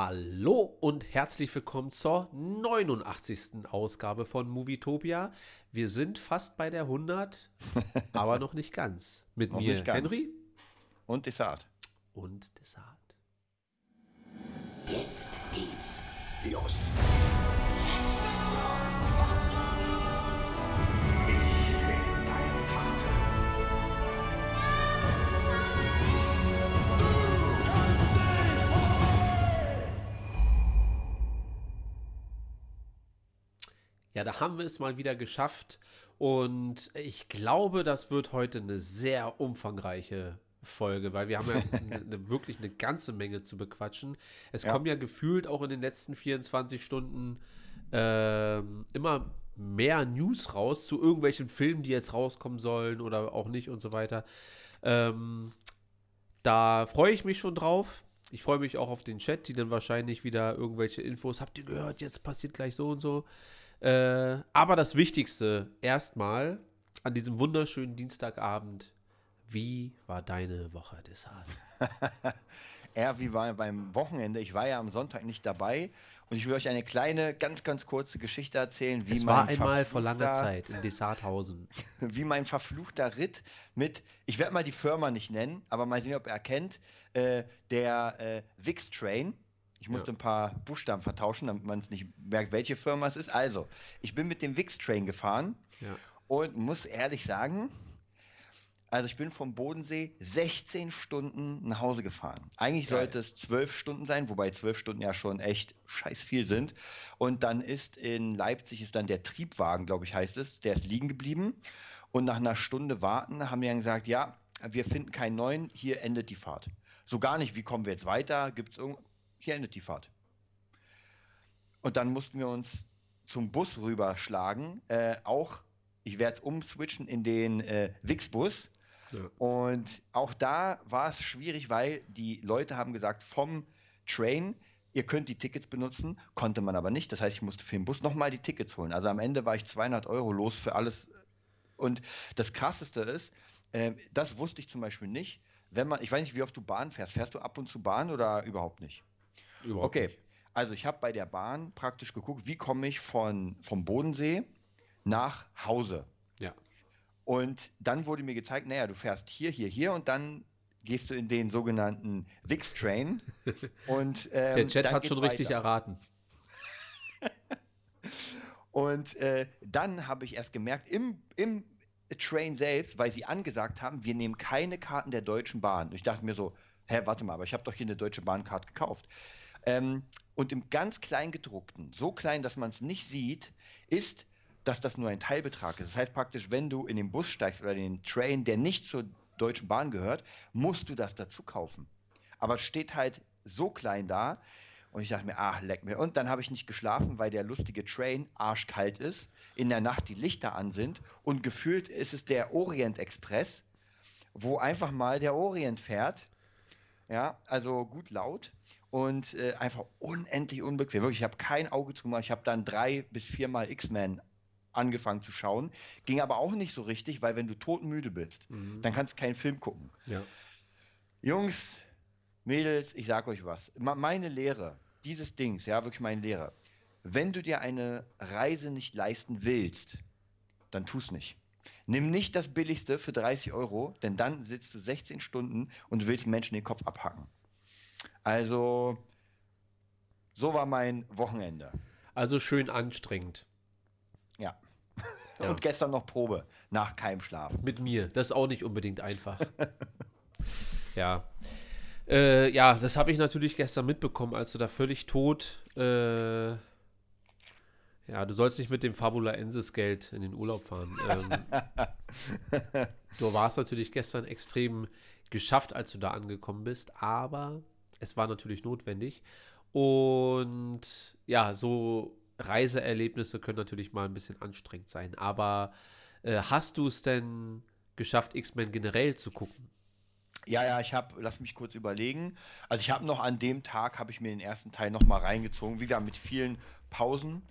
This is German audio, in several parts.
Hallo und herzlich willkommen zur 89. Ausgabe von Movietopia. Wir sind fast bei der 100, aber noch nicht ganz. Mit Noch mir ganz. Henry Und Desart. und Desart. Jetzt geht's los. Ja, da haben wir es mal wieder geschafft und ich glaube, das wird heute eine sehr umfangreiche Folge, weil wir haben ja eine, eine, wirklich eine ganze Menge zu bequatschen. Es Ja. kommen ja gefühlt auch in den letzten 24 Stunden ähm, immer mehr News raus zu irgendwelchen Filmen, die jetzt rauskommen sollen oder auch nicht und so weiter. Ähm, da freue ich mich schon drauf. Ich freue mich auch auf den Chat, die dann wahrscheinlich wieder irgendwelche Infos. Habt ihr gehört, jetzt passiert gleich so und so. Äh, aber das Wichtigste erstmal an diesem wunderschönen Dienstagabend. Wie war deine Woche, Desart? Er wie war beim Wochenende. Ich war ja am Sonntag nicht dabei. Und ich will euch eine kleine, ganz, ganz kurze Geschichte erzählen, wie Es war mein einmal vor langer Zeit in Desarthausen. wie mein verfluchter Ritt mit, ich werde mal die Firma nicht nennen, aber mal sehen, ob er erkennt, äh, der äh, Wix Train. Ich musste Ja. ein paar Buchstaben vertauschen, damit man es nicht merkt, welche Firma es ist. Also, ich bin mit dem Wix Train gefahren Ja. und muss ehrlich sagen, also ich bin vom Bodensee 16 Stunden nach Hause gefahren. Eigentlich Geil. sollte es 12 Stunden sein, wobei 12 Stunden ja schon echt scheiß viel sind. Und dann ist in Leipzig ist dann der Triebwagen, glaube ich, heißt es, der ist liegen geblieben. Und nach einer Stunde warten haben die dann gesagt, ja, wir finden keinen neuen, hier endet die Fahrt. So gar nicht, wie kommen wir jetzt weiter? Gibt es irgend... Hier endet die Fahrt. Und dann mussten wir uns zum Bus rüberschlagen. Äh, auch, ich werde es umswitchen in den äh, Wix-Bus. Ja. Und auch da war es schwierig, weil die Leute haben gesagt, vom Train, ihr könnt die Tickets benutzen, konnte man aber nicht. Das heißt, ich musste für den Bus nochmal die Tickets holen. Also am Ende war ich 200 Euro los für alles. Und das Krasseste ist, äh, das wusste ich zum Beispiel nicht, wenn man, ich weiß nicht, wie oft du Bahn fährst. Fährst du ab und zu Bahn oder überhaupt nicht? Überhaupt Okay, nicht. also ich habe bei der Bahn praktisch geguckt, wie komme ich von, vom Bodensee nach Hause. Ja. Und dann wurde mir gezeigt, naja, du fährst hier, hier, hier und dann gehst du in den sogenannten Wix-Train. und ähm, Der Chat hat schon richtig weiter. erraten. Und äh, dann habe ich erst gemerkt, im, im Train selbst, weil sie angesagt haben, wir nehmen keine Karten der Deutschen Bahn. Ich dachte mir so, hä, warte mal, aber ich habe doch hier eine Deutsche Bahn-Card gekauft. Ähm, und im ganz Kleingedruckten, so klein, dass man es nicht sieht, ist, dass das nur ein Teilbetrag ist. Das heißt praktisch, wenn du in den Bus steigst oder in den Train, der nicht zur Deutschen Bahn gehört, musst du das dazu kaufen. Aber es steht halt so klein da. Und ich dachte mir, ach, leck mir. Und dann habe ich nicht geschlafen, weil der lustige Train arschkalt ist, in der Nacht die Lichter an sind und gefühlt ist es der Orient Express, wo einfach mal der Orient fährt. Ja, also gut laut und äh, einfach unendlich unbequem. Wirklich, ich habe kein Auge zugemacht. Ich habe dann drei bis viermal X-Men angefangen zu schauen. Ging aber auch nicht so richtig, weil wenn du todmüde bist, Mhm. dann kannst du keinen Film gucken. Ja. Jungs, Mädels, ich sag euch was. Meine Lehre, dieses Dings, ja, wirklich meine Lehre. Wenn du dir eine Reise nicht leisten willst, dann tu's nicht. Nimm nicht das Billigste für 30 Euro, denn dann sitzt du 16 Stunden und willst Menschen den Kopf abhacken. Also, so war mein Wochenende. Also schön anstrengend. Ja. Ja. Und gestern noch Probe nach Keimschlaf. Mit mir. Das ist auch nicht unbedingt einfach. ja. Äh, ja, das habe ich natürlich gestern mitbekommen, als du da völlig tot. Äh, ja, du sollst nicht mit dem Fabula Ensis Geld in den Urlaub fahren. Ähm, du warst natürlich gestern extrem geschafft, als du da angekommen bist, aber es war natürlich notwendig. Und ja, so Reiseerlebnisse können natürlich mal ein bisschen anstrengend sein. Aber äh, hast du es denn geschafft, X-Men generell zu gucken? Ja, ja, ich habe, lass mich kurz überlegen. Also ich habe noch an dem Tag, habe ich mir den ersten Teil noch mal reingezogen, wie gesagt, mit vielen Pausen,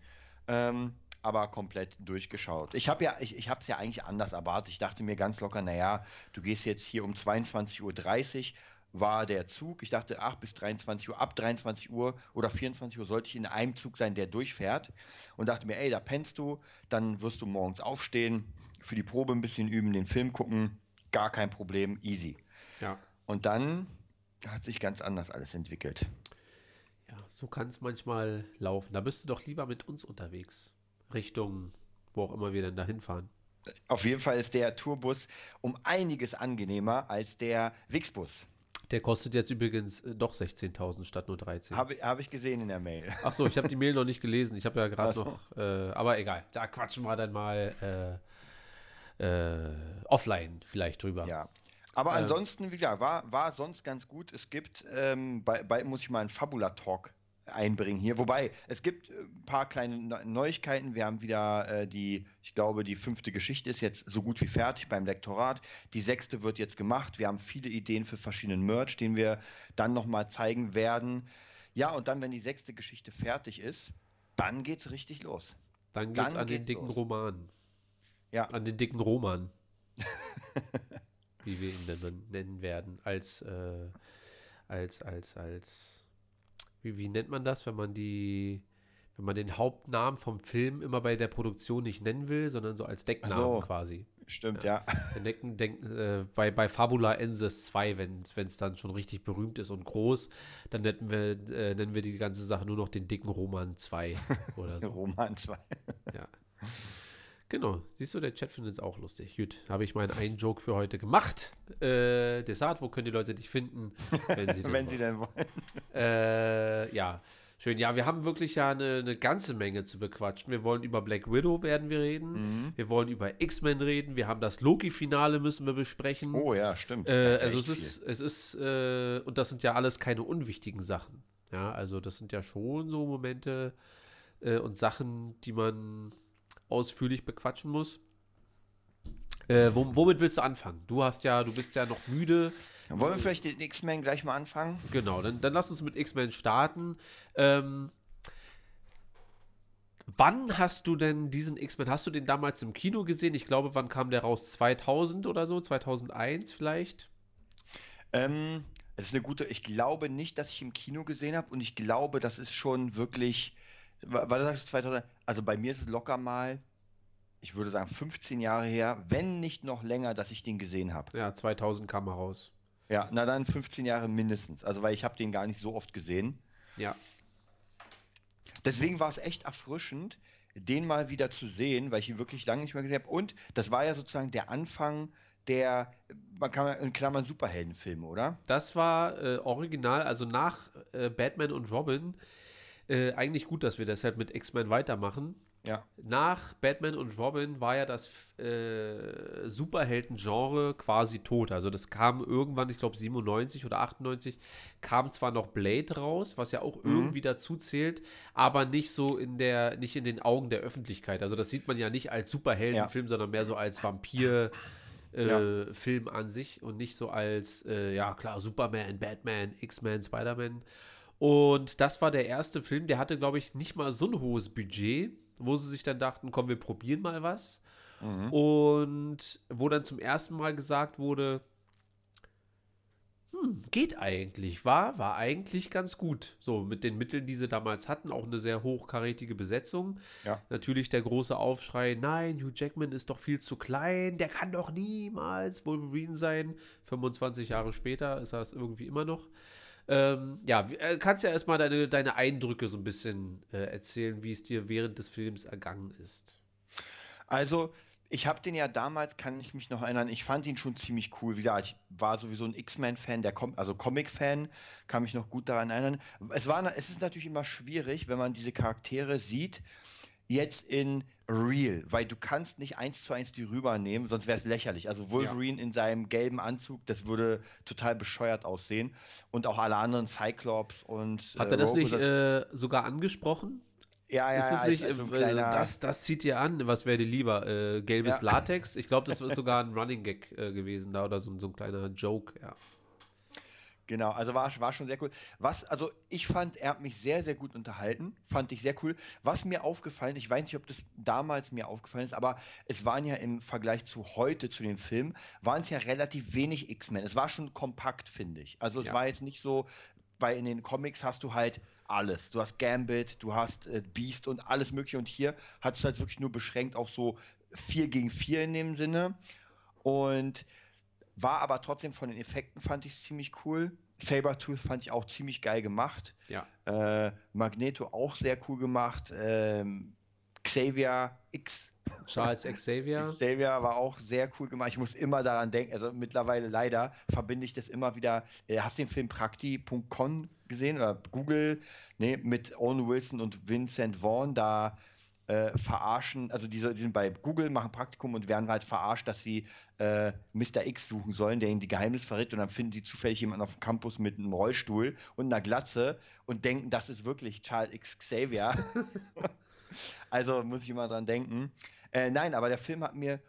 ähm, aber komplett durchgeschaut. Ich habe ja, ich, ich habe es ja eigentlich anders erwartet. Ich dachte mir ganz locker, naja, du gehst jetzt hier um 22.30 Uhr war der Zug. Ich dachte, ach, bis 23 Uhr, ab 23 Uhr oder 24 Uhr sollte ich in einem Zug sein, der durchfährt. Und dachte mir, ey, da pennst du, dann wirst du morgens aufstehen, für die Probe ein bisschen üben, den Film gucken, gar kein Problem, easy. Ja. Und dann hat sich ganz anders alles entwickelt. Ja, so kann es manchmal laufen. Da bist du doch lieber mit uns unterwegs. Richtung, wo auch immer wir denn da hinfahren. Auf jeden Fall ist der Tourbus um einiges angenehmer als der Wixbus. Der kostet jetzt übrigens äh, doch 16.000 statt nur 13. Habe hab ich gesehen in der Mail. Ach so, ich habe die Mail noch nicht gelesen. Ich habe ja gerade noch, äh, aber egal. Da quatschen wir dann mal äh, äh, offline vielleicht drüber. Ja. Aber Ähm. ansonsten, wie gesagt, war, war sonst ganz gut. Es gibt, ähm, bei, bei muss ich mal einen Fabula-Talk einbringen hier. Wobei, es gibt äh, ein paar kleine Neu- Neuigkeiten. Wir haben wieder äh, die, ich glaube, die fünfte Geschichte ist jetzt so gut wie fertig beim Lektorat. Die sechste wird jetzt gemacht. Wir haben viele Ideen für verschiedenen Merch, den wir dann nochmal zeigen werden. Ja, und dann, wenn die sechste Geschichte fertig ist, dann geht's richtig los. Dann geht's Dann an den geht's dicken los. Roman. Ja, An den dicken Roman. wie wir ihn dann nennen werden. Als, äh, als, als, als, wie, wie nennt man das, wenn man die, wenn man den Hauptnamen vom Film immer bei der Produktion nicht nennen will, sondern so als Decknamen so. quasi. stimmt, ja. Wir denken, denken, äh, bei, bei Fabula Ensis 2, wenn es dann schon richtig berühmt ist und groß, dann nennen wir, äh, nennen wir die ganze Sache nur noch den dicken Roman 2 oder so. Roman 2. Ja. Genau, siehst du, der Chat findet es auch lustig. Gut, habe ich meinen einen Joke für heute gemacht. Äh, Desart, wo können die Leute dich finden, wenn sie denn Wenn wollen? sie denn wollen. Äh, ja, schön. Ja, wir haben wirklich ja eine, eine ganze Menge zu bequatschen. Wir wollen über Black Widow werden wir reden. Mhm. Wir wollen über X-Men reden. Wir haben das Loki-Finale müssen wir besprechen. Oh ja, stimmt. Äh, also es ist, es ist, äh, und das sind ja alles keine unwichtigen Sachen. Ja, also das sind ja schon so Momente äh, und Sachen, die man ausführlich bequatschen muss. Äh, wom- womit willst du anfangen? Du hast ja, du bist ja noch müde. viel. Wollen wir vielleicht den X-Men gleich mal anfangen? Genau, dann, dann lass uns mit X-Men starten. Ähm, wann hast du denn diesen X-Men, hast du den damals im Kino gesehen? Ich glaube, wann kam der raus? 2000 oder so? 2001 vielleicht? Ähm, es ist eine gute, ich glaube nicht, dass ich im Kino gesehen habe und ich glaube, das ist schon wirklich, wa- was sagst du 2000? Also bei mir ist es locker mal, ich würde sagen 15 Jahre her, wenn nicht noch länger, dass ich den gesehen habe. Ja, 2000 kam er raus. Ja, na dann 15 Jahre mindestens, also weil ich habe den gar nicht so oft gesehen. Ja. Deswegen war es echt erfrischend, den mal wieder zu sehen, weil ich ihn wirklich lange nicht mehr gesehen habe. Und das war ja sozusagen der Anfang der, man kann in Klammern Superheldenfilme, oder? Das war äh, original, also nach äh, Batman und Robin. Äh, eigentlich gut, dass wir deshalb mit X-Men weitermachen. Ja. Nach Batman und Robin war ja das äh, Superhelden-Genre quasi tot. Also das kam irgendwann, ich glaube 97 oder 98, kam zwar noch Blade raus, was ja auch irgendwie dazu zählt, aber nicht so in der, nicht in den Augen der Öffentlichkeit. Also das sieht man ja nicht als Superheldenfilm, sondern mehr so als Vampir. Äh, Ja. Film an sich und nicht so als, äh, ja klar, Superman, Batman, X-Men, Spider-Man. Und das war der erste Film, der hatte, glaube ich, nicht mal so ein hohes Budget, wo sie sich dann dachten, komm, wir probieren mal was. Mhm. Und wo dann zum ersten Mal gesagt wurde, hm, geht eigentlich, war, war eigentlich ganz gut. So, mit den Mitteln, die sie damals hatten, auch eine sehr hochkarätige Besetzung. Ja. Natürlich der große Aufschrei, nein, Hugh Jackman ist doch viel zu klein, der kann doch niemals Wolverine sein. 25 Jahre später ist er es irgendwie immer noch. Ähm, ja, äh, kannst ja erstmal deine, deine Eindrücke so ein bisschen äh, erzählen, wie es dir während des Films ergangen ist. Also, ich habe den ja damals, kann ich mich noch erinnern, ich fand ihn schon ziemlich cool. Wie gesagt, ich war sowieso ein X-Men-Fan, der Com also Comic-Fan, kann mich noch gut daran erinnern. Es, war, es ist natürlich immer schwierig, wenn man diese Charaktere sieht, jetzt in Real, weil du kannst nicht eins zu eins die rübernehmen, sonst wäre es lächerlich. Also Wolverine in seinem gelben Anzug, das würde total bescheuert aussehen. Und auch alle anderen Cyclops und Hat äh, er das Rogue nicht und äh, sogar angesprochen? ja, ja, ist es als- nicht, als so ein äh, das, das zieht dir an, was wäre dir lieber? Äh, gelbes Ja. Latex? Ich glaube, das ist sogar ein Running Gag äh, gewesen da oder so, so ein kleiner Joke, ja. Genau, also war, war schon sehr cool. Was, also ich fand, er hat mich sehr, sehr gut unterhalten. Fand ich sehr cool. Was mir aufgefallen, ich weiß nicht, ob das damals mir aufgefallen ist, aber es waren ja im Vergleich zu heute, zu dem Film, waren es ja relativ wenig X-Men. Es war schon kompakt, finde ich. Also es Ja. war jetzt nicht so, weil in den Comics hast du halt alles. Du hast Gambit, du hast äh, Beast und alles mögliche. Und hier hat es halt wirklich nur beschränkt auf so 4 gegen 4 in dem Sinne. Und war aber trotzdem von den Effekten fand ich ziemlich cool. Sabertooth fand ich auch ziemlich geil gemacht. Ja. Äh, Magneto auch sehr cool gemacht. Ähm, Xavier X. Charles Xavier. Xavier war auch sehr cool gemacht. Ich muss immer daran denken, also mittlerweile leider verbinde ich das immer wieder. Äh, hast du den Film Prakti.com gesehen oder Google? Nee, mit Owen Wilson und Vincent Vaughn da äh, verarschen, also die, die sind bei Google, machen Praktikum und werden halt verarscht, dass sie äh, Mr. X suchen sollen, der ihnen die Geheimnisse verrät und dann finden sie zufällig jemanden auf dem Campus mit einem Rollstuhl und einer Glatze und denken, das ist wirklich Charles X Xavier. also muss ich immer dran denken. Äh, nein, aber der Film hat mir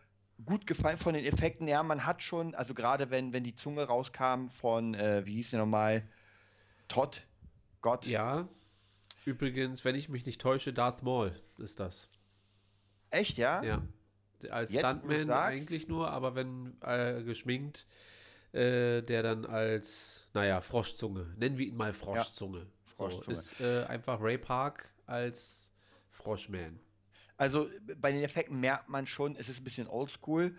gut gefallen von den Effekten. Ja, man hat schon, also gerade wenn, wenn die Zunge rauskam von, äh, wie hieß der nochmal, Todd, Gott. Ja. Übrigens, wenn ich mich nicht täusche, Darth Maul ist das. Echt, ja? Ja. Als Jetzt, Stuntman eigentlich nur, aber wenn äh, geschminkt, äh, der dann als, naja, Froschzunge, nennen wir ihn mal Froschzunge. So, Froschzunge. ist äh, einfach Ray Park als Froschman. Also bei den Effekten merkt man schon, es ist ein bisschen oldschool.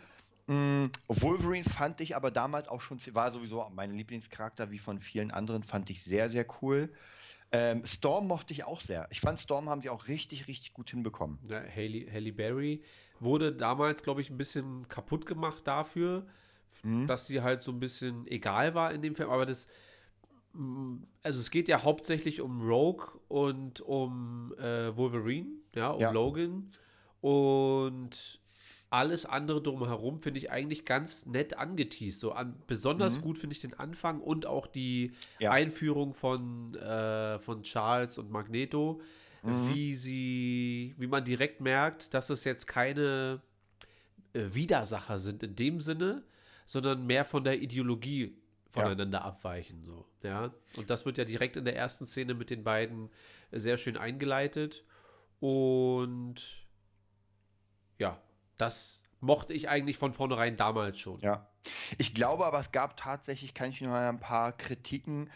Mm, Wolverine fand ich aber damals auch schon, war sowieso mein Lieblingscharakter, wie von vielen anderen, fand ich sehr, sehr cool. Ähm, Storm mochte ich auch sehr. Ich fand Storm haben sie auch richtig, richtig gut hinbekommen. Ja, Haley, Halle Berry wurde damals, glaube ich, ein bisschen kaputt gemacht dafür, Mhm. dass sie halt so ein bisschen egal war in dem Film. Aber das, mm, also es geht ja hauptsächlich um Rogue und um äh, Wolverine, ja, um Ja. Logan. Und alles andere drumherum finde ich eigentlich ganz nett angeteased. So an, besonders Mhm. gut finde ich den Anfang und auch die Ja. Einführung von, äh, von Charles und Magneto, Mhm. wie sie, wie man direkt merkt, dass es jetzt keine äh, Widersacher sind in dem Sinne, sondern mehr von der Ideologie voneinander abweichen. So, ja. Und das wird ja direkt in der ersten Szene mit den beiden sehr schön eingeleitet. Und ja, das mochte ich eigentlich von vornherein damals schon. Ja. Ich glaube aber, es gab tatsächlich, kann ich noch ein paar Kritiken,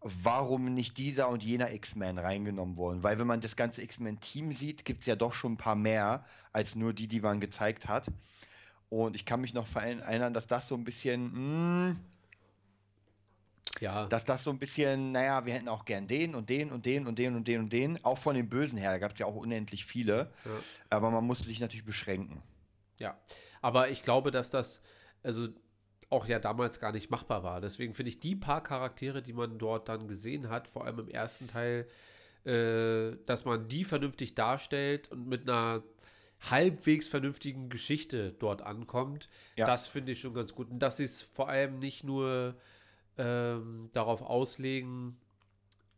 warum nicht dieser und jener X-Men reingenommen wurden. Weil wenn man das ganze X-Men-Team sieht, gibt es ja doch schon ein paar mehr als nur die, die man gezeigt hat. Und ich kann mich noch erinnern, dass das so ein bisschen, mh, Ja, dass das so ein bisschen, naja, wir hätten auch gern den und den und den und den und den und den. Auch von den Bösen her, da gab es ja auch unendlich viele. Ja. Aber man musste sich natürlich beschränken. Ja, aber ich glaube, dass das also auch ja damals gar nicht machbar war. Deswegen finde ich die paar Charaktere, die man dort dann gesehen hat, vor allem im ersten Teil, äh, dass man die vernünftig darstellt und mit einer halbwegs vernünftigen Geschichte dort ankommt, Ja. das finde ich schon ganz gut. Und dass sie es vor allem nicht nur ähm, darauf auslegen,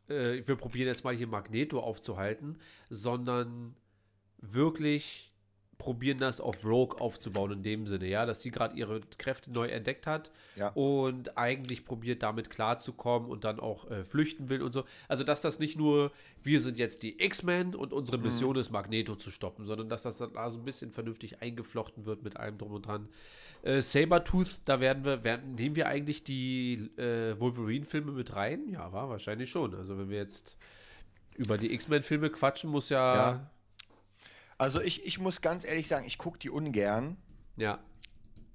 äh, wir probieren jetzt mal hier Magneto aufzuhalten, sondern wirklich probieren das auf Rogue aufzubauen in dem Sinne, ja, dass sie gerade ihre Kräfte neu entdeckt hat Ja. und eigentlich probiert damit klarzukommen und dann auch äh, flüchten will und so. Also dass das nicht nur wir sind jetzt die X-Men und unsere Mission ist Magneto zu stoppen, sondern dass das dann also ein bisschen vernünftig eingeflochten wird mit allem drum und dran. Äh, Sabertooth, da werden wir, werden, nehmen wir eigentlich die äh, Wolverine-Filme mit rein? Ja, war wahrscheinlich schon. Also wenn wir jetzt über die X-Men-Filme quatschen, muss ja, Ja. Also ich, ich muss ganz ehrlich sagen, ich gucke die ungern, ja,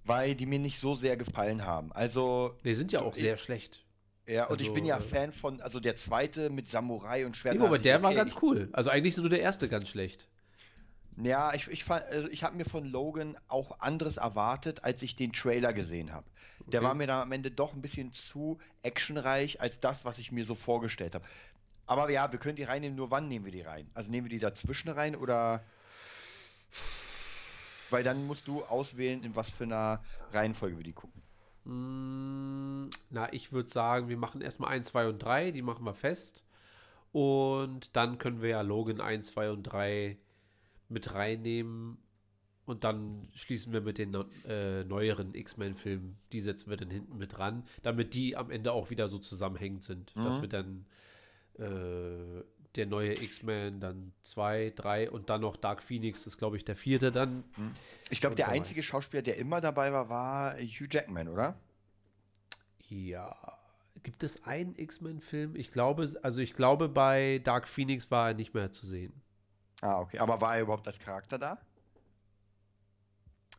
weil die mir nicht so sehr gefallen haben. Also, die sind ja auch Ich- sehr schlecht. ja, und ich Also, bin ja äh, Fan von, also der zweite mit Samurai und Schwert. Nee, aber der war ganz cool. Also eigentlich ist nur der erste ganz schlecht. Ja, ich, ich, fand- also ich habe mir von Logan auch anderes erwartet, als ich den Trailer gesehen habe. Der Okay. war mir dann am Ende doch ein bisschen zu actionreich als das, was ich mir so vorgestellt habe. Aber ja, wir können die reinnehmen, nur wann nehmen wir die rein? Also nehmen wir die dazwischen rein oder. Weil dann musst du auswählen, in was für einer Reihenfolge wir die gucken. Mm, Na, ich würde sagen, wir machen erstmal 1, 2 und 3, die machen wir fest. Und dann können wir ja Logan 1, 2 und 3 mit reinnehmen. und dann schließen wir mit den äh, neueren X-Men-Filmen, die setzen wir dann hinten mit ran, damit die am Ende auch wieder so zusammenhängend sind. Dass Mhm. wir dann äh, der neue X-Men, dann zwei, drei und dann noch Dark Phoenix, das ist glaube ich der vierte dann. Ich glaube, der einzige. Schauspieler, der immer dabei war, war Hugh Jackman, oder? Ja. Gibt es einen X-Men-Film? Ich glaube, also ich glaube, bei Dark Phoenix war er nicht mehr zu sehen. Ah, okay. Aber war er überhaupt als Charakter da?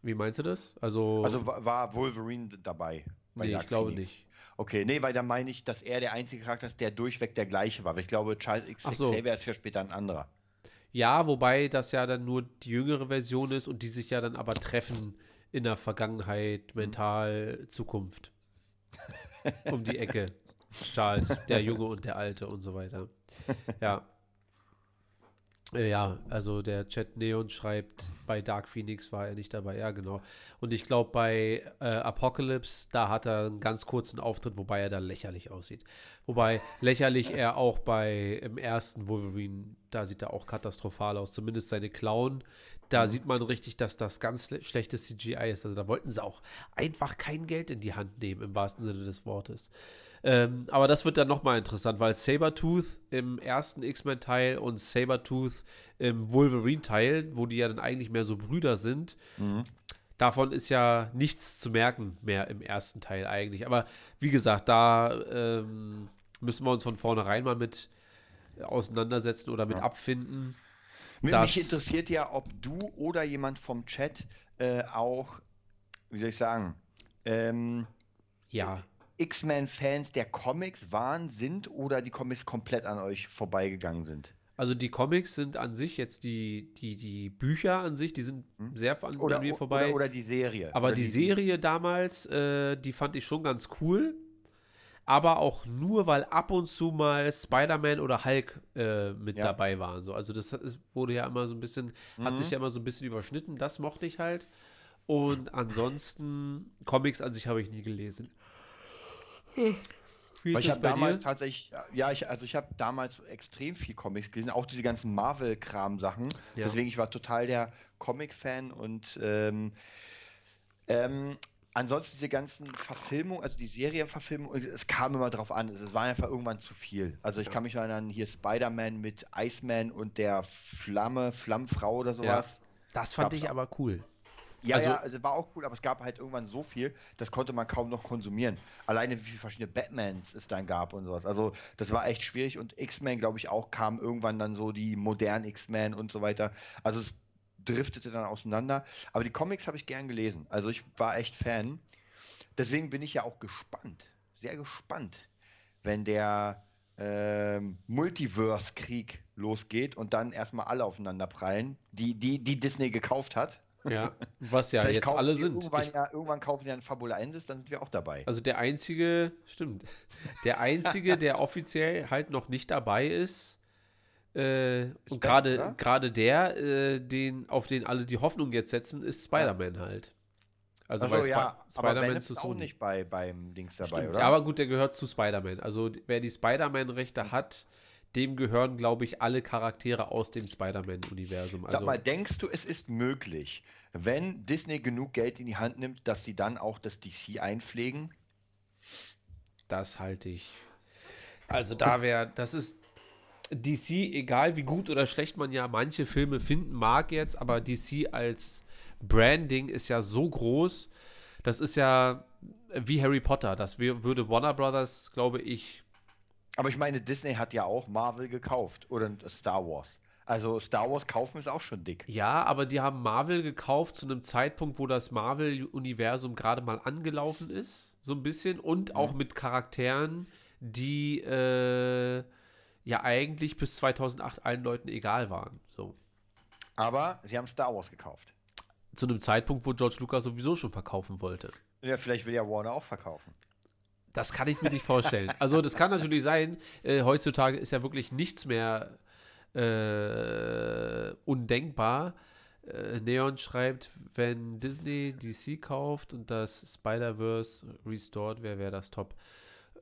Wie meinst du das? Also, Also wa- war Wolverine dabei? bei nee, Dark ich glaube Phoenix? nicht. Okay, nee, weil da meine ich, dass er der einzige Charakter ist, der durchweg der gleiche war. Weil ich glaube, Charles X so. Xavier ist ja später ein anderer. Ja, wobei das ja dann nur die jüngere Version ist und die sich ja dann aber treffen in der Mhm. Vergangenheit, mental, Zukunft. um die Ecke. Charles, der Junge und der Alte und so weiter. Ja. Äh, Ja, also der Chat Neon schreibt, bei Dark Phoenix war er nicht dabei. Ja, genau. Und ich glaube, bei äh, Apocalypse, da hat er einen ganz kurzen Auftritt, wobei er da lächerlich aussieht. Wobei lächerlich er auch bei im ersten Wolverine, da sieht er auch katastrophal aus. Zumindest seine Clown. Da sieht man richtig, dass das ganz schle- schlechtes CGI ist. Also da wollten sie auch einfach kein Geld in die Hand nehmen, im wahrsten Sinne des Wortes. Ähm, aber das wird dann nochmal interessant, weil Sabertooth im ersten X-Men-Teil und Sabertooth im Wolverine-Teil, wo die ja dann eigentlich mehr so Brüder sind, davon ist ja nichts zu merken mehr im ersten Teil eigentlich. Aber wie gesagt, da ähm, müssen wir uns von vornherein mal mit auseinandersetzen oder mit Ja. abfinden. Mich interessiert ja, ob du oder jemand vom Chat äh, auch, wie soll ich sagen, ähm, Ja, X-Men-Fans der Comics waren, sind oder die Comics komplett an euch vorbeigegangen sind. also die Comics sind an sich jetzt die, die, die Bücher an sich, die sind sehr an, Oder, an mir vorbei. oder, oder die Serie. Aber oder die Serie damals, äh, die fand ich schon ganz cool. Aber auch nur, weil ab und zu mal Spider-Man oder Hulk äh, mit Ja. dabei waren. So. Also das ist, wurde ja immer so ein bisschen, hat Mhm. sich ja immer so ein bisschen überschnitten. Das mochte ich halt. Und ansonsten, Comics an sich habe ich nie gelesen. Wie Weil ist ich habe damals dir? tatsächlich, ja, ich, also ich habe damals extrem viel Comics gelesen, auch diese ganzen Marvel-Kram-Sachen. Ja. Deswegen, ich war total der Comic-Fan und ähm, ähm, ansonsten diese ganzen Verfilmungen, also die Serienverfilmungen, es kam immer drauf an. Es war einfach irgendwann zu viel. Also ich Ja. kann mich erinnern, hier Spider-Man mit Iceman und der Flamme, Flammfrau oder sowas. Das fand gab's ich aber cool. Ja, Also- ja, also war auch cool, aber es gab halt irgendwann so viel, das konnte man kaum noch konsumieren. Alleine wie viele verschiedene Batmans es dann gab und sowas. Also das war echt schwierig und X-Men, glaube ich, auch kam irgendwann dann so die modernen X-Men und so weiter. Also es driftete dann auseinander. Aber die Comics habe ich gern gelesen. Also ich war echt Fan. Deswegen bin ich ja auch gespannt, sehr gespannt, wenn der ähm, Multiverse-Krieg losgeht und dann erstmal alle aufeinander prallen, die, die, die Disney gekauft hat. Ja, was ja jetzt alle die sind. Irgendwann, Ich, ja, irgendwann kaufen sie dann Fabula Endis, dann sind wir auch dabei. also der einzige, stimmt, der einzige, der offiziell halt noch nicht dabei ist, äh, und gerade der, äh, den, auf den alle die Hoffnung jetzt setzen, ist Spider-Man halt. Also bei Spi- ja, Spider-Man zu ist auch nicht bei, beim Dings dabei, Stimmt, oder? ja, aber gut, der gehört zu Spider-Man. Also wer die Spider-Man-Rechte hat, dem gehören, glaube ich, alle Charaktere aus dem Spider-Man-Universum. Sag Also, mal, denkst du, es ist möglich, wenn Disney genug Geld in die Hand nimmt, dass sie dann auch das DC einpflegen? Das halte ich. Also da wäre, das ist DC, egal wie gut oder schlecht man ja manche Filme finden mag jetzt, aber DC als Branding ist ja so groß. Das ist ja wie Harry Potter. Das würde Warner Brothers, glaube ich, Aber ich meine, Disney hat ja auch Marvel gekauft oder Star Wars. Also Star Wars kaufen ist auch schon dick. ja, aber die haben Marvel gekauft zu einem Zeitpunkt, wo das Marvel-Universum gerade mal angelaufen ist, so ein bisschen, und auch mit Charakteren, die äh, ja eigentlich bis 2008 allen Leuten egal waren. So. Aber sie haben Star Wars gekauft. Zu einem Zeitpunkt, wo George Lucas sowieso schon verkaufen wollte. Ja, vielleicht will ja Warner auch verkaufen. Das kann ich mir nicht vorstellen. Also, das kann natürlich sein. Äh, heutzutage ist ja wirklich nichts mehr äh, undenkbar. Äh, Neon schreibt, wenn Disney DC kauft und das Spider-Verse restored wäre, wäre das top.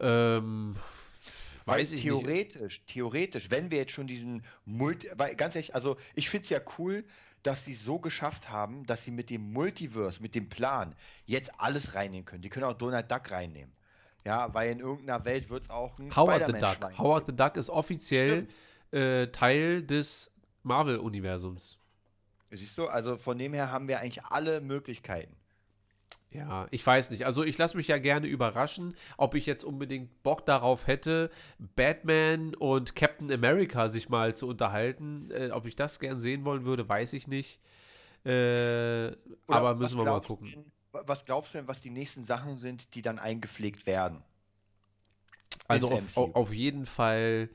Ähm, weiß ich nicht. theoretisch, theoretisch, wenn wir jetzt schon diesen Multi, weil ganz ehrlich, also ich finde es ja cool, dass sie so geschafft haben, dass sie mit dem Multiverse, mit dem Plan, jetzt alles reinnehmen können. Die können auch Donald Duck reinnehmen. Ja, weil in irgendeiner Welt wird es auch ein Howard the Duck. Spider-Man-Schwein Howard the Duck ist offiziell äh, Teil des Marvel-Universums. Siehst du, also von dem her haben wir eigentlich alle Möglichkeiten. Ja, ich weiß nicht. Also ich lasse mich ja gerne überraschen, ob ich jetzt unbedingt Bock darauf hätte, Batman und Captain America sich mal zu unterhalten. Äh, ob ich das gern sehen wollen würde, weiß ich nicht. Äh, aber müssen wir mal du gucken. wa- Was glaubst du denn, was die nächsten Sachen sind, die dann eingepflegt werden? Also auf, auf jeden Fall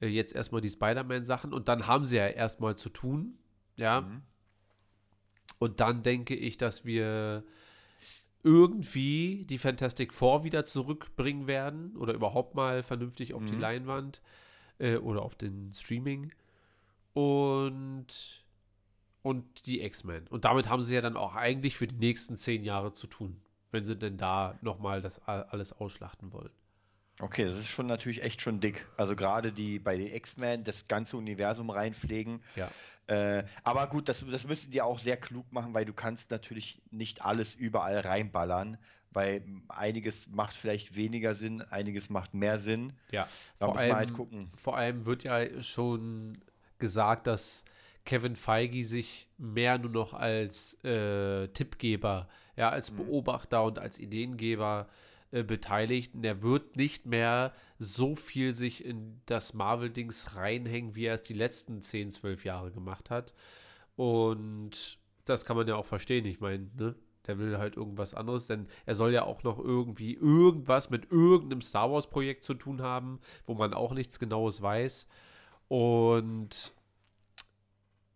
äh, jetzt erstmal die Spider-Man-Sachen und dann haben sie ja erstmal zu tun. Ja. Mhm. Und dann denke ich, dass wir irgendwie die Fantastic Four wieder zurückbringen werden oder überhaupt mal vernünftig auf die Mhm. Leinwand äh, oder auf den Streaming. Und, und die X-Men. Und damit haben sie ja dann auch eigentlich für die nächsten zehn Jahre zu tun, wenn sie denn da nochmal das alles ausschlachten wollen. Okay, das ist schon natürlich echt schon dick. Also gerade die bei den X-Men das ganze Universum reinpflegen. Ja. Äh, aber gut, das, das müssen die auch sehr klug machen, weil du kannst natürlich nicht alles überall reinballern, weil einiges macht vielleicht weniger Sinn, einiges macht mehr Sinn. Ja, Da vor muss man halt allem, gucken. vor allem wird ja schon gesagt, dass Kevin Feige sich mehr nur noch als äh, Tippgeber, ja, als Mhm. Beobachter und als Ideengeber äh, beteiligt. Und er wird nicht mehr so viel sich in das Marvel-Dings reinhängen, wie er es die letzten 10, 12 Jahre gemacht hat. Und das kann man ja auch verstehen. Ich meine, ne? Der will halt irgendwas anderes, denn er soll ja auch noch irgendwie irgendwas mit irgendeinem Star Wars-Projekt zu tun haben, wo man auch nichts Genaues weiß. Und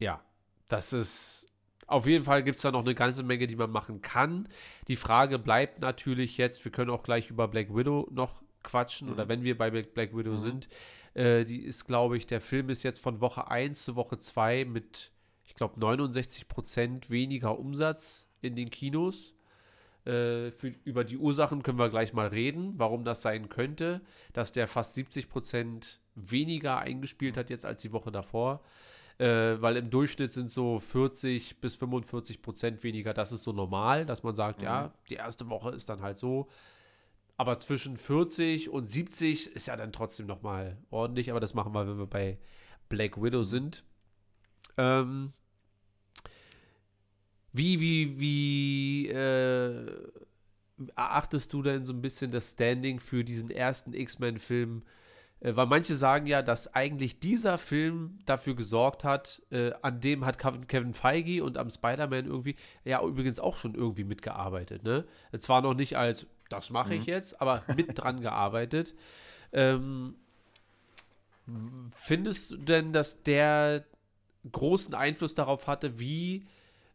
ja, das ist. Auf jeden Fall gibt es da noch eine ganze Menge, die man machen kann. Die Frage bleibt natürlich jetzt, wir können auch gleich über Black Widow noch quatschen, oder wenn wir bei Black Black Widow Mhm. sind. Äh, die ist, glaube ich, der Film ist jetzt von Woche 1 zu Woche 2 mit, ich glaube, 69 Prozent weniger Umsatz in den Kinos. Äh, für, über die Ursachen können wir gleich mal reden, warum das sein könnte, dass der fast 70 Prozent weniger eingespielt hat jetzt als die Woche davor. Äh, weil im Durchschnitt sind so 40 bis 45 Prozent weniger. Das ist so normal, dass man sagt, ja, die erste Woche ist dann halt so. Aber zwischen 40 und 70 ist ja dann trotzdem noch mal ordentlich. Aber das machen wir, wenn wir bei Black Widow sind. Ähm, wie, wie, wie äh, erachtest du denn so ein bisschen das Standing für diesen ersten X-Men-Film? Äh, weil manche sagen ja, dass eigentlich dieser Film dafür gesorgt hat, äh, an dem hat Kevin Feige und am Spider-Man irgendwie, ja übrigens auch schon irgendwie mitgearbeitet, ne? Zwar noch nicht als, das mache ich jetzt, aber mit dran gearbeitet. Ähm, findest du denn, dass der großen Einfluss darauf hatte, wie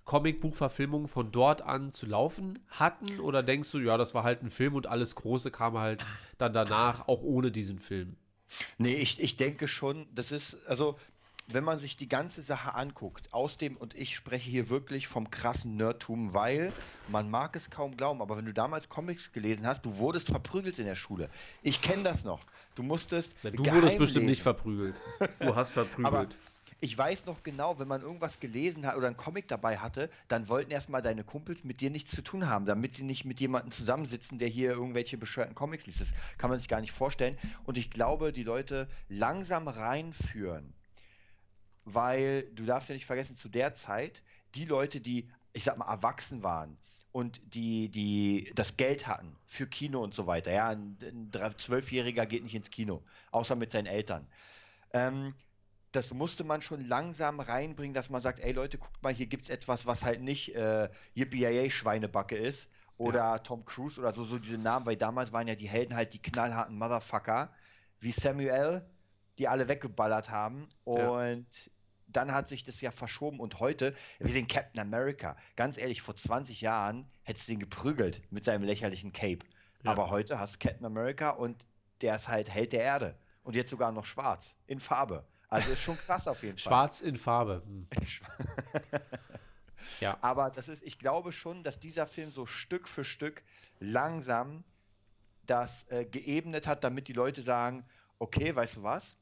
Comicbuchverfilmungen von dort an zu laufen hatten? Oder denkst du, ja, das war halt ein Film und alles Große kam halt dann danach, auch ohne diesen Film? Nee, ich, ich denke schon, das ist, also, wenn man sich die ganze Sache anguckt, aus dem, und ich spreche hier wirklich vom krassen Nerdtum, weil man mag es kaum glauben, aber wenn du damals Comics gelesen hast, du wurdest verprügelt in der Schule. Ich kenne das noch. Du musstest. Ja, du wurdest bestimmt lesen. nicht verprügelt. Du hast verprügelt. Aber ich weiß noch genau, wenn man irgendwas gelesen hat oder einen Comic dabei hatte, dann wollten erstmal deine Kumpels mit dir nichts zu tun haben, damit sie nicht mit jemandem zusammensitzen, der hier irgendwelche bescheuerten Comics liest. Das kann man sich gar nicht vorstellen. Und ich glaube, die Leute langsam reinführen, weil du darfst ja nicht vergessen, zu der Zeit, die Leute, die, ich sag mal, erwachsen waren und die, die das Geld hatten für Kino und so weiter, ja, ein, Zwölfjähriger geht nicht ins Kino, außer mit seinen Eltern. Ähm, das musste man schon langsam reinbringen, dass man sagt, ey Leute, guckt mal, hier gibt's etwas, was halt nicht äh, Yippie Schweinebacke ist oder Tom Cruise oder so, so diese Namen, weil damals waren ja die Helden halt die knallharten Motherfucker wie Samuel, die alle weggeballert haben Ja. und dann hat sich das ja verschoben und heute, wir sehen Captain America. Ganz ehrlich, vor 20 Jahren hättest du ihn geprügelt mit seinem lächerlichen Cape. Ja. Aber heute hast du Captain America und der ist halt Held der Erde. Und jetzt sogar noch schwarz, in Farbe. Also ist schon krass auf jeden Fall. Schwarz in Farbe. Hm. Ja. Aber das ist, ich glaube schon, dass dieser Film so Stück für Stück langsam das äh, geebnet hat, damit die Leute sagen, okay, weißt du was?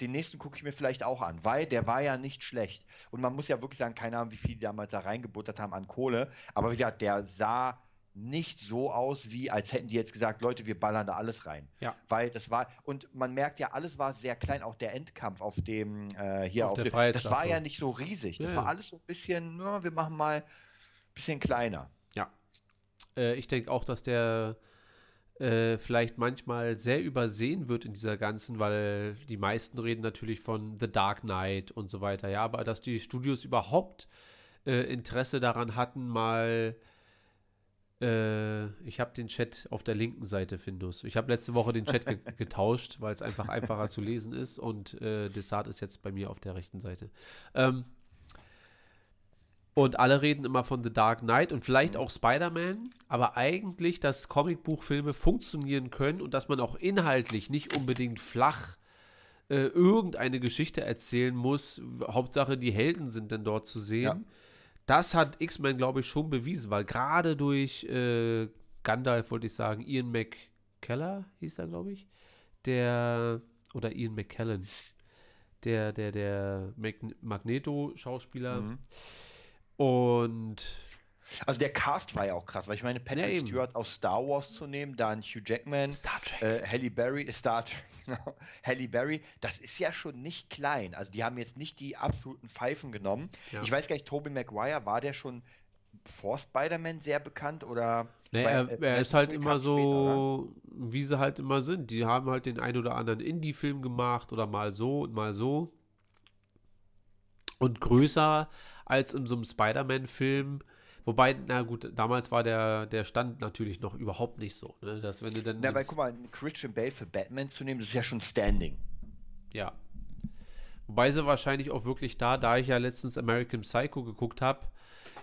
den nächsten gucke ich mir vielleicht auch an, weil der war ja nicht schlecht. Und man muss ja wirklich sagen, keine Ahnung, wie viel die damals da reingebuttert haben an Kohle. Aber wie gesagt, der sah nicht so aus, wie als hätten die jetzt gesagt, Leute, wir ballern da alles rein. Ja. Weil das war, und man merkt ja, alles war sehr klein, auch der Endkampf auf dem, äh, hier Auf auf, der dem, das war ja nicht so riesig. Das Ja, war alles so ein bisschen, na, wir machen mal ein bisschen kleiner. Ja. Äh, ich denke auch, dass der äh, vielleicht manchmal sehr übersehen wird in dieser ganzen, weil die meisten reden natürlich von The Dark Knight und so weiter. Ja, aber dass die Studios überhaupt äh, Interesse daran hatten, mal. Äh, ich habe den Chat auf der linken Seite, Findus. Ich habe letzte Woche den Chat ge getauscht, weil es einfach einfacher zu lesen ist und äh, Desart ist jetzt bei mir auf der rechten Seite. Ähm, und alle reden immer von The Dark Knight und vielleicht auch Spider-Man, aber eigentlich, dass Comicbuchfilme funktionieren können und dass man auch inhaltlich nicht unbedingt flach äh, irgendeine Geschichte erzählen muss. Hauptsache, die Helden sind dann dort zu sehen. Ja. Das hat X-Men, glaube ich, schon bewiesen, weil gerade durch äh, Gandalf, wollte ich sagen, Ian McKellar hieß er, glaube ich, der, oder Ian McKellen, der, der, der Mag Magneto-Schauspieler. Mhm. Und Also der Cast war ja auch krass, weil ich meine, Patrick Ja. Stewart aus Star Wars zu nehmen, dann Hugh Jackman, Star Trek. äh, Halle Berry, Star Trek, Halle Berry, das ist ja schon nicht klein. Also die haben jetzt nicht die absoluten Pfeifen genommen. Ja. Ich weiß gar nicht, Tobey Maguire, war der schon vor Spider-Man sehr bekannt oder? Ne, weil, er, äh, er ist halt immer kam später, so, wie sie halt immer sind. Die haben halt den ein oder anderen Indie-Film gemacht oder mal so und mal so. Und größer als in so einem Spider-Man-Film. Wobei, na gut, damals war der, der Stand natürlich noch überhaupt nicht so. Ne? Dass wenn du dann. Na, weil guck mal, Christian Bale für Batman zu nehmen, das ist ja schon Standing. Ja. Wobei sie wahrscheinlich auch wirklich da, da ich ja letztens American Psycho geguckt habe,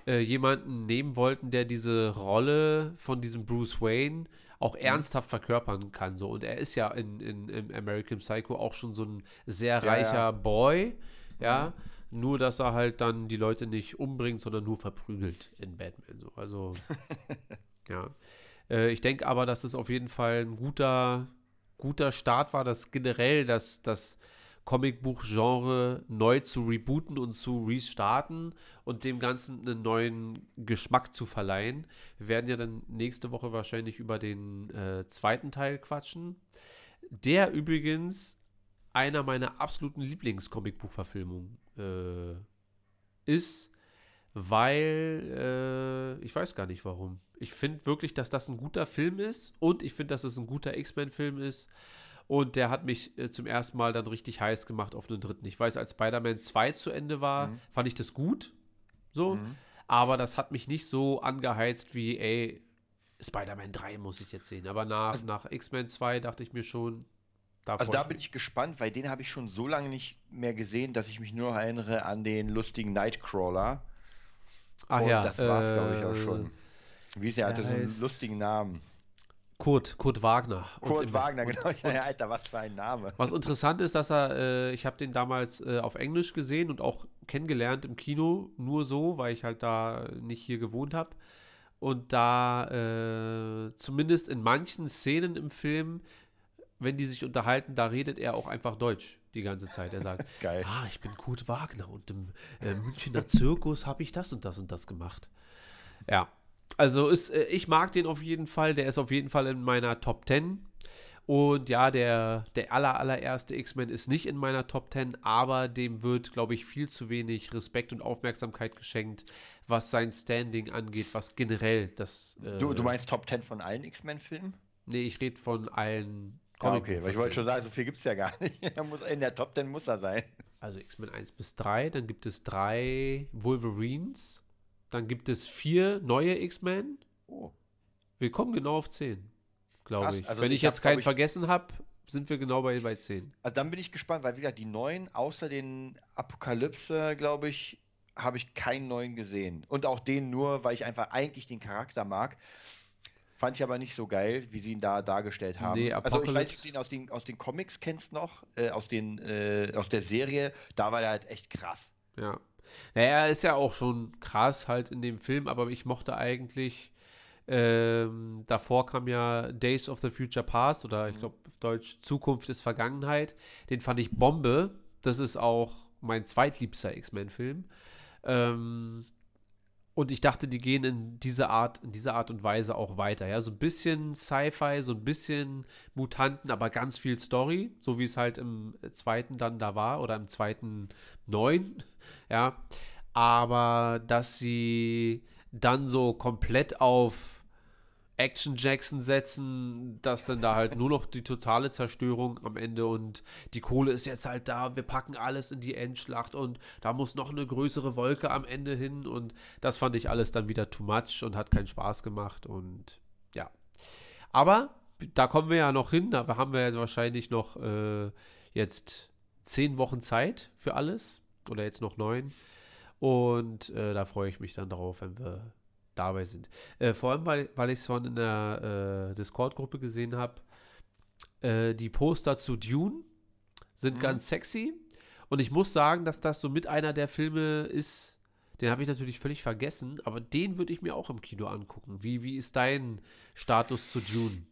äh, jemanden nehmen wollten, der diese Rolle von diesem Bruce Wayne auch ernsthaft verkörpern kann. So. Und er ist ja in, in, in American Psycho auch schon so ein sehr reicher ja. Boy. Ja. Nur, dass er halt dann die Leute nicht umbringt, sondern nur verprügelt in Batman. So. Also, ja. Äh, ich denke aber, dass es auf jeden Fall ein guter, guter Start war, dass generell das, das Comicbuch-Genre neu zu rebooten und zu restarten und dem Ganzen einen neuen Geschmack zu verleihen. Wir werden ja dann nächste Woche wahrscheinlich über den äh, zweiten Teil quatschen. Der übrigens einer meiner absoluten Lieblings-Comicbuch-Verfilmungen äh, ist, weil äh, ich weiß gar nicht warum. Ich finde wirklich, dass das ein guter Film ist und ich finde, dass es ein guter X-Men-Film ist. Und der hat mich äh, zum ersten Mal dann richtig heiß gemacht auf einen dritten. Ich weiß, als Spider-Man 2 zu Ende war, Mhm. fand ich das gut. So. Aber das hat mich nicht so angeheizt wie, ey, Spider-Man 3 muss ich jetzt sehen. Aber nach, nach X-Men 2 dachte ich mir schon, da Also da bin ich gespannt, weil den habe ich schon so lange nicht mehr gesehen, dass ich mich nur noch erinnere an den lustigen Nightcrawler. Ach Und ja, das war es, glaube ich, auch äh, schon. Wie ist er? der hatte so einen lustigen Namen. Kurt, Kurt Wagner. Und Kurt im- Wagner, und- genau. Ja, Alter, was für ein Name. Was interessant ist, dass er, äh, ich habe den damals äh, auf Englisch gesehen und auch kennengelernt im Kino, nur so, weil ich halt da nicht hier gewohnt habe. Und da äh, zumindest in manchen Szenen im Film, wenn die sich unterhalten, da redet er auch einfach Deutsch die ganze Zeit. Er sagt, Geil. ah, ich bin Kurt Wagner und im äh, Münchner Zirkus habe ich das und das und das gemacht. Ja, also ist, äh, ich mag den auf jeden Fall. Der ist auf jeden Fall in meiner Top 10. Und ja, der, der aller, allererste X-Men ist nicht in meiner Top 10, aber dem wird, glaube ich, viel zu wenig Respekt und Aufmerksamkeit geschenkt, was sein Standing angeht, was generell das. Äh, Du, du meinst Top 10 von allen X-Men-Filmen? Nee, ich rede von allen Ja, okay, weil ich wollte schon sagen, so viel gibt es ja gar nicht. In der Top 10 muss er sein. Also X-Men 1 bis 3, dann gibt es drei Wolverines, dann gibt es vier neue X-Men. Oh. Wir kommen genau auf 10, glaube ich. also Wenn ich, ich jetzt keinen ich- vergessen habe, sind wir genau bei, bei 10. Also dann bin ich gespannt, weil wieder die neuen, außer den Apokalypse, glaube ich, habe ich keinen neuen gesehen. Und auch den nur, weil ich einfach eigentlich den Charakter mag. Fand ich aber nicht so geil, wie sie ihn da dargestellt haben. Nee, also ich weiß nicht, ob du ihn aus den, aus den Comics kennst noch, äh, aus, den, äh, aus der Serie. Da war der halt echt krass. Ja. Naja, er ist ja auch schon krass halt in dem Film, aber ich mochte eigentlich Ähm, davor kam ja Days of the Future Past oder ich glaube auf Deutsch Zukunft ist Vergangenheit. Den fand ich Bombe. Das ist auch mein zweitliebster X-Men-Film. Ähm, und ich dachte, die gehen in diese Art, in dieser Art und Weise auch weiter. Ja, so ein bisschen Sci-Fi, so ein bisschen Mutanten, aber ganz viel Story, so wie es halt im zweiten dann da war oder im zweiten neun. Ja, aber dass sie dann so komplett auf Action Jackson setzen, dass dann da halt nur noch die totale Zerstörung am Ende und die Kohle ist jetzt halt da, wir packen alles in die Endschlacht und da muss noch eine größere Wolke am Ende hin und das fand ich alles dann wieder too much und hat keinen Spaß gemacht und ja. Aber da kommen wir ja noch hin, da haben wir ja wahrscheinlich noch äh, jetzt zehn Wochen Zeit für alles oder jetzt noch neun und äh, da freue ich mich dann drauf, wenn wir dabei sind. Äh, vor allem, weil, weil ich es von in der äh, Discord-Gruppe gesehen habe, äh, die Poster zu Dune sind mhm. ganz sexy. Und ich muss sagen, dass das so mit einer der Filme ist, den habe ich natürlich völlig vergessen, aber den würde ich mir auch im Kino angucken. Wie, wie ist dein Status zu Dune?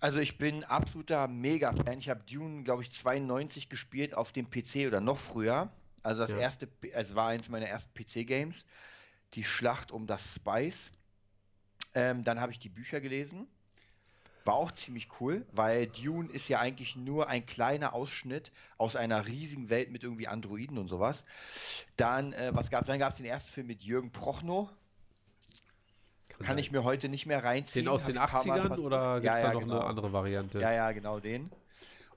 Also ich bin absoluter Mega-Fan. Ich habe Dune, glaube ich, 92 gespielt auf dem PC oder noch früher. Also das ja. erste, es war eins meiner ersten PC-Games die Schlacht um das Spice. Ähm, dann habe ich die Bücher gelesen. War auch ziemlich cool, weil Dune ist ja eigentlich nur ein kleiner Ausschnitt aus einer riesigen Welt mit irgendwie Androiden und sowas. Dann, äh, was gab's? Dann gab es den ersten Film mit Jürgen Prochnow. Kann, Kann ich mir heute nicht mehr reinziehen. Den aus den 80ern oder gibt es ja, da noch genau. eine andere Variante? Ja, ja, genau den.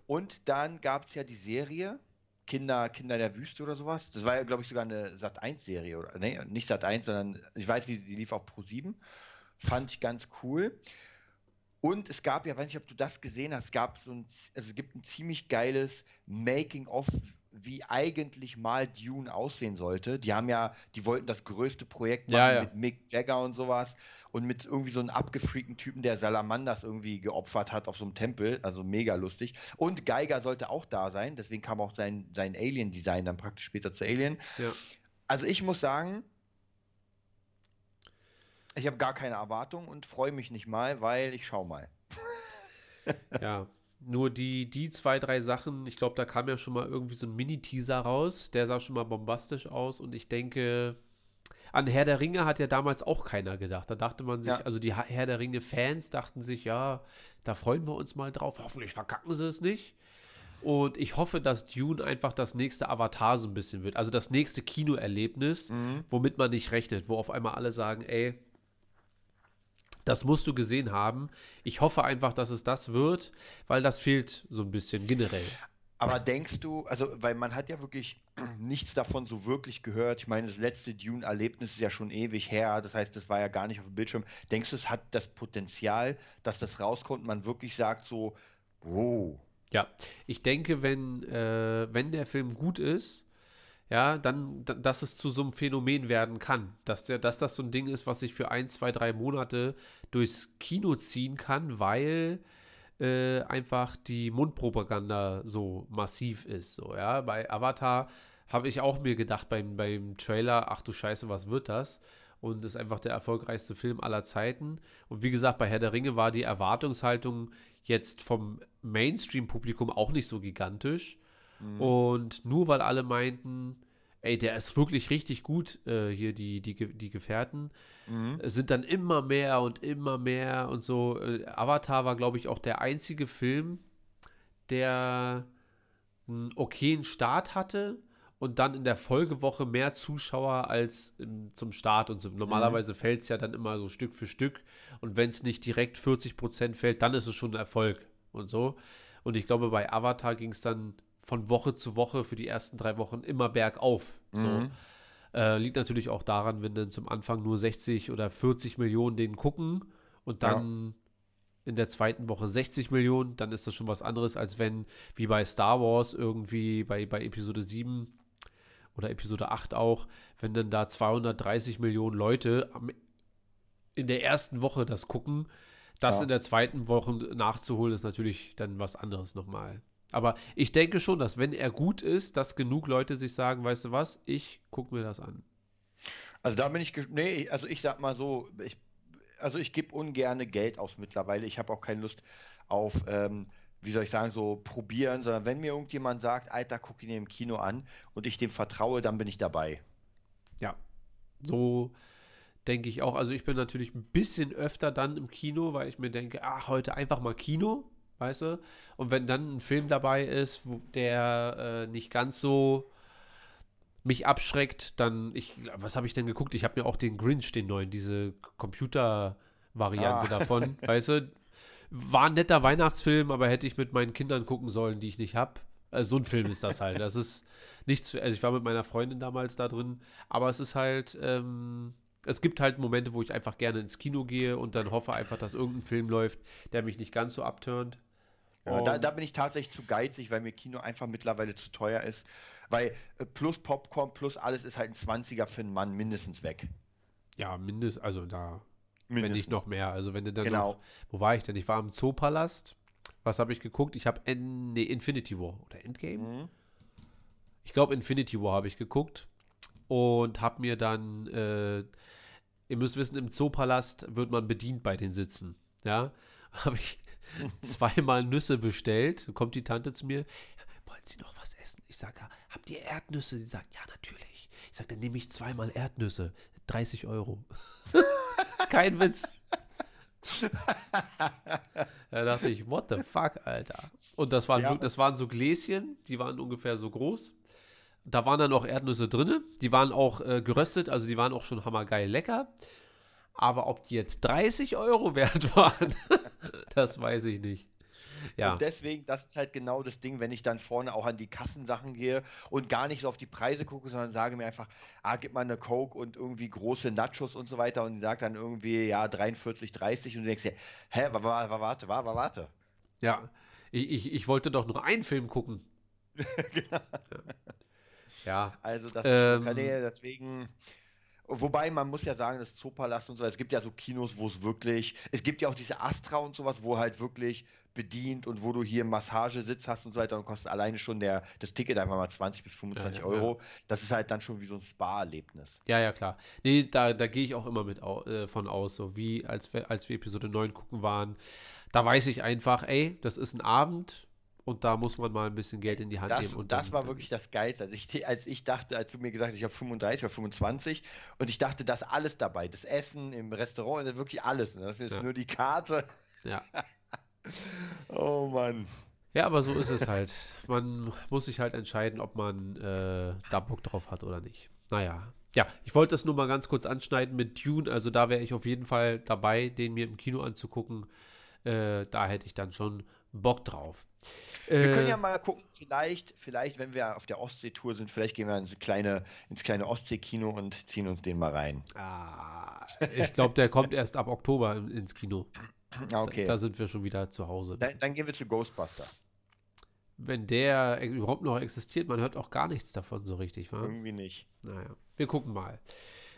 Und dann gab es ja die Serie Kinder, Kinder der Wüste oder sowas. Das war ja, glaube ich, sogar eine Sat 1-Serie oder nee, nicht Sat 1, sondern ich weiß, die, die lief auf Pro 7. Fand ich ganz cool. Und es gab ja, weiß nicht, ob du das gesehen hast, gab so ein, also es gibt ein ziemlich geiles Making-of, wie eigentlich mal Dune aussehen sollte. Die haben ja, die wollten das größte Projekt machen ja, ja. mit Mick Jagger und sowas und mit irgendwie so einem abgefreakten Typen, der Salamanders irgendwie geopfert hat auf so einem Tempel. Also mega lustig. Und Geiger sollte auch da sein, deswegen kam auch sein, sein Alien-Design dann praktisch später zu Alien. Ja. Also ich muss sagen, ich habe gar keine Erwartung und freue mich nicht mal, weil ich schau mal. ja, nur die, die zwei, drei Sachen, ich glaube, da kam ja schon mal irgendwie so ein Mini-Teaser raus, der sah schon mal bombastisch aus und ich denke, an Herr der Ringe hat ja damals auch keiner gedacht. Da dachte man sich, ja. also die Herr der Ringe-Fans dachten sich, ja, da freuen wir uns mal drauf. Hoffentlich verkacken sie es nicht. Und ich hoffe, dass Dune einfach das nächste Avatar so ein bisschen wird. Also das nächste Kinoerlebnis, mhm. womit man nicht rechnet, wo auf einmal alle sagen, ey, das musst du gesehen haben. Ich hoffe einfach, dass es das wird, weil das fehlt so ein bisschen generell. Aber denkst du, also, weil man hat ja wirklich nichts davon so wirklich gehört. Ich meine, das letzte Dune-Erlebnis ist ja schon ewig her. Das heißt, das war ja gar nicht auf dem Bildschirm. Denkst du, es hat das Potenzial, dass das rauskommt und man wirklich sagt so, wow. Ja, ich denke, wenn, äh, wenn der Film gut ist, ja, dann, dass es zu so einem Phänomen werden kann. Dass, der, dass das so ein Ding ist, was sich für ein, zwei, drei Monate durchs Kino ziehen kann, weil äh, einfach die Mundpropaganda so massiv ist. So, ja? Bei Avatar habe ich auch mir gedacht beim, beim Trailer, ach du Scheiße, was wird das? Und ist einfach der erfolgreichste Film aller Zeiten. Und wie gesagt, bei Herr der Ringe war die Erwartungshaltung jetzt vom Mainstream-Publikum auch nicht so gigantisch. Mhm. Und nur weil alle meinten, ey, der ist wirklich richtig gut, äh, hier die, die, die Gefährten. Mhm. Es sind dann immer mehr und immer mehr und so. Äh, Avatar war, glaube ich, auch der einzige Film, der einen okayen Start hatte und dann in der Folgewoche mehr Zuschauer als im, zum Start. Und so. normalerweise mhm. fällt es ja dann immer so Stück für Stück. Und wenn es nicht direkt 40 Prozent fällt, dann ist es schon ein Erfolg und so. Und ich glaube, bei Avatar ging es dann von Woche zu Woche für die ersten drei Wochen immer bergauf. Mhm. So. Äh, liegt natürlich auch daran, wenn dann zum Anfang nur 60 oder 40 Millionen den gucken und dann ja. in der zweiten Woche 60 Millionen, dann ist das schon was anderes, als wenn, wie bei Star Wars, irgendwie bei, bei Episode 7 oder Episode 8 auch, wenn dann da 230 Millionen Leute am, in der ersten Woche das gucken, das ja. in der zweiten Woche nachzuholen, ist natürlich dann was anderes nochmal. Aber ich denke schon, dass wenn er gut ist, dass genug Leute sich sagen, weißt du was, ich gucke mir das an. Also da bin ich, nee, also ich sag mal so, ich, also ich gebe ungerne Geld aus mittlerweile. Ich habe auch keine Lust auf, ähm, wie soll ich sagen, so probieren, sondern wenn mir irgendjemand sagt, Alter, guck ihn im Kino an und ich dem vertraue, dann bin ich dabei. Ja, so denke ich auch. Also ich bin natürlich ein bisschen öfter dann im Kino, weil ich mir denke, ach, heute einfach mal Kino, weißt du? Und wenn dann ein Film dabei ist, wo der äh, nicht ganz so mich abschreckt, dann, ich, was habe ich denn geguckt? Ich habe mir auch den Grinch, den neuen, diese Computer-Variante Ah. davon, weißt du? War ein netter Weihnachtsfilm, aber hätte ich mit meinen Kindern gucken sollen, die ich nicht habe. Also so ein Film ist das halt. Das ist nichts, also ich war mit meiner Freundin damals da drin, aber es ist halt, ähm, es gibt halt Momente, wo ich einfach gerne ins Kino gehe und dann hoffe einfach, dass irgendein Film läuft, der mich nicht ganz so abturnt. Ja, da, da bin ich tatsächlich zu geizig, weil mir Kino einfach mittlerweile zu teuer ist. Weil äh, plus Popcorn, plus alles ist halt ein 20er für einen Mann mindestens weg. Ja, mindestens, also da, wenn Mindestens. nicht noch mehr. Also wenn du dann Genau. noch, wo war ich denn? Ich war im Zoopalast. Was habe ich geguckt? Ich habe nee, Infinity War oder Endgame? Mhm. Ich glaube Infinity War habe ich geguckt und habe mir dann, äh, ihr müsst wissen, im Zoopalast wird man bedient bei den Sitzen. Ja, habe ich zweimal Nüsse bestellt. Kommt die Tante zu mir. Wollen Sie noch was essen? Ich sage, habt ihr Erdnüsse? Sie sagt, ja, natürlich. Ich sage, dann nehme ich zweimal Erdnüsse. 30 Euro. Kein Witz. Da dachte ich, what the fuck, Alter. Und das waren, Ja. das waren so Gläschen, die waren ungefähr so groß. Da waren dann auch Erdnüsse drin. Die waren auch äh, geröstet, also die waren auch schon hammergeil lecker. Aber ob die jetzt 30 Euro wert waren, das weiß ich nicht. Ja, Und deswegen, das ist halt genau das Ding, wenn ich dann vorne auch an die Kassensachen gehe und gar nicht so auf die Preise gucke, sondern sage mir einfach, ah, gib mal eine Coke und irgendwie große Nachos und so weiter und sag dann irgendwie, ja, 43, 30 und du denkst dir, hä, wa- wa- wa- warte, wa- wa- warte. ja. Ich, ich, ich wollte doch nur einen Film gucken. Ja, Also das Ähm. kann ich, deswegen. Wobei man muss ja sagen, das Zoopalast und so, es gibt ja so Kinos, wo es wirklich, es gibt ja auch diese Astra und sowas, wo halt wirklich bedient und wo du hier Massagesitz hast und so weiter und kostet alleine schon der, das Ticket einfach mal 20 bis 25 Ja, ja, Euro. Das ist halt dann schon wie so ein Spa-Erlebnis. Ja, ja, klar. Nee, da, da gehe ich auch immer mit au, äh, von aus, so wie als wir, als wir Episode 9 gucken waren. Da weiß ich einfach, ey, das ist ein Abend und da muss man mal ein bisschen Geld in die Hand Das, nehmen. Und das dann, war wirklich das Geilste. Also ich, als ich dachte, als du mir gesagt hast, ich habe 35 oder 25 und ich dachte, da ist alles dabei. Das Essen im Restaurant, das ist wirklich alles. Und das ist jetzt Ja. nur die Karte. Ja. Oh Mann. ja, aber so ist es halt. Man muss sich halt entscheiden, ob man äh, da Bock drauf hat oder nicht. Naja. Ja, ich wollte das nur mal ganz kurz anschneiden mit Dune. Also da wäre ich auf jeden Fall dabei, den mir im Kino anzugucken. Äh, da hätte ich dann schon Bock drauf. Wir können Äh, ja mal gucken, vielleicht, vielleicht, wenn wir auf der Ostsee-Tour sind, vielleicht gehen wir ins kleine, ins kleine Ostsee-Kino und ziehen uns den mal rein. ah, ich glaube, der kommt erst ab Oktober in- ins Kino. Ah, okay. Da sind wir schon wieder zu Hause. Dann, dann gehen wir zu Ghostbusters. Wenn der überhaupt noch existiert, man hört auch gar nichts davon so richtig, wa? Irgendwie nicht. Naja, wir gucken mal.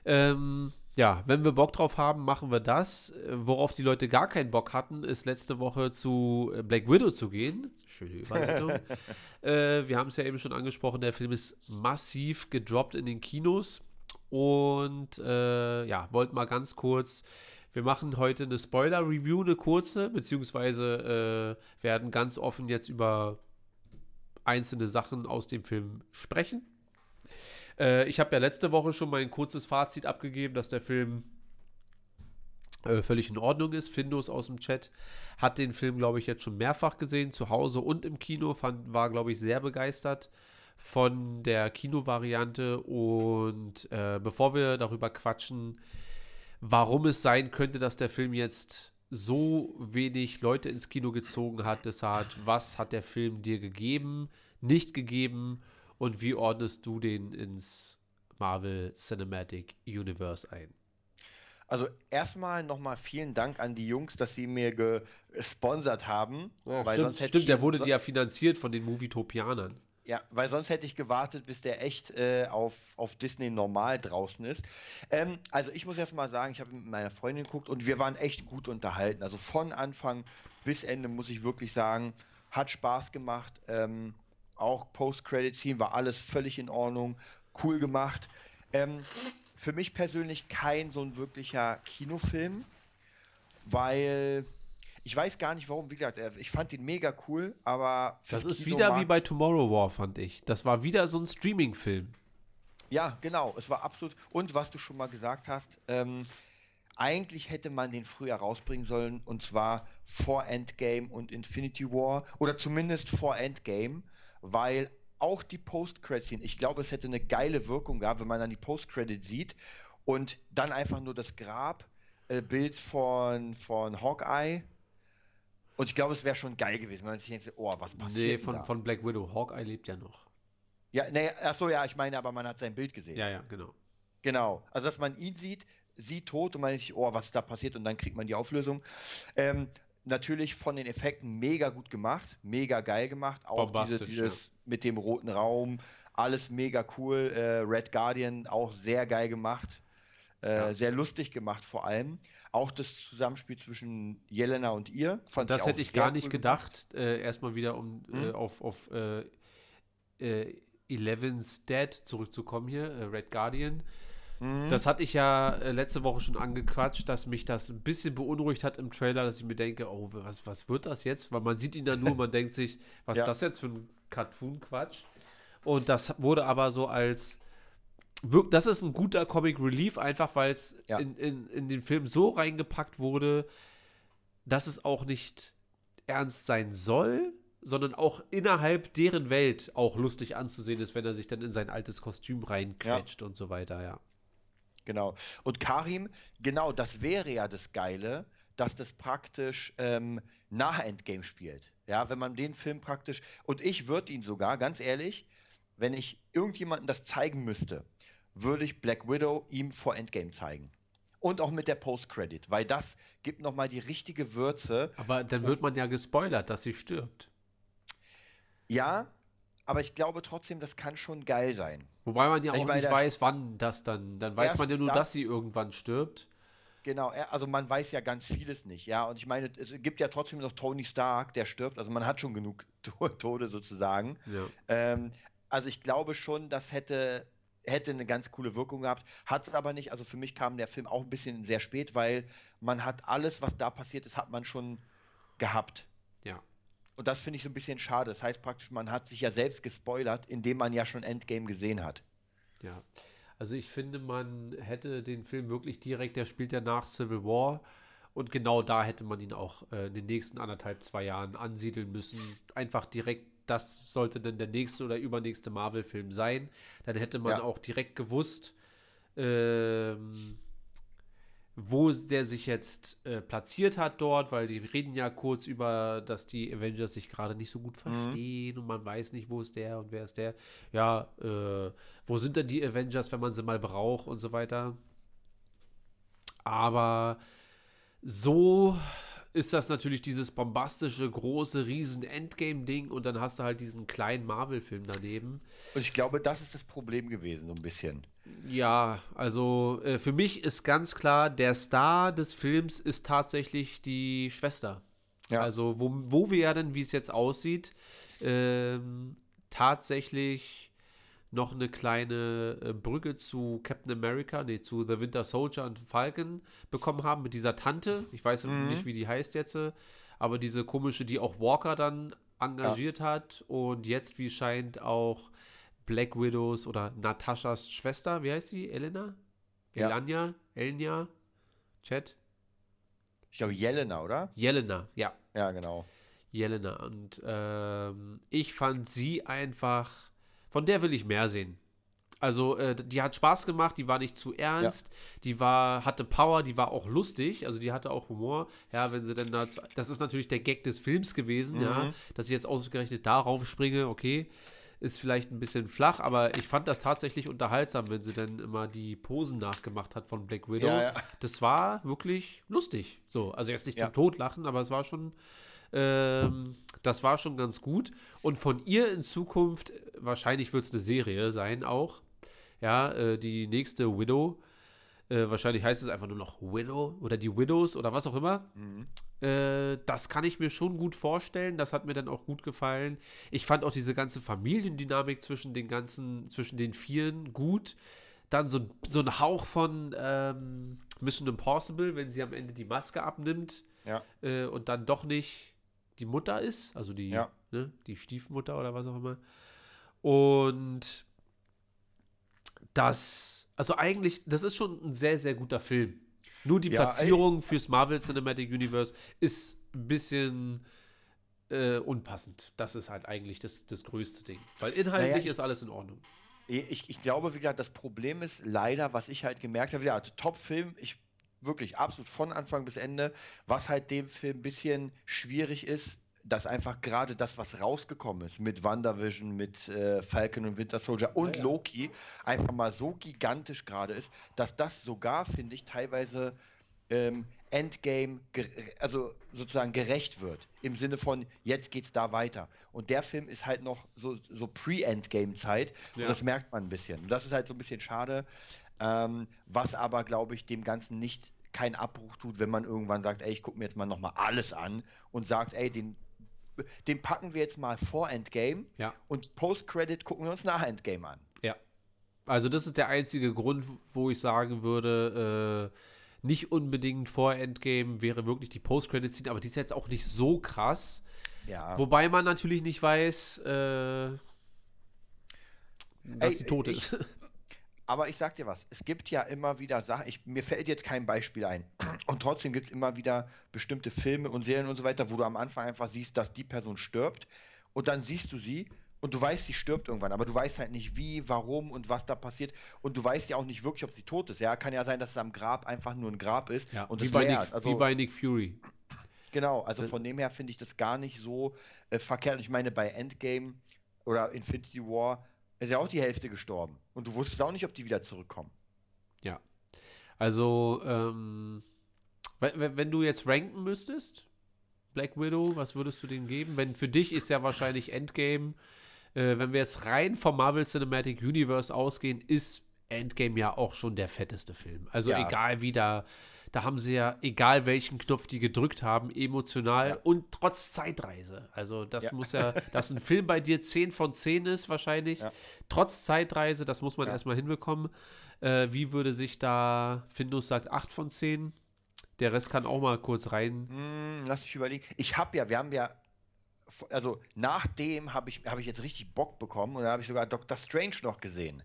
Ähm, ja, wenn wir Bock drauf haben, machen wir das. Worauf die Leute gar keinen Bock hatten, ist letzte Woche zu äh, Black Widow zu gehen. Schöne Überleitung. äh, wir haben es ja eben schon angesprochen, der Film ist massiv gedroppt in den Kinos. Und äh, ja, wollten mal ganz kurz. Wir machen heute eine Spoiler-Review, eine kurze, beziehungsweise äh, werden ganz offen jetzt über einzelne Sachen aus dem Film sprechen. Äh, ich habe ja letzte Woche schon mein kurzes Fazit abgegeben, dass der Film äh, völlig in Ordnung ist. Findus aus dem Chat hat den Film, glaube ich, jetzt schon mehrfach gesehen, zu Hause und im Kino, fand, war, glaube ich, sehr begeistert von der Kinovariante. Und äh, bevor wir darüber quatschen, warum es sein könnte, dass der Film jetzt so wenig Leute ins Kino gezogen hat, deshalb, was hat der Film dir gegeben, nicht gegeben und wie ordnest du den ins Marvel Cinematic Universe ein? Also erstmal nochmal vielen Dank an die Jungs, dass sie mir gesponsert haben. weil stimmt, sonst hätte stimmt der wurde ja finanziert von den Movietopianern. Ja, weil sonst hätte ich gewartet, bis der echt äh, auf, auf Disney normal draußen ist. Ähm, also ich muss erst mal sagen, ich habe mit meiner Freundin geguckt und wir waren echt gut unterhalten. Also von Anfang bis Ende muss ich wirklich sagen, hat Spaß gemacht. Ähm, auch Post-Credit-Scene war alles völlig in Ordnung, cool gemacht. Ähm, für mich persönlich kein so ein wirklicher Kinofilm. weil ich weiß gar nicht warum, wie gesagt, ich fand ihn mega cool, aber Das ist Kino wieder wie bei Tomorrow War, fand ich. Das war wieder so ein Streaming-Film. Ja, genau, es war absolut. Und was du schon mal gesagt hast, ähm, eigentlich hätte man den früher rausbringen sollen, und zwar vor Endgame und Infinity War, oder zumindest vor Endgame, weil auch die Post-Credit-Szene, ich glaube, es hätte eine geile Wirkung gehabt, wenn man dann die Post-Credit sieht und dann einfach nur das Grab-Bild von, von Hawkeye. Und ich glaube, es wäre schon geil gewesen, wenn man sich denkt, oh, was passiert Nee, von, da? von Black Widow. Hawkeye lebt ja noch. Ja, nee, achso, ja, ich meine, aber man hat sein Bild gesehen. Ja, ja, genau. Genau. Also, dass man ihn sieht, sie tot und man sich, oh, was ist da passiert und dann kriegt man die Auflösung. Ähm, natürlich von den Effekten mega gut gemacht, mega geil gemacht. Auch diese, dieses mit dem roten Raum, alles mega cool. Äh, Red Guardian auch sehr geil gemacht. Äh, Ja. Sehr lustig gemacht vor allem. Auch das Zusammenspiel zwischen Jelena und ihr. Fand Das auch hätte ich gar nicht gedacht. Äh, erstmal wieder, um äh, Mhm. auf, auf äh, äh, Eleven's Dead zurückzukommen hier, äh, Red Guardian. Mhm. Das hatte ich ja äh, letzte Woche schon angequatscht, dass mich das ein bisschen beunruhigt hat im Trailer, dass ich mir denke, oh, was, was wird das jetzt? Weil man sieht ihn dann nur, man denkt sich, was Ja. ist das jetzt für ein Cartoon-Quatsch? Und das wurde aber so als das ist ein guter Comic Relief, einfach weil es Ja. in, in, in den Film so reingepackt wurde, dass es auch nicht ernst sein soll, sondern auch innerhalb deren Welt auch lustig anzusehen ist, wenn er sich dann in sein altes Kostüm reinquetscht und so weiter, ja. Genau. Und Karim, genau, das wäre ja das Geile, dass das praktisch ähm, nach Endgame spielt. Ja, wenn man den Film praktisch. Und ich würde ihn sogar, ganz ehrlich, wenn ich irgendjemandem das zeigen müsste, würde ich Black Widow ihm vor Endgame zeigen. Und auch mit der Post-Credit, weil das gibt nochmal die richtige Würze. Aber dann wird man ja gespoilert, dass sie stirbt. Ja, aber ich glaube trotzdem, das kann schon geil sein. Wobei man ja Ich auch meine, nicht weiß, wann das dann. Dann weiß man ja nur, das- dass sie irgendwann stirbt. Genau, also man weiß ja ganz vieles nicht, ja. Und ich meine, es gibt ja trotzdem noch Tony Stark, der stirbt. Also man hat schon genug To- Tode sozusagen. Ja. Ähm, also ich glaube schon, das hätte, hätte eine ganz coole Wirkung gehabt. Hat es aber nicht. Also für mich kam der Film auch ein bisschen sehr spät, weil man hat alles, was da passiert ist, hat man schon gehabt. Ja. Und das finde ich so ein bisschen schade. Das heißt praktisch, man hat sich ja selbst gespoilert, indem man ja schon Endgame gesehen hat. Ja. Also ich finde, man hätte den Film wirklich direkt, der spielt ja nach Civil War. Und genau da hätte man ihn auch äh, in den nächsten anderthalb, zwei Jahren ansiedeln müssen. Einfach direkt, das sollte dann der nächste oder übernächste Marvel-Film sein. Dann hätte man Ja. auch direkt gewusst, ähm, wo der sich jetzt äh, platziert hat dort, weil die reden ja kurz über, dass die Avengers sich gerade nicht so gut verstehen und man weiß nicht, wo ist der und wer ist der. Ja, äh, wo sind denn die Avengers, wenn man sie mal braucht und so weiter. Aber so ist das natürlich dieses bombastische, große, riesen Endgame-Ding und dann hast du halt diesen kleinen Marvel-Film daneben. Und ich glaube, das ist das Problem gewesen, so ein bisschen. Ja, also äh, für mich ist ganz klar, der Star des Films ist tatsächlich die Schwester. Ja. Also wo, wo wir ja dann, wie es jetzt aussieht, ähm, tatsächlich noch eine kleine äh, Brücke zu Captain America, nee, zu The Winter Soldier und Falcon bekommen haben mit dieser Tante. Ich weiß nicht, wie die heißt jetzt, äh, aber diese komische, die auch Walker dann engagiert hat und jetzt, wie scheint, auch Black Widows oder Nataschas Schwester, wie heißt die? Elena? Ja. Elania? Elnia? Chat? Ich glaube, Jelena, oder? Jelena, ja. Ja, genau. Jelena. Und ähm, ich fand sie einfach, von der will ich mehr sehen. Also, äh, die hat Spaß gemacht, die war nicht zu ernst, die war, hatte Power, die war auch lustig, also die hatte auch Humor. Ja, wenn sie dann da, das ist natürlich der Gag des Films gewesen, ja, dass ich jetzt ausgerechnet darauf springe, okay, ist vielleicht ein bisschen flach, aber ich fand das tatsächlich unterhaltsam, wenn sie dann immer die Posen nachgemacht hat von Black Widow. Ja, ja. Das war wirklich lustig. So, also jetzt nicht Ja. zum Totlachen, aber es war schon, ähm, das war schon ganz gut. Und von ihr in Zukunft, wahrscheinlich wird es eine Serie sein auch. Ja, äh, die nächste Widow. Äh, wahrscheinlich heißt es einfach nur noch Widow oder die Widows oder was auch immer. Äh, das kann ich mir schon gut vorstellen. Das hat mir dann auch gut gefallen. Ich fand auch diese ganze Familiendynamik zwischen den ganzen, zwischen den Vieren gut. dann so, so ein Hauch von ähm, Mission Impossible, wenn sie am Ende die Maske abnimmt Ja. äh, und dann doch nicht die Mutter ist, also die, Ja. ne, die Stiefmutter oder was auch immer. Und das, also eigentlich, das ist schon ein sehr, sehr guter Film. Nur die Ja, Platzierung fürs Marvel Cinematic Universe ist ein bisschen äh, unpassend. Das ist halt eigentlich das, das größte Ding. Weil inhaltlich Naja, ich- ist alles in Ordnung. Ich, ich glaube, wie gesagt, das Problem ist leider, was ich halt gemerkt habe, ja, Top-Film, ich wirklich absolut von Anfang bis Ende, was halt dem Film ein bisschen schwierig ist, dass einfach gerade das, was rausgekommen ist mit WandaVision, mit äh, Falcon und Winter Soldier und ja. Loki, einfach mal so gigantisch gerade ist, dass das sogar, finde ich, teilweise ähm, Endgame, also sozusagen gerecht wird. Im Sinne von, jetzt geht's da weiter. Und der Film ist halt noch so, so Pre-Endgame-Zeit. Ja. Und das merkt man ein bisschen. Und das ist halt so ein bisschen schade. Ähm, was aber, glaube ich, dem Ganzen nicht keinen Abbruch tut, wenn man irgendwann sagt, ey, ich gucke mir jetzt mal nochmal alles an und sagt, ey, den, den packen wir jetzt mal vor Endgame Ja. und Post-Credit gucken wir uns nach Endgame an. Ja. Also das ist der einzige Grund, wo ich sagen würde, äh, nicht unbedingt vor Endgame wäre wirklich die Post-Credit-Scene, aber die ist jetzt auch nicht so krass. Ja. Wobei man natürlich nicht weiß, äh, dass Ey, sie tot ich- ist. Aber ich sag dir was, es gibt ja immer wieder Sachen, ich, mir fällt jetzt kein Beispiel ein. Und trotzdem gibt es immer wieder bestimmte Filme und Serien und so weiter, wo du am Anfang einfach siehst, dass die Person stirbt und dann siehst du sie und du weißt, sie stirbt irgendwann, aber du weißt halt nicht wie, warum und was da passiert und du weißt ja auch nicht wirklich, ob sie tot ist. Ja, kann ja sein, dass es am Grab einfach nur ein Grab ist Ja, und wie, es bei Nick. Also, wie bei Nick Fury. Genau, also von dem her finde ich das gar nicht so äh, verkehrt. Und ich meine, bei Endgame oder Infinity War ist ja auch die Hälfte gestorben. Und du wusstest auch nicht, ob die wieder zurückkommen. Ja. Also, ähm, wenn, wenn- du jetzt ranken müsstest, Black Widow, was würdest du denen geben? Wenn für dich ist ja wahrscheinlich Endgame, äh, wenn wir jetzt rein vom Marvel Cinematic Universe ausgehen, ist Endgame ja auch schon der fetteste Film. Also Ja. egal wie da, da haben sie ja, egal welchen Knopf die gedrückt haben, emotional Ja. und trotz Zeitreise. Also das Ja. muss ja, dass ein Film bei dir 10 von 10 ist wahrscheinlich, Ja. trotz Zeitreise, das muss man Ja. erstmal hinbekommen. Äh, wie würde sich da, Findus sagt 8 von 10. Der Rest kann auch mal kurz rein. Hm, lass mich überlegen. Ich habe ja, wir haben ja, also nachdem habe ich, hab ich jetzt richtig Bock bekommen und da habe ich sogar Doctor Strange noch gesehen.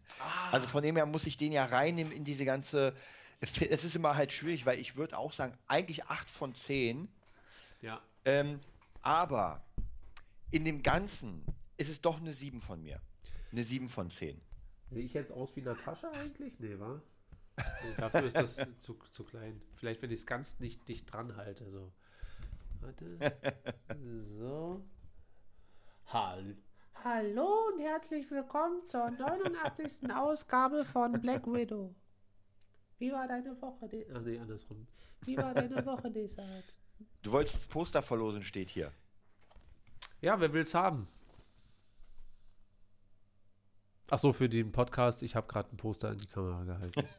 Also von dem her muss ich den ja reinnehmen in diese ganze. Es ist immer halt schwierig, weil ich würde auch sagen, eigentlich 8 von 10. Ja. Ähm, aber in dem Ganzen ist es doch eine 7 von mir. Eine 7 von 10. Sehe ich jetzt aus wie Natascha eigentlich? Nee, wa? Nee, dafür ist das zu, zu klein. Vielleicht, wenn ich es ganz nicht dicht dran halte. So. Warte. So. Hall. Hallo und herzlich willkommen zur 89. Ausgabe von Black Widow. Wie war deine Woche? Die Ach nee, andersrum. Wie war deine Woche, Desart? Du wolltest das Poster verlosen, steht hier. Ja, wer will's haben? Ach so, für den Podcast. Ich habe gerade ein Poster in die Kamera gehalten.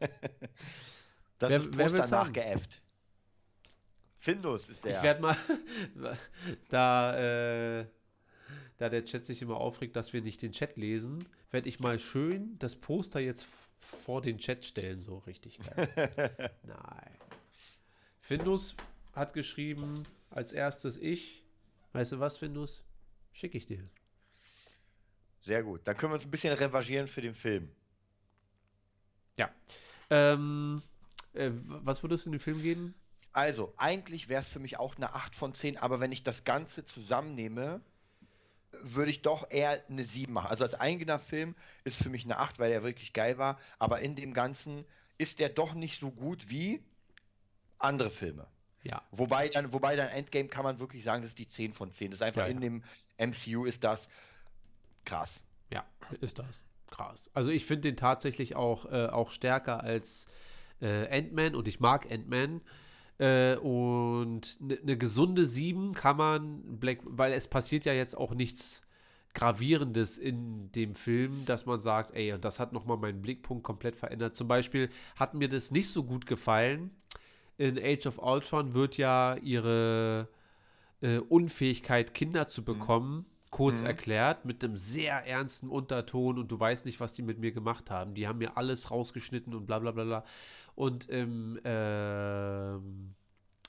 Das Wer- ist wer Poster will's haben? nachgeäfft. Findus ist der. Ich werde mal, da, äh, da der Chat sich immer aufregt, dass wir nicht den Chat lesen, werde ich mal schön das Poster jetzt vor den Chat stellen, so richtig geil. Nein. Findus hat geschrieben, als erstes ich. Weißt du was, Findus? Schicke ich dir. Sehr gut. Dann können wir uns ein bisschen revanchieren für den Film. Ja. Ähm, äh, was würdest du in den Film geben? Also, eigentlich wäre es für mich auch eine 8 von 10, aber wenn ich das Ganze zusammennehme, würde ich doch eher eine 7 machen. Also als eigener Film ist für mich eine 8, weil er wirklich geil war, aber in dem Ganzen ist der doch nicht so gut wie andere Filme. Ja. Wobei dann, wobei dann Endgame kann man wirklich sagen, das ist die 10 von 10. Das ist einfach Ja, in ja. dem MCU ist das krass. Ja, ist das. Krass. Also ich finde den tatsächlich auch, äh, auch stärker als äh, Ant-Man und ich mag Ant-Man. Äh, und eine ne gesunde 7 kann man Black, weil es passiert ja jetzt auch nichts Gravierendes in dem Film, dass man sagt, ey, und das hat nochmal meinen Blickpunkt komplett verändert. Zum Beispiel hat mir das nicht so gut gefallen. In Age of Ultron wird ja ihre äh, Unfähigkeit, Kinder zu bekommen, kurz erklärt mit einem sehr ernsten Unterton und du weißt nicht, was die mit mir gemacht haben. Die haben mir alles rausgeschnitten und bla bla bla bla. Und im, ähm,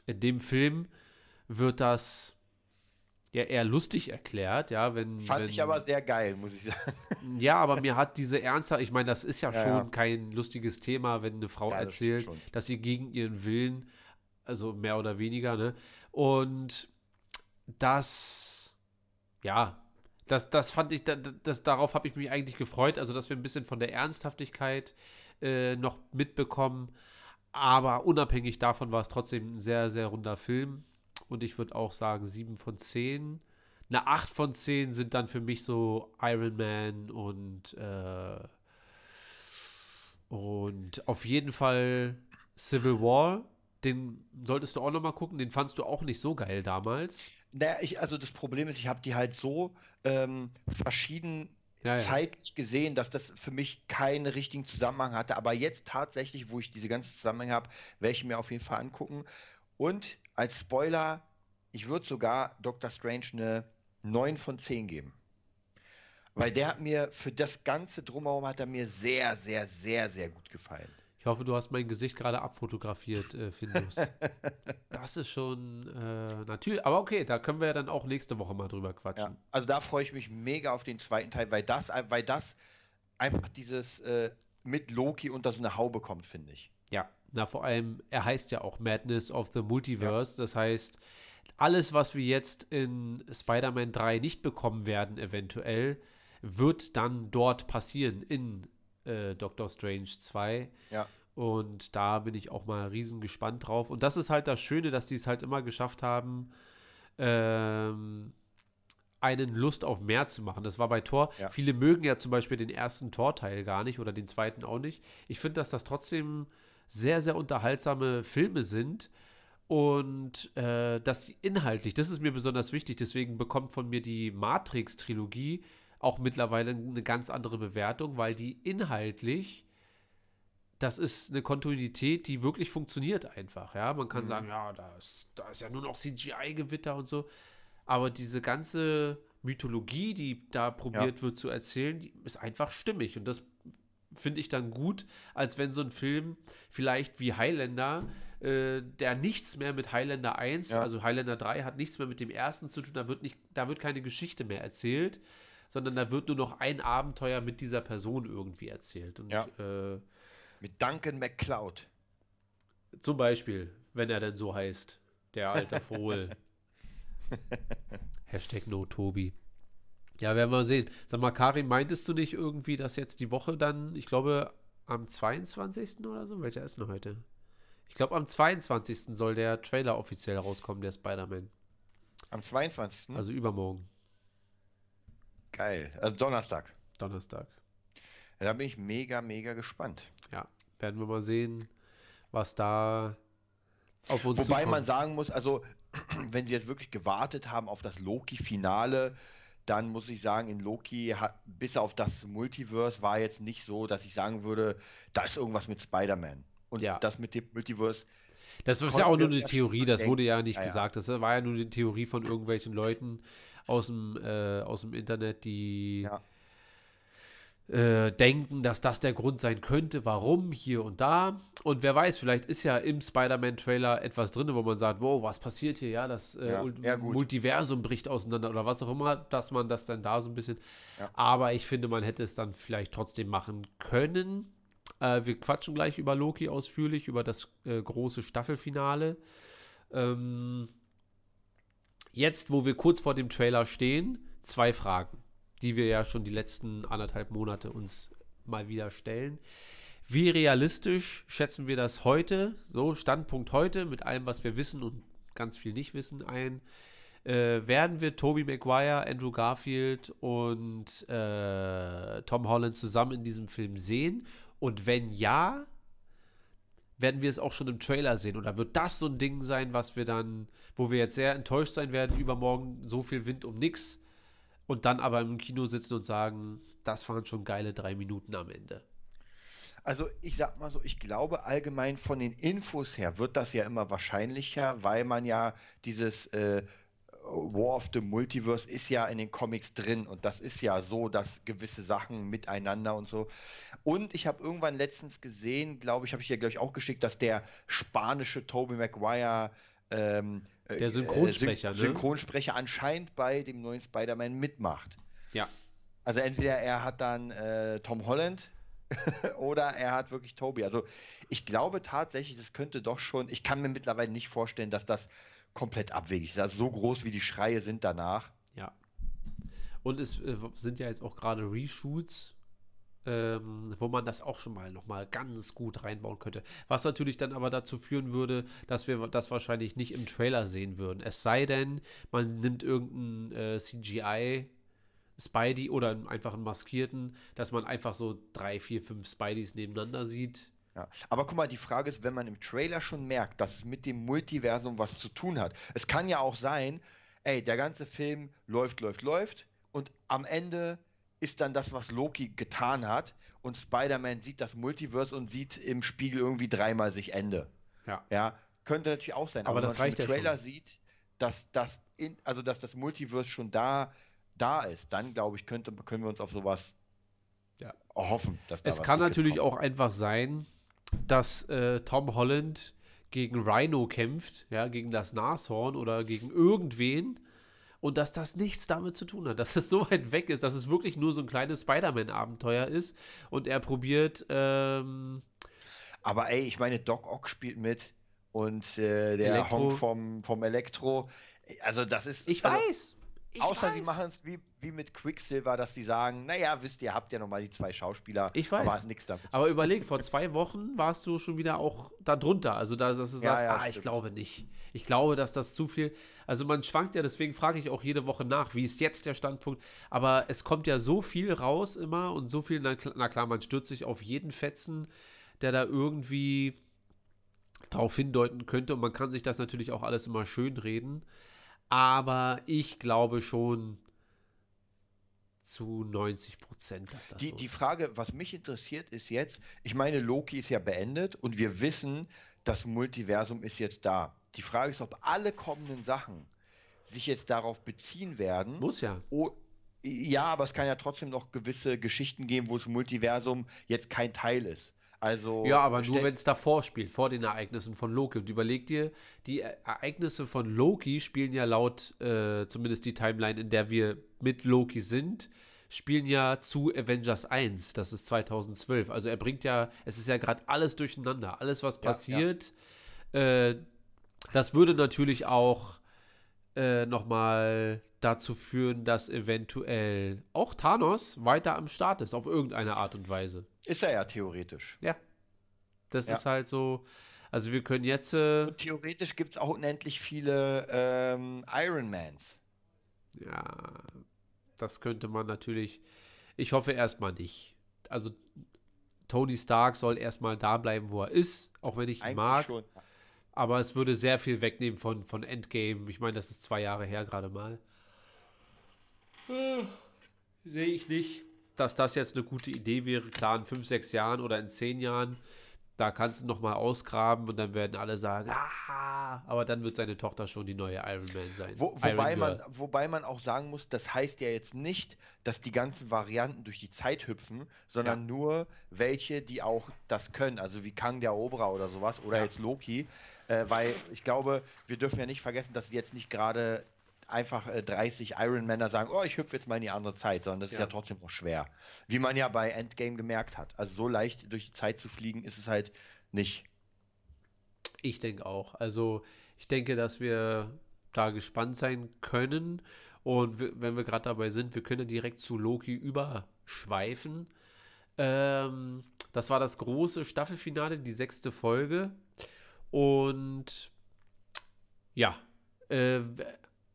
in dem Film wird das ja eher lustig erklärt, ja, wenn. Fand wenn, ich aber sehr geil, muss ich sagen. Ja, aber mir hat diese ernste, ich meine, das ist ja, Ja, schon ja. kein lustiges Thema, wenn eine Frau Ja, das erzählt, schon. dass sie gegen ihren Willen, also mehr oder weniger, ne? Und das, ja, das, das fand ich, das, das, darauf habe ich mich eigentlich gefreut, also dass wir ein bisschen von der Ernsthaftigkeit äh, noch mitbekommen. Aber unabhängig davon war es trotzdem ein sehr, sehr runder Film. Und ich würde auch sagen, 7 von 10. Eine 8 von 10 sind dann für mich so Iron Man und, äh, und auf jeden Fall Civil War. Den solltest du auch noch mal gucken. Den fandst du auch nicht so geil damals. Naja, ich, also das Problem ist, ich habe die halt so ähm, verschieden Ja, ja. zeitlich gesehen, dass das für mich keinen richtigen Zusammenhang hatte. Aber jetzt tatsächlich, wo ich diese ganzen Zusammenhänge habe, werde ich mir auf jeden Fall angucken. Und als Spoiler, ich würde sogar Doctor Strange eine 9 von 10 geben. Weil der hat mir für das Ganze drumherum hat er mir sehr, sehr, sehr, sehr gut gefallen. Ich hoffe, du hast mein Gesicht gerade abfotografiert, äh, Findus. das ist schon äh, natürlich, aber okay, da können wir ja dann auch nächste Woche mal drüber quatschen. Ja, also da freue ich mich mega auf den zweiten Teil, weil das, weil das einfach dieses äh, mit Loki unter so eine Haube kommt, finde ich. Ja, na vor allem, er heißt ja auch Madness of the Multiverse. Das heißt, alles, was wir jetzt in Spider-Man 3 nicht bekommen werden, eventuell, wird dann dort passieren in äh, Doctor Strange 2. Ja. Und da bin ich auch mal riesen gespannt drauf. Und das ist halt das Schöne, dass die es halt immer geschafft haben, ähm, einen Lust auf mehr zu machen. Das war bei Thor. Ja. Viele mögen ja zum Beispiel den ersten Thor-Teil gar nicht oder den zweiten auch nicht. Ich finde, dass das trotzdem sehr, sehr unterhaltsame Filme sind und äh, dass die inhaltlich, das ist mir besonders wichtig, deswegen bekommt von mir die Matrix-Trilogie auch mittlerweile eine ganz andere Bewertung, weil die inhaltlich, das ist eine Kontinuität, die wirklich funktioniert einfach. Ja, man kann sagen, ja, da ist, da ist ja nur noch CGI-Gewitter und so, aber diese ganze Mythologie, die da probiert wird zu erzählen, ist einfach stimmig. Und das finde ich dann gut, als wenn so ein Film vielleicht wie Highlander, äh, der nichts mehr mit Highlander 1, Ja. also Highlander 3 hat nichts mehr mit dem ersten zu tun, da wird nicht, da wird keine Geschichte mehr erzählt, sondern da wird nur noch ein Abenteuer mit dieser Person irgendwie erzählt. Und Ja. äh, Mit Duncan McCloud. zum Beispiel, wenn er denn so heißt, der alte Fohl. Hashtag no Tobi. Ja, werden wir sehen. Sag mal, Karin, meintest du nicht irgendwie, dass jetzt die Woche dann, ich glaube, am 22. oder so? Welcher ist denn heute? Ich glaube, am 22. soll der Trailer offiziell rauskommen, der Spider-Man. Am 22. Also übermorgen, Geil. Also Donnerstag. Donnerstag. Ja, da bin ich mega, mega gespannt. Ja, werden wir mal sehen, was da auf uns Wobei zukommt. man sagen muss, also wenn sie jetzt wirklich gewartet haben auf das Loki-Finale, dann muss ich sagen, in Loki, hat, bis auf das Multiverse, war jetzt nicht so, dass ich sagen würde, da ist irgendwas mit Spider-Man. Und Ja. das mit dem Multiverse, Das ist ja auch nur eine Theorie, das denken. wurde ja nicht ja. gesagt. Das war ja nur eine Theorie von irgendwelchen Leuten aus dem, äh, aus dem Internet, die Ja. äh, denken, dass das der Grund sein könnte, warum hier und da. Und wer weiß, vielleicht ist ja im Spider-Man-Trailer etwas drin, wo man sagt, wow, was passiert hier? Ja, das äh, Ja. Multiversum bricht auseinander oder was auch immer, dass man das dann da so ein bisschen. Ja. Aber ich finde, man hätte es dann vielleicht trotzdem machen können. Äh, wir quatschen gleich über Loki ausführlich, über das äh, große Staffelfinale. Ähm, jetzt, wo wir kurz vor dem Trailer stehen, zwei Fragen, die wir ja schon die letzten anderthalb Monate uns mal wieder stellen. Wie realistisch schätzen wir das heute, so Standpunkt heute, mit allem, was wir wissen und ganz viel nicht wissen, ein? Äh, werden wir Tobey Maguire, Andrew Garfield und äh, Tom Holland zusammen in diesem Film sehen? Und wenn ja, werden wir es auch schon im Trailer sehen? Oder wird das so ein Ding sein, was wir dann, wo wir jetzt sehr enttäuscht sein werden, übermorgen so viel Wind um nix und dann aber im Kino sitzen und sagen, das waren schon geile drei Minuten am Ende. Also ich sag mal so, ich glaube allgemein von den Infos her wird das ja immer wahrscheinlicher, weil man ja dieses äh, War of the Multiverse ist ja in den Comics drin und das ist ja so, dass gewisse Sachen miteinander und so. Und ich habe irgendwann letztens gesehen, glaube ich, habe ich dir, glaube ich, auch geschickt, dass der spanische Tobey Maguire ähm, äh, Der Synchronsprecher, äh, ne? Synchronsprecher anscheinend bei dem neuen Spider-Man mitmacht. Ja. Also entweder er hat dann äh, Tom Holland oder er hat wirklich Toby. Also ich glaube tatsächlich, das könnte doch schon, ich kann mir mittlerweile nicht vorstellen, dass das komplett abwegig ist. So groß wie die Schreie sind danach. Ja. Und es äh, sind ja jetzt auch gerade Reshoots, ähm, wo man das auch schon mal nochmal ganz gut reinbauen könnte. Was natürlich dann aber dazu führen würde, dass wir das wahrscheinlich nicht im Trailer sehen würden. Es sei denn, man nimmt irgendeinen äh, CGI Spidey oder einfach einen maskierten, dass man einfach so drei, vier, fünf Spideys nebeneinander sieht. Ja. Aber guck mal, die Frage ist, wenn man im Trailer schon merkt, dass es mit dem Multiversum was zu tun hat. Es kann ja auch sein, ey, der ganze Film läuft, läuft, läuft und am Ende ist dann das, was Loki getan hat und Spider-Man sieht das Multiverse und sieht im Spiegel irgendwie dreimal sich Ende. Ja. Ja, könnte natürlich auch sein. Aber wenn das man im Trailer schon. sieht, dass das in, also dass das Multiverse schon da da ist, dann glaube ich, könnte, können wir uns auf sowas Ja. erhoffen. Dass da Es kann natürlich kommt. auch einfach sein, dass äh, Tom Holland gegen Rhino kämpft, ja, gegen das Nashorn oder gegen irgendwen und dass das nichts damit zu tun hat, dass es so weit weg ist, dass es wirklich nur so ein kleines Spider-Man-Abenteuer ist und er probiert, ähm, Aber ey, ich meine, Doc Ock spielt mit und äh, der Elektro. Honk vom, vom Elektro. Also das ist. ich also, weiß, ich außer sie weiß. machen es wie, wie mit Quicksilver, dass sie sagen, naja, wisst ihr, habt ja nochmal die zwei Schauspieler, Ich weiß. aber nichts damit Aber überleg, vor zwei Wochen warst du schon wieder auch da drunter. Also, da, dass du Ja, sagst, ja, ah, ich glaube nicht. Ich glaube, dass das zu viel. Also, man schwankt ja, deswegen frage ich auch jede Woche nach, wie ist jetzt der Standpunkt. Aber es kommt ja so viel raus immer und so viel, na, na klar, man stürzt sich auf jeden Fetzen, der da irgendwie drauf hindeuten könnte. Und man kann sich das natürlich auch alles immer schön reden. Aber ich glaube schon zu 90 Prozent, dass das Die, so die ist. Frage, was mich interessiert, ist jetzt, ich meine, Loki ist ja beendet und wir wissen, das Multiversum ist jetzt da. Die Frage ist, ob alle kommenden Sachen sich jetzt darauf beziehen werden. Muss ja. Oh, ja, aber es kann ja trotzdem noch gewisse Geschichten geben, wo das Multiversum jetzt kein Teil ist. Also Ja, aber nur wenn es davor spielt, vor den Ereignissen von Loki. Und überleg dir, die E- Ereignisse von Loki spielen ja laut, äh, zumindest die Timeline, in der wir mit Loki sind, spielen ja zu Avengers 1. Das ist 2012. Also er bringt ja, es ist ja gerade alles durcheinander. Alles, was Ja, passiert, Äh, das würde natürlich auch äh, nochmal dazu führen, dass eventuell auch Thanos weiter am Start ist, auf irgendeine Art und Weise. ist er ja theoretisch. Ja. Das Ja. ist halt so. Also wir können jetzt. Äh, theoretisch gibt es auch unendlich viele ähm, Ironmans. ja, das könnte man natürlich. Ich hoffe erstmal nicht. Also Tony Stark soll erstmal da bleiben, wo er ist, auch wenn ich ihn Eigentlich mag. schon. Aber es würde sehr viel wegnehmen von, von Endgame. Ich meine, das ist zwei Jahre her gerade mal. Äh, Sehe ich nicht, dass das jetzt eine gute Idee wäre. Klar, in fünf, sechs Jahren oder in zehn Jahren, da kannst du nochmal ausgraben und dann werden alle sagen, ah, aber dann wird seine Tochter schon die neue Iron Man sein. Wo, wobei, man, wobei man auch sagen muss, das heißt ja jetzt nicht, dass die ganzen Varianten durch die Zeit hüpfen, sondern nur welche, die auch das können. Also wie Kang der Eroberer oder sowas oder Ja. jetzt Loki. Äh, weil ich glaube, wir dürfen ja nicht vergessen, dass sie jetzt nicht gerade einfach äh, 30 Iron Männer sagen, oh, ich hüpfe jetzt mal in die andere Zeit, sondern das ist Ja. ja trotzdem noch schwer. Wie man ja bei Endgame gemerkt hat. Also so leicht durch die Zeit zu fliegen ist es halt nicht. Ich denke auch. Also ich denke, dass wir da gespannt sein können. Und wenn wir gerade dabei sind, wir können direkt zu Loki überschweifen. Ähm, das war das große Staffelfinale, die sechste Folge. Und ja, äh,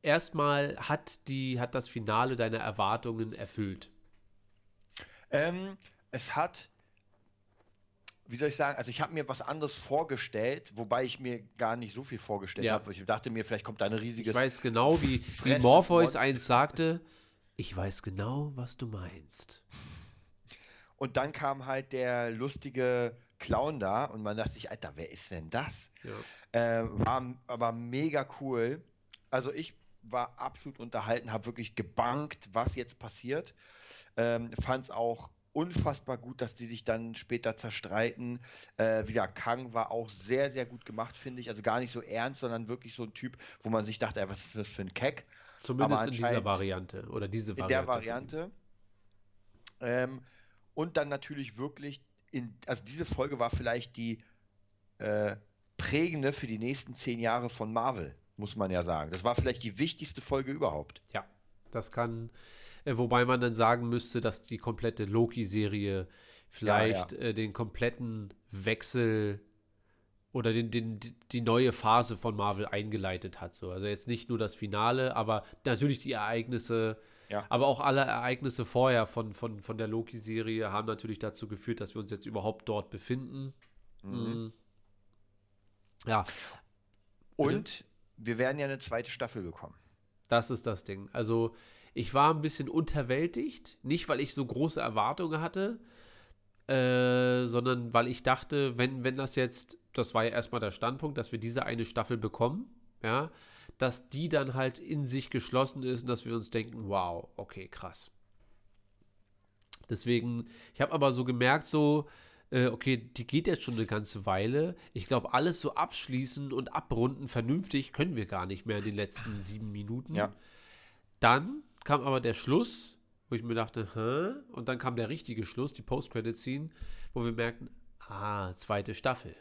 erstmal hat die, hat das Finale deine Erwartungen erfüllt. Ähm, es hat, wie soll ich sagen, also ich habe mir was anderes vorgestellt, wobei ich mir gar nicht so viel vorgestellt Ja. habe. Ich dachte mir, vielleicht kommt da ein riesiges. Ich weiß genau, wie, wie Morpheus eins sagte, ich weiß genau, was du meinst. Und dann kam halt der lustige Clown da und man dachte sich, Alter, wer ist denn das? Ja. Äh, war aber mega cool. Also ich war absolut unterhalten, habe wirklich gebankt, was jetzt passiert. Ähm, Fand es auch unfassbar gut, dass die sich dann später zerstreiten. Äh, wie gesagt, Kang war auch sehr, sehr gut gemacht, finde ich. Also gar nicht so ernst, sondern wirklich so ein Typ, wo man sich dachte, ey, was ist das für ein Keck? Zumindest Aber in dieser Variante. Oder diese in Variante. der von ihm. Variante. Ähm, und dann natürlich wirklich, in, also diese Folge war vielleicht die äh, prägende für die nächsten zehn Jahre von Marvel, muss man ja sagen. Das war vielleicht die wichtigste Folge überhaupt. Ja, das kann. Äh, wobei man dann sagen müsste, dass die komplette Loki-Serie vielleicht Äh, den kompletten Wechsel oder den, den, die- die neue Phase von Marvel eingeleitet hat. So. Also jetzt nicht nur das Finale, aber natürlich die Ereignisse, Ja. aber auch alle Ereignisse vorher von, von, von der Loki-Serie haben natürlich dazu geführt, dass wir uns jetzt überhaupt dort befinden. Mhm. Ja, Und wir werden ja eine zweite Staffel bekommen. Das ist das Ding. Also, ich war ein bisschen unterwältigt. Nicht, weil ich so große Erwartungen hatte, äh, sondern weil ich dachte, wenn, wenn das jetzt, das war ja erstmal der Standpunkt, dass wir diese eine Staffel bekommen, ja, dass die dann halt in sich geschlossen ist und dass wir uns denken, wow, okay, krass. Deswegen, ich habe aber so gemerkt, so, äh, okay, die geht jetzt schon eine ganze Weile. Ich glaube, alles so abschließen und abrunden vernünftig können wir gar nicht mehr in den letzten sieben Minuten. Ja. Dann kam aber der Schluss, wo ich mir dachte, hä? Und dann kam der richtige Schluss, die Post-Credit-Scene, wo wir merkten, ah, zweite Staffel.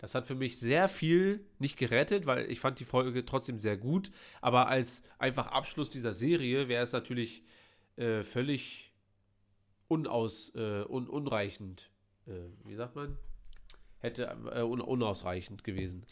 Das hat für mich sehr viel nicht gerettet, weil ich fand die Folge trotzdem sehr gut. Aber als einfach Abschluss dieser Serie wäre es natürlich äh, völlig unaus, äh, un, unreichend. Äh, wie sagt man? Hätte äh, un, unausreichend gewesen.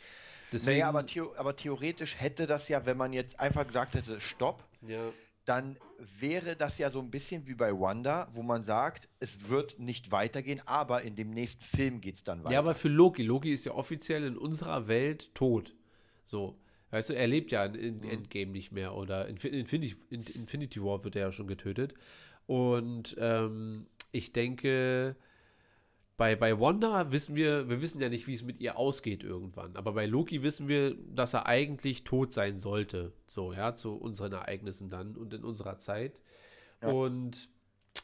Deswegen, Naja, aber, theo aber theoretisch hätte das ja, wenn man jetzt einfach gesagt hätte, stopp, ja, dann wäre das ja so ein bisschen wie bei Wanda, wo man sagt, es wird nicht weitergehen, aber in dem nächsten Film geht es dann weiter. Ja, aber für Loki. Loki ist ja offiziell in unserer Welt tot. So. Weißt du, er lebt ja in, in Endgame nicht mehr oder in Fin- Infinity, in Infinity War wird er ja schon getötet. Und ähm, ich denke, bei, bei Wanda wissen wir, wir wissen ja nicht, wie es mit ihr ausgeht irgendwann. Aber bei Loki wissen wir, dass er eigentlich tot sein sollte. So, ja, zu unseren Ereignissen dann und in unserer Zeit. Ja. Und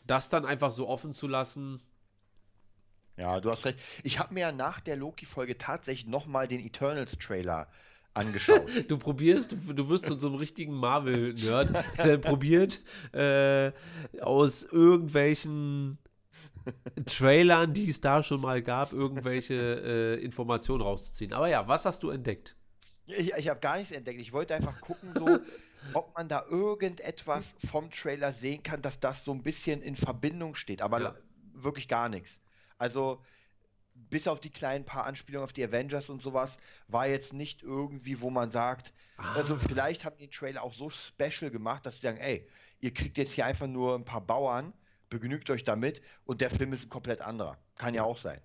das dann einfach so offen zu lassen, Ja, du hast recht. Ich habe mir ja nach der Loki-Folge tatsächlich nochmal den Eternals-Trailer angeschaut. Du probierst, du, du wirst zu so einem richtigen Marvel-Nerd, der probiert, äh, aus irgendwelchen Trailern, die es da schon mal gab, irgendwelche äh, Informationen rauszuziehen. Aber ja, was hast du entdeckt? ich ich habe gar nichts entdeckt. Ich wollte einfach gucken, so, ob man da irgendetwas vom Trailer sehen kann, dass das so ein bisschen in Verbindung steht. Aber Ja. wirklich gar nichts. Also, bis auf die kleinen paar Anspielungen auf die Avengers und sowas, war jetzt nicht irgendwie, wo man sagt, also vielleicht haben die Trailer auch so special gemacht, dass sie sagen, ey, ihr kriegt jetzt hier einfach nur ein paar Bauern, begnügt euch damit und der Film ist ein komplett anderer. Kann ja auch sein.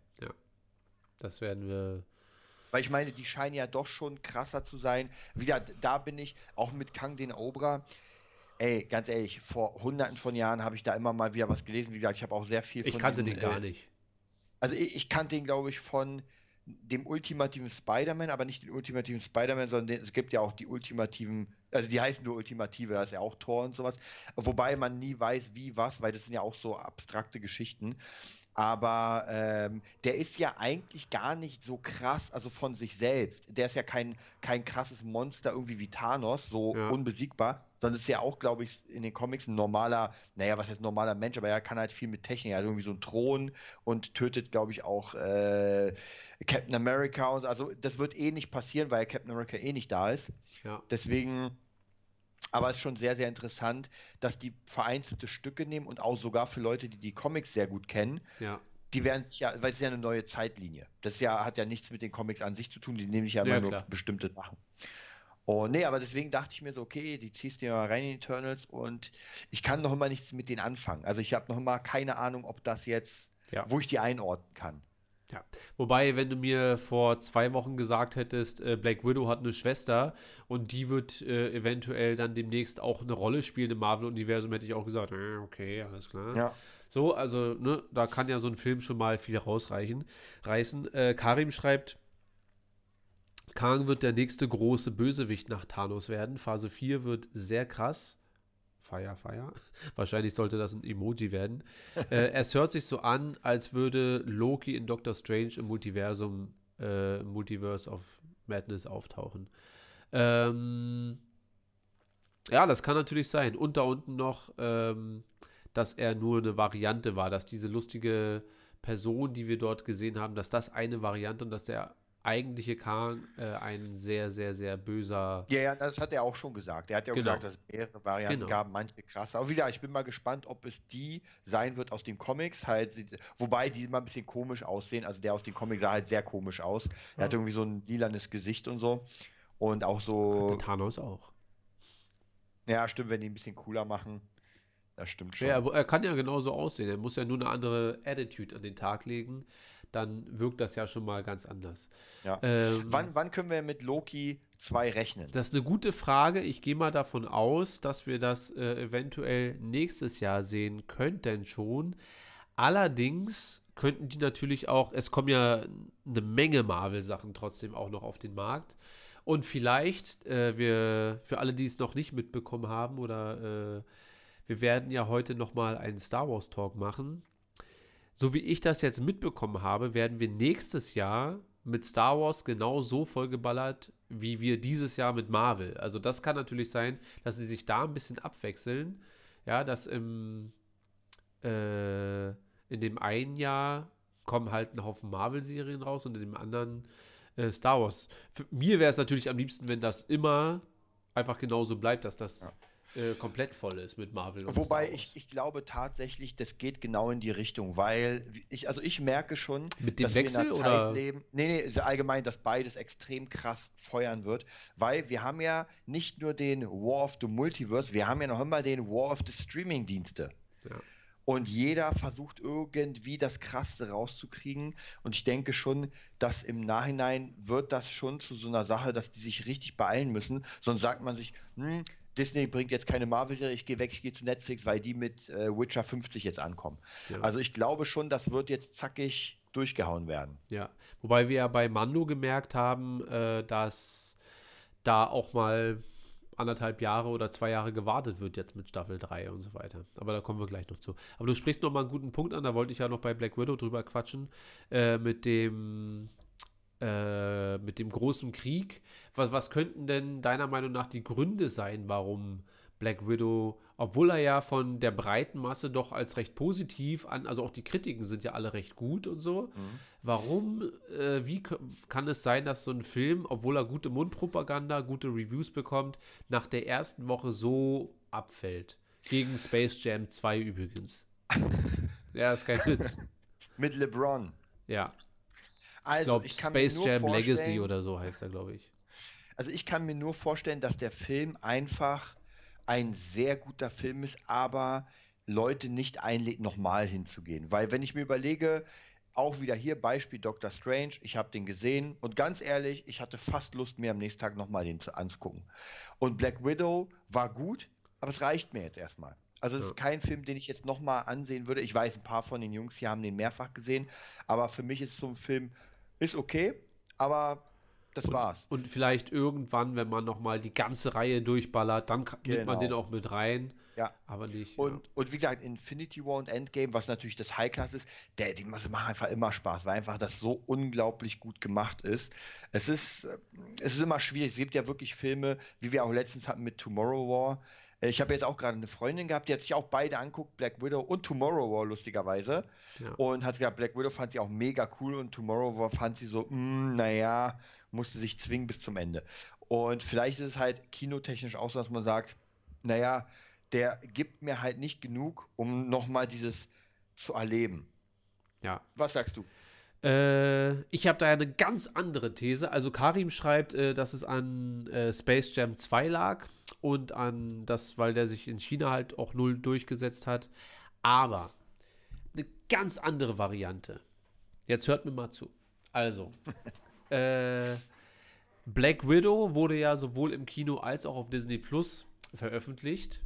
Das werden wir. Weil ich meine, die scheinen ja doch schon krasser zu sein. Wieder, da bin ich, auch mit Kang den Obra. Ey, ganz ehrlich, vor hunderten von Jahren habe ich da immer mal wieder was gelesen. Wie gesagt, ich habe auch sehr viel Ich von kannte diesem, den gar äh, nicht. Also ich, ich kannte ihn, glaube ich, von dem ultimativen Spider-Man, aber nicht den ultimativen Spider-Man, sondern den, es gibt ja auch die ultimativen, also die heißen nur Ultimative, da ist ja auch Thor und sowas. Wobei man nie weiß, wie, was, weil das sind ja auch so abstrakte Geschichten. Aber ähm, der ist ja eigentlich gar nicht so krass, also von sich selbst. Der ist ja kein, kein krasses Monster irgendwie wie Thanos, so Ja. unbesiegbar, sondern ist ja auch, glaube ich, in den Comics ein normaler, naja, was heißt normaler Mensch, aber er kann halt viel mit Technik, also irgendwie so ein Thron und tötet, glaube ich, auch äh, Captain America. Und, also das wird eh nicht passieren, weil Captain America eh nicht da ist. Ja. Deswegen, aber es ist schon sehr, sehr interessant, dass die vereinzelte Stücke nehmen und auch sogar für Leute, die die Comics sehr gut kennen, Ja. die werden sich ja, weil es ist ja eine neue Zeitlinie. Das ja, hat ja nichts mit den Comics an sich zu tun, die nehmen sich ja immer Ja, nur bestimmte Sachen. Und nee, aber deswegen dachte ich mir so, okay, die ziehst du mal rein in die Eternals und ich kann noch immer nichts mit denen anfangen. Also ich habe noch immer keine Ahnung, ob das jetzt, Ja. wo ich die einordnen kann. Ja. Wobei, wenn du mir vor zwei Wochen gesagt hättest, äh, Black Widow hat eine Schwester und die wird äh, eventuell dann demnächst auch eine Rolle spielen im Marvel-Universum, hätte ich auch gesagt, äh, okay, alles klar. Ja. So, also, ne, da kann ja so ein Film schon mal viel rausreichen, reißen. Äh, Karim schreibt, Kang wird der nächste große Bösewicht nach Thanos werden. Phase 4 wird sehr krass. Feier, Feier. Wahrscheinlich sollte das ein Emoji werden. äh, es hört sich so an, als würde Loki in Doctor Strange im Multiversum, äh, Multiverse of Madness auftauchen. Ähm, ja, das kann natürlich sein. Und da unten noch, ähm, dass er nur eine Variante war, dass diese lustige Person, die wir dort gesehen haben, dass das eine Variante und dass der eigentliche Khan äh, ein sehr, sehr, sehr böser. Ja, ja, das hat er auch schon gesagt. Er hat ja auch Genau. gesagt, dass es mehrere Varianten Genau. gab, manche krasser. Aber wie gesagt, ich bin mal gespannt, ob es die sein wird aus den Comics, halt, wobei die immer ein bisschen komisch aussehen. Also der aus den Comics sah halt sehr komisch aus. Er hat Ja. irgendwie so ein lilanes Gesicht und so. Und auch so, Thanos auch. ja, stimmt, wenn die ein bisschen cooler machen. Das stimmt schon. Ja, er kann ja genauso aussehen. Er muss ja nur eine andere Attitude an den Tag legen. Dann wirkt das ja schon mal ganz anders. Ja. Ähm, Wann, wann können wir mit Loki 2 rechnen? Das ist eine gute Frage. Ich gehe mal davon aus, dass wir das äh, eventuell nächstes Jahr sehen könnten schon. Allerdings könnten die natürlich auch, es kommen ja eine Menge Marvel-Sachen trotzdem auch noch auf den Markt. Und vielleicht, äh, wir, für alle, die es noch nicht mitbekommen haben, oder äh, wir werden ja heute nochmal einen Star Wars Talk machen. So wie ich das jetzt mitbekommen habe, werden wir nächstes Jahr mit Star Wars genau so vollgeballert, wie wir dieses Jahr mit Marvel. Also das kann natürlich sein, dass sie sich da ein bisschen abwechseln. Ja, dass im, äh, in dem einen Jahr kommen halt ein Haufen Marvel-Serien raus und in dem anderen äh, Star Wars. Für mir wäre es natürlich am liebsten, wenn das immer einfach genauso bleibt, dass das äh, komplett voll ist mit Marvel. Und Wobei Star ich, Wars. ich glaube tatsächlich, das geht genau in die Richtung, weil ich, also ich merke schon, Mit dem dass wir in Wechsel einer Zeit oder? leben. Nee, nee, also allgemein, dass beides extrem krass feuern wird, weil wir haben ja nicht nur den War of the Multiverse, wir haben ja noch immer den War of the Streaming-Dienste. Ja. Und jeder versucht irgendwie das Krasse rauszukriegen. Und ich denke schon, dass im Nachhinein wird das schon zu so einer Sache, dass die sich richtig beeilen müssen. Sonst sagt man sich, hm, Disney bringt jetzt keine Marvel-Serie, ich gehe weg, ich gehe zu Netflix, weil die mit äh, Witcher 50 jetzt ankommen. Ja. Also ich glaube schon, das wird jetzt zackig durchgehauen werden. Ja, wobei wir ja bei Mando gemerkt haben, äh, dass da auch mal anderthalb Jahre oder zwei Jahre gewartet wird jetzt mit Staffel 3 und so weiter. Aber da kommen wir gleich noch zu. Aber du sprichst noch mal einen guten Punkt an, da wollte ich ja noch bei Black Widow drüber quatschen, äh, mit dem äh, mit dem großen Krieg. Was, was könnten denn deiner Meinung nach die Gründe sein, warum Black Widow, obwohl er ja von der breiten Masse doch als recht positiv an, also auch die Kritiken sind ja alle recht gut und so. Warum, äh, wie kann es sein, dass so ein Film, obwohl er gute Mundpropaganda, gute Reviews bekommt, nach der ersten Woche so abfällt? Gegen Space Jam 2 übrigens. ja, ist kein Witz. Mit LeBron. Ja, ich Also glaube ich kann Space mir nur Jam Legacy vorstellen- oder so heißt er, glaube ich. Also ich kann mir nur vorstellen, dass der Film einfach ein sehr guter Film ist, aber Leute nicht einlädt, nochmal hinzugehen. Weil wenn ich mir überlege, auch wieder hier Beispiel Doctor Strange, ich habe den gesehen und ganz ehrlich, ich hatte fast Lust, mir am nächsten Tag nochmal den zu, anzugucken. Und Black Widow war gut, aber es reicht mir jetzt erstmal. Also es Ja. ist kein Film, den ich jetzt nochmal ansehen würde. Ich weiß, ein paar von den Jungs hier haben den mehrfach gesehen, aber für mich ist so ein Film, ist okay, aber das war's. Und vielleicht irgendwann, wenn man nochmal die ganze Reihe durchballert, dann ka- nimmt man Genau. den auch mit rein. Ja. Aber nicht. Und, und wie gesagt, Infinity War und Endgame, was natürlich das High-Class ist, der, die machen einfach immer Spaß, weil einfach das so unglaublich gut gemacht ist. Es ist, äh, es ist immer schwierig. Es gibt ja wirklich Filme, wie wir auch letztens hatten mit Tomorrow War. Äh, Ich habe jetzt auch gerade eine Freundin gehabt, die hat sich auch beide anguckt, Black Widow und Tomorrow War, lustigerweise. Ja. Und hat gesagt, Black Widow fand sie auch mega cool und Tomorrow War fand sie so, "Mm, naja, musste sich zwingen bis zum Ende. Und vielleicht ist es halt kinotechnisch auch so, dass man sagt, naja, der gibt mir halt nicht genug, um nochmal dieses zu erleben. ja. Was sagst du? Äh, ich habe da ja eine ganz andere These. Also Karim schreibt, äh, dass es an äh, Space Jam 2 lag und an das, weil der sich in China halt auch null durchgesetzt hat. Aber eine ganz andere Variante. Jetzt hört mir mal zu. Also, äh, Black Widow wurde ja sowohl im Kino als auch auf Disney Plus veröffentlicht.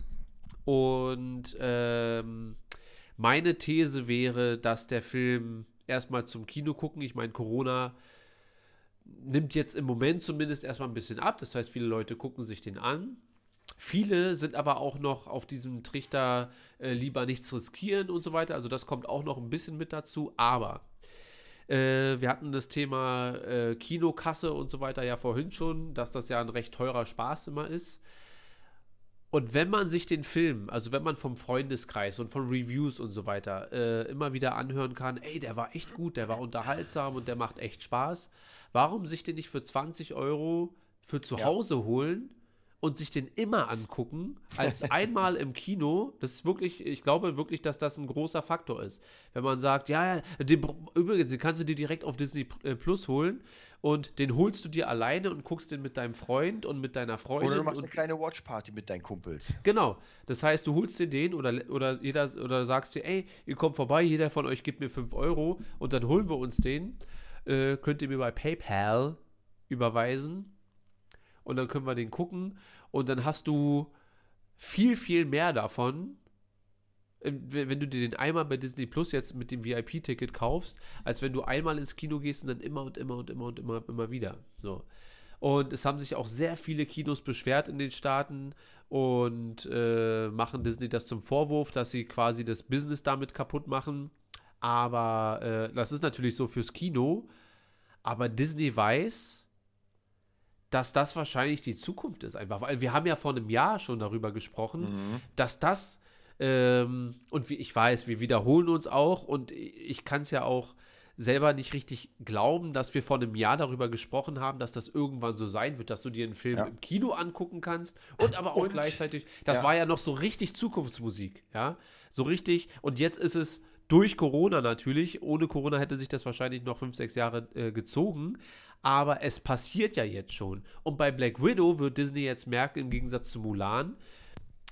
Und ähm, meine These wäre, dass der Film erstmal zum Kino gucken. Ich meine, Corona nimmt jetzt im Moment zumindest erstmal ein bisschen ab. Das heißt, viele Leute gucken sich den an. Viele sind aber auch noch auf diesem Trichter äh, lieber nichts riskieren und so weiter. Also das kommt auch noch ein bisschen mit dazu. Aber äh, wir hatten das Thema äh, Kinokasse und so weiter ja vorhin schon, dass das ja ein recht teurer Spaß immer ist. Und wenn man sich den Film, also wenn man vom Freundeskreis und von Reviews und so weiter äh, immer wieder anhören kann, ey, der war echt gut, der war unterhaltsam und der macht echt Spaß, warum sich den nicht für 20 Euro für zu Ja. Hause holen und sich den immer angucken, als einmal im Kino? Das ist wirklich, ich glaube wirklich, dass das ein großer Faktor ist. Wenn man sagt, ja, den, übrigens, den kannst du dir direkt auf Disney äh, Plus holen und den holst du dir alleine und guckst den mit deinem Freund und mit deiner Freundin. Oder du machst eine kleine Watchparty mit deinen Kumpels. Genau. Das heißt, du holst dir den oder, oder jeder oder sagst dir, ey, ihr kommt vorbei, jeder von euch gibt mir 5 Euro und dann holen wir uns den. Äh, könnt ihr mir bei PayPal überweisen und dann können wir den gucken und dann hast du viel, viel mehr davon, ähm, wenn du dir den einmal bei Disney Plus jetzt mit dem VIP-Ticket kaufst, als wenn du einmal ins Kino gehst und dann immer und immer und immer und immer, immer wieder. So. Und es haben sich auch sehr viele Kinos beschwert in den Staaten und äh, machen Disney das zum Vorwurf, dass sie quasi das Business damit kaputt machen. Aber äh, das ist natürlich so fürs Kino. Aber Disney weiß, dass das wahrscheinlich die Zukunft ist einfach. Weil wir haben ja vor einem Jahr schon darüber gesprochen, dass das, ähm, und wie ich weiß, wir wiederholen uns auch und ich kann es ja auch selber nicht richtig glauben, dass wir vor einem Jahr darüber gesprochen haben, dass das irgendwann so sein wird, dass du dir einen Film Ja. im Kino angucken kannst und aber auch Und- gleichzeitig, das ja. war ja noch so richtig Zukunftsmusik, ja, so richtig und jetzt ist es durch Corona natürlich, ohne Corona hätte sich das wahrscheinlich noch fünf, sechs Jahre äh, gezogen, aber es passiert ja jetzt schon und bei Black Widow wird Disney jetzt merken, im Gegensatz zu Mulan,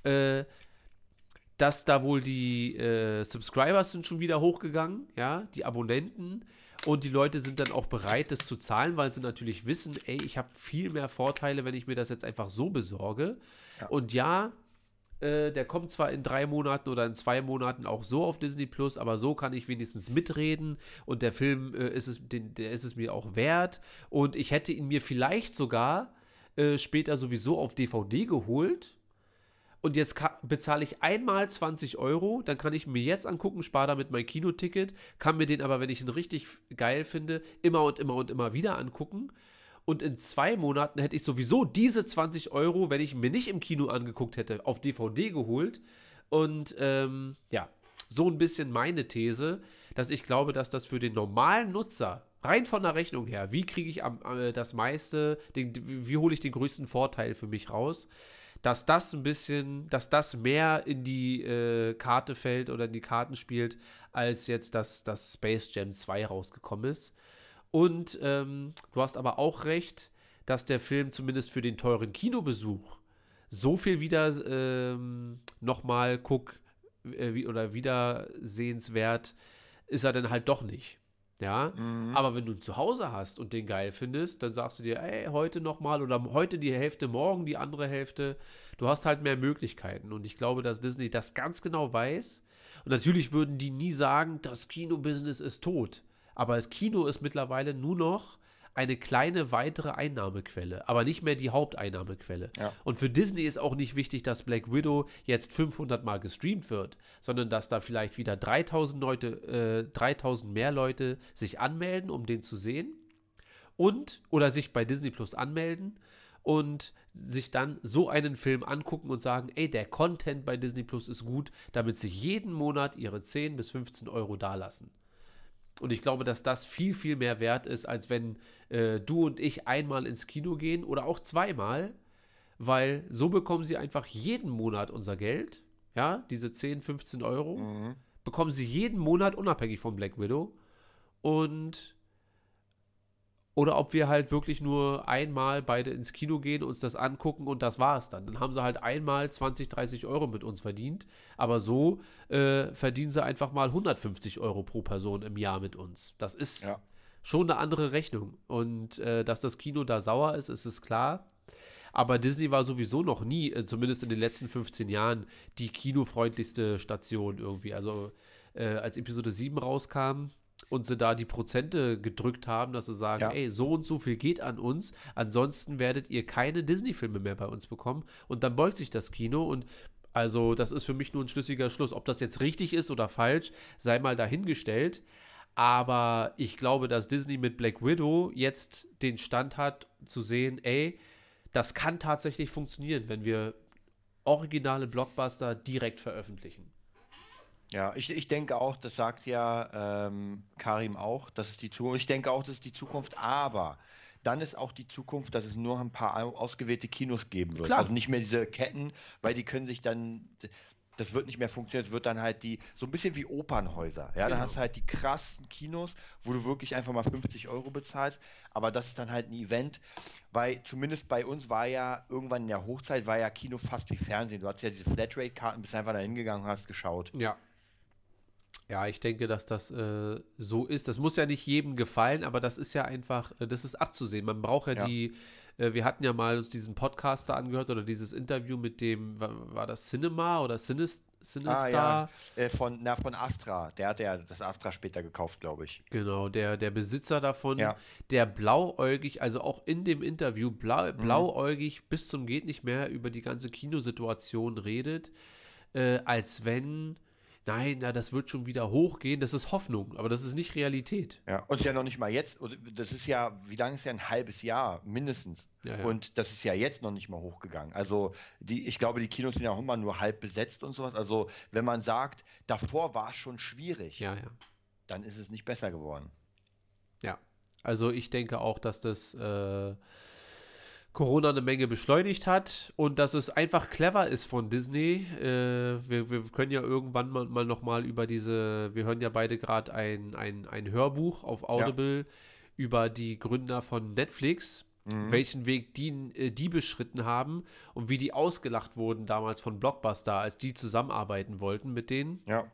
äh, dass da wohl die äh, Subscribers sind schon wieder hochgegangen, ja, die Abonnenten und die Leute sind dann auch bereit, das zu zahlen, weil sie natürlich wissen, ey, ich habe viel mehr Vorteile, wenn ich mir das jetzt einfach so besorge. Ja. Und ja, äh, der kommt zwar in drei Monaten oder in zwei Monaten auch so auf Disney Plus, aber so kann ich wenigstens mitreden und der Film äh, ist es, den, der ist es mir auch wert und ich hätte ihn mir vielleicht sogar äh, später sowieso auf DVD geholt und jetzt bezahle ich einmal 20 Euro, dann kann ich mir jetzt angucken, spare damit mein Kinoticket, kann mir den aber, wenn ich ihn richtig geil finde, immer und immer und immer wieder angucken. Und in zwei Monaten hätte ich sowieso diese 20 Euro, wenn ich mir nicht im Kino angeguckt hätte, auf DVD geholt. Und ähm, ja, so ein bisschen meine These, dass ich glaube, dass das für den normalen Nutzer, rein von der Rechnung her, wie kriege ich am, äh, das meiste, den, wie hole ich den größten Vorteil für mich raus, dass das ein bisschen, dass das mehr in die äh, Karte fällt oder in die Karten spielt, als jetzt, dass das Space Jam 2 rausgekommen ist. Und ähm, du hast aber auch recht, dass der Film zumindest für den teuren Kinobesuch so viel wieder ähm, nochmal guck äh, oder wiedersehenswert ist er dann halt doch nicht. Ja, aber wenn du ihn zu Hause hast und den geil findest, dann sagst du dir, ey, heute nochmal oder heute die Hälfte, morgen die andere Hälfte. Du hast halt mehr Möglichkeiten und ich glaube, dass Disney das ganz genau weiß. Und natürlich würden die nie sagen, das Kinobusiness ist tot. Aber das Kino ist mittlerweile nur noch eine kleine weitere Einnahmequelle, aber nicht mehr die Haupteinnahmequelle. Ja. Und für Disney ist auch nicht wichtig, dass Black Widow jetzt 500 Mal gestreamt wird, sondern dass da vielleicht wieder 3000 Leute, äh, 3000 mehr Leute sich anmelden, um den zu sehen und oder sich bei Disney Plus anmelden und sich dann so einen Film angucken und sagen, ey, der Content bei Disney Plus ist gut, damit sie jeden Monat ihre 10 bis 15 Euro dalassen. Und ich glaube, dass das viel, viel mehr wert ist, als wenn äh, du und ich einmal ins Kino gehen oder auch zweimal, weil so bekommen sie einfach jeden Monat unser Geld, ja, diese 10, 15 Euro, Mhm. bekommen sie jeden Monat unabhängig von Black Widow und oder ob wir halt wirklich nur einmal beide ins Kino gehen, uns das angucken und das war's dann. Dann haben sie halt einmal 20, 30 Euro mit uns verdient. Aber so äh, verdienen sie einfach mal 150 Euro pro Person im Jahr mit uns. Das ist Ja. schon eine andere Rechnung. Und äh, dass das Kino da sauer ist, ist es klar. Aber Disney war sowieso noch nie, äh, zumindest in den letzten 15 Jahren, die kinofreundlichste Station irgendwie. Also äh, als Episode 7 rauskam, und sie da die Prozente gedrückt haben, dass sie sagen, Ja. ey, so und so viel geht an uns, ansonsten werdet ihr keine Disney-Filme mehr bei uns bekommen. Und dann beugt sich das Kino und also das ist für mich nur ein schlüssiger Schluss. Ob das jetzt richtig ist oder falsch, sei mal dahingestellt. Aber ich glaube, dass Disney mit Black Widow jetzt den Stand hat, zu sehen, ey, das kann tatsächlich funktionieren, wenn wir originale Blockbuster direkt veröffentlichen. Ja, ich, ich denke auch, das sagt ja ähm, Karim auch, das ist die Zukunft. Ich denke auch, das ist die Zukunft, aber dann ist auch die Zukunft, dass es nur ein paar au- ausgewählte Kinos geben wird. Klar. Also nicht mehr diese Ketten, weil die können sich dann, das wird nicht mehr funktionieren. Es wird dann halt die, so ein bisschen wie Opernhäuser. Ja, dann Genau. hast du halt die krassen Kinos, wo du wirklich einfach mal 50 Euro bezahlst. Aber das ist dann halt ein Event, weil zumindest bei uns war ja irgendwann in der Hochzeit war ja Kino fast wie Fernsehen. Du hattest ja diese Flatrate-Karten, bist einfach da hingegangen und hast geschaut. Ja. Ja, ich denke, dass das äh, so ist. Das muss ja nicht jedem gefallen, aber das ist ja einfach, äh, das ist abzusehen. Man braucht ja, Ja. die, äh, wir hatten ja mal uns diesen Podcaster angehört oder dieses Interview mit dem, war, war das Cinema oder Cinis, Ah Cinestar? ja, äh, von, na, von Astra. Der hat ja das Astra später gekauft, glaube ich. Genau, der, der Besitzer davon, Ja. der blauäugig, also auch in dem Interview, blau, blauäugig bis zum geht nicht mehr über die ganze Kinosituation redet, äh, als wenn, nein, na, das wird schon wieder hochgehen, das ist Hoffnung, aber das ist nicht Realität. Ja. Und es ist ja noch nicht mal jetzt, das ist ja, wie lange ist ja ein halbes Jahr mindestens. Ja, ja. Und das ist ja jetzt noch nicht mal hochgegangen. Also die, ich glaube, die Kinos sind ja auch immer nur halb besetzt und sowas. Also wenn man sagt, davor war es schon schwierig, ja. dann ist es nicht besser geworden. Ja, also ich denke auch, dass das äh, Corona eine Menge beschleunigt hat und dass es einfach clever ist von Disney. Äh, wir, wir können ja irgendwann mal, mal nochmal über diese, wir hören ja beide gerade ein, ein, ein Hörbuch auf Audible über die Gründer von Netflix. Welchen Weg die, äh, die beschritten haben und wie die ausgelacht wurden damals von Blockbuster, als die zusammenarbeiten wollten mit denen. Ja.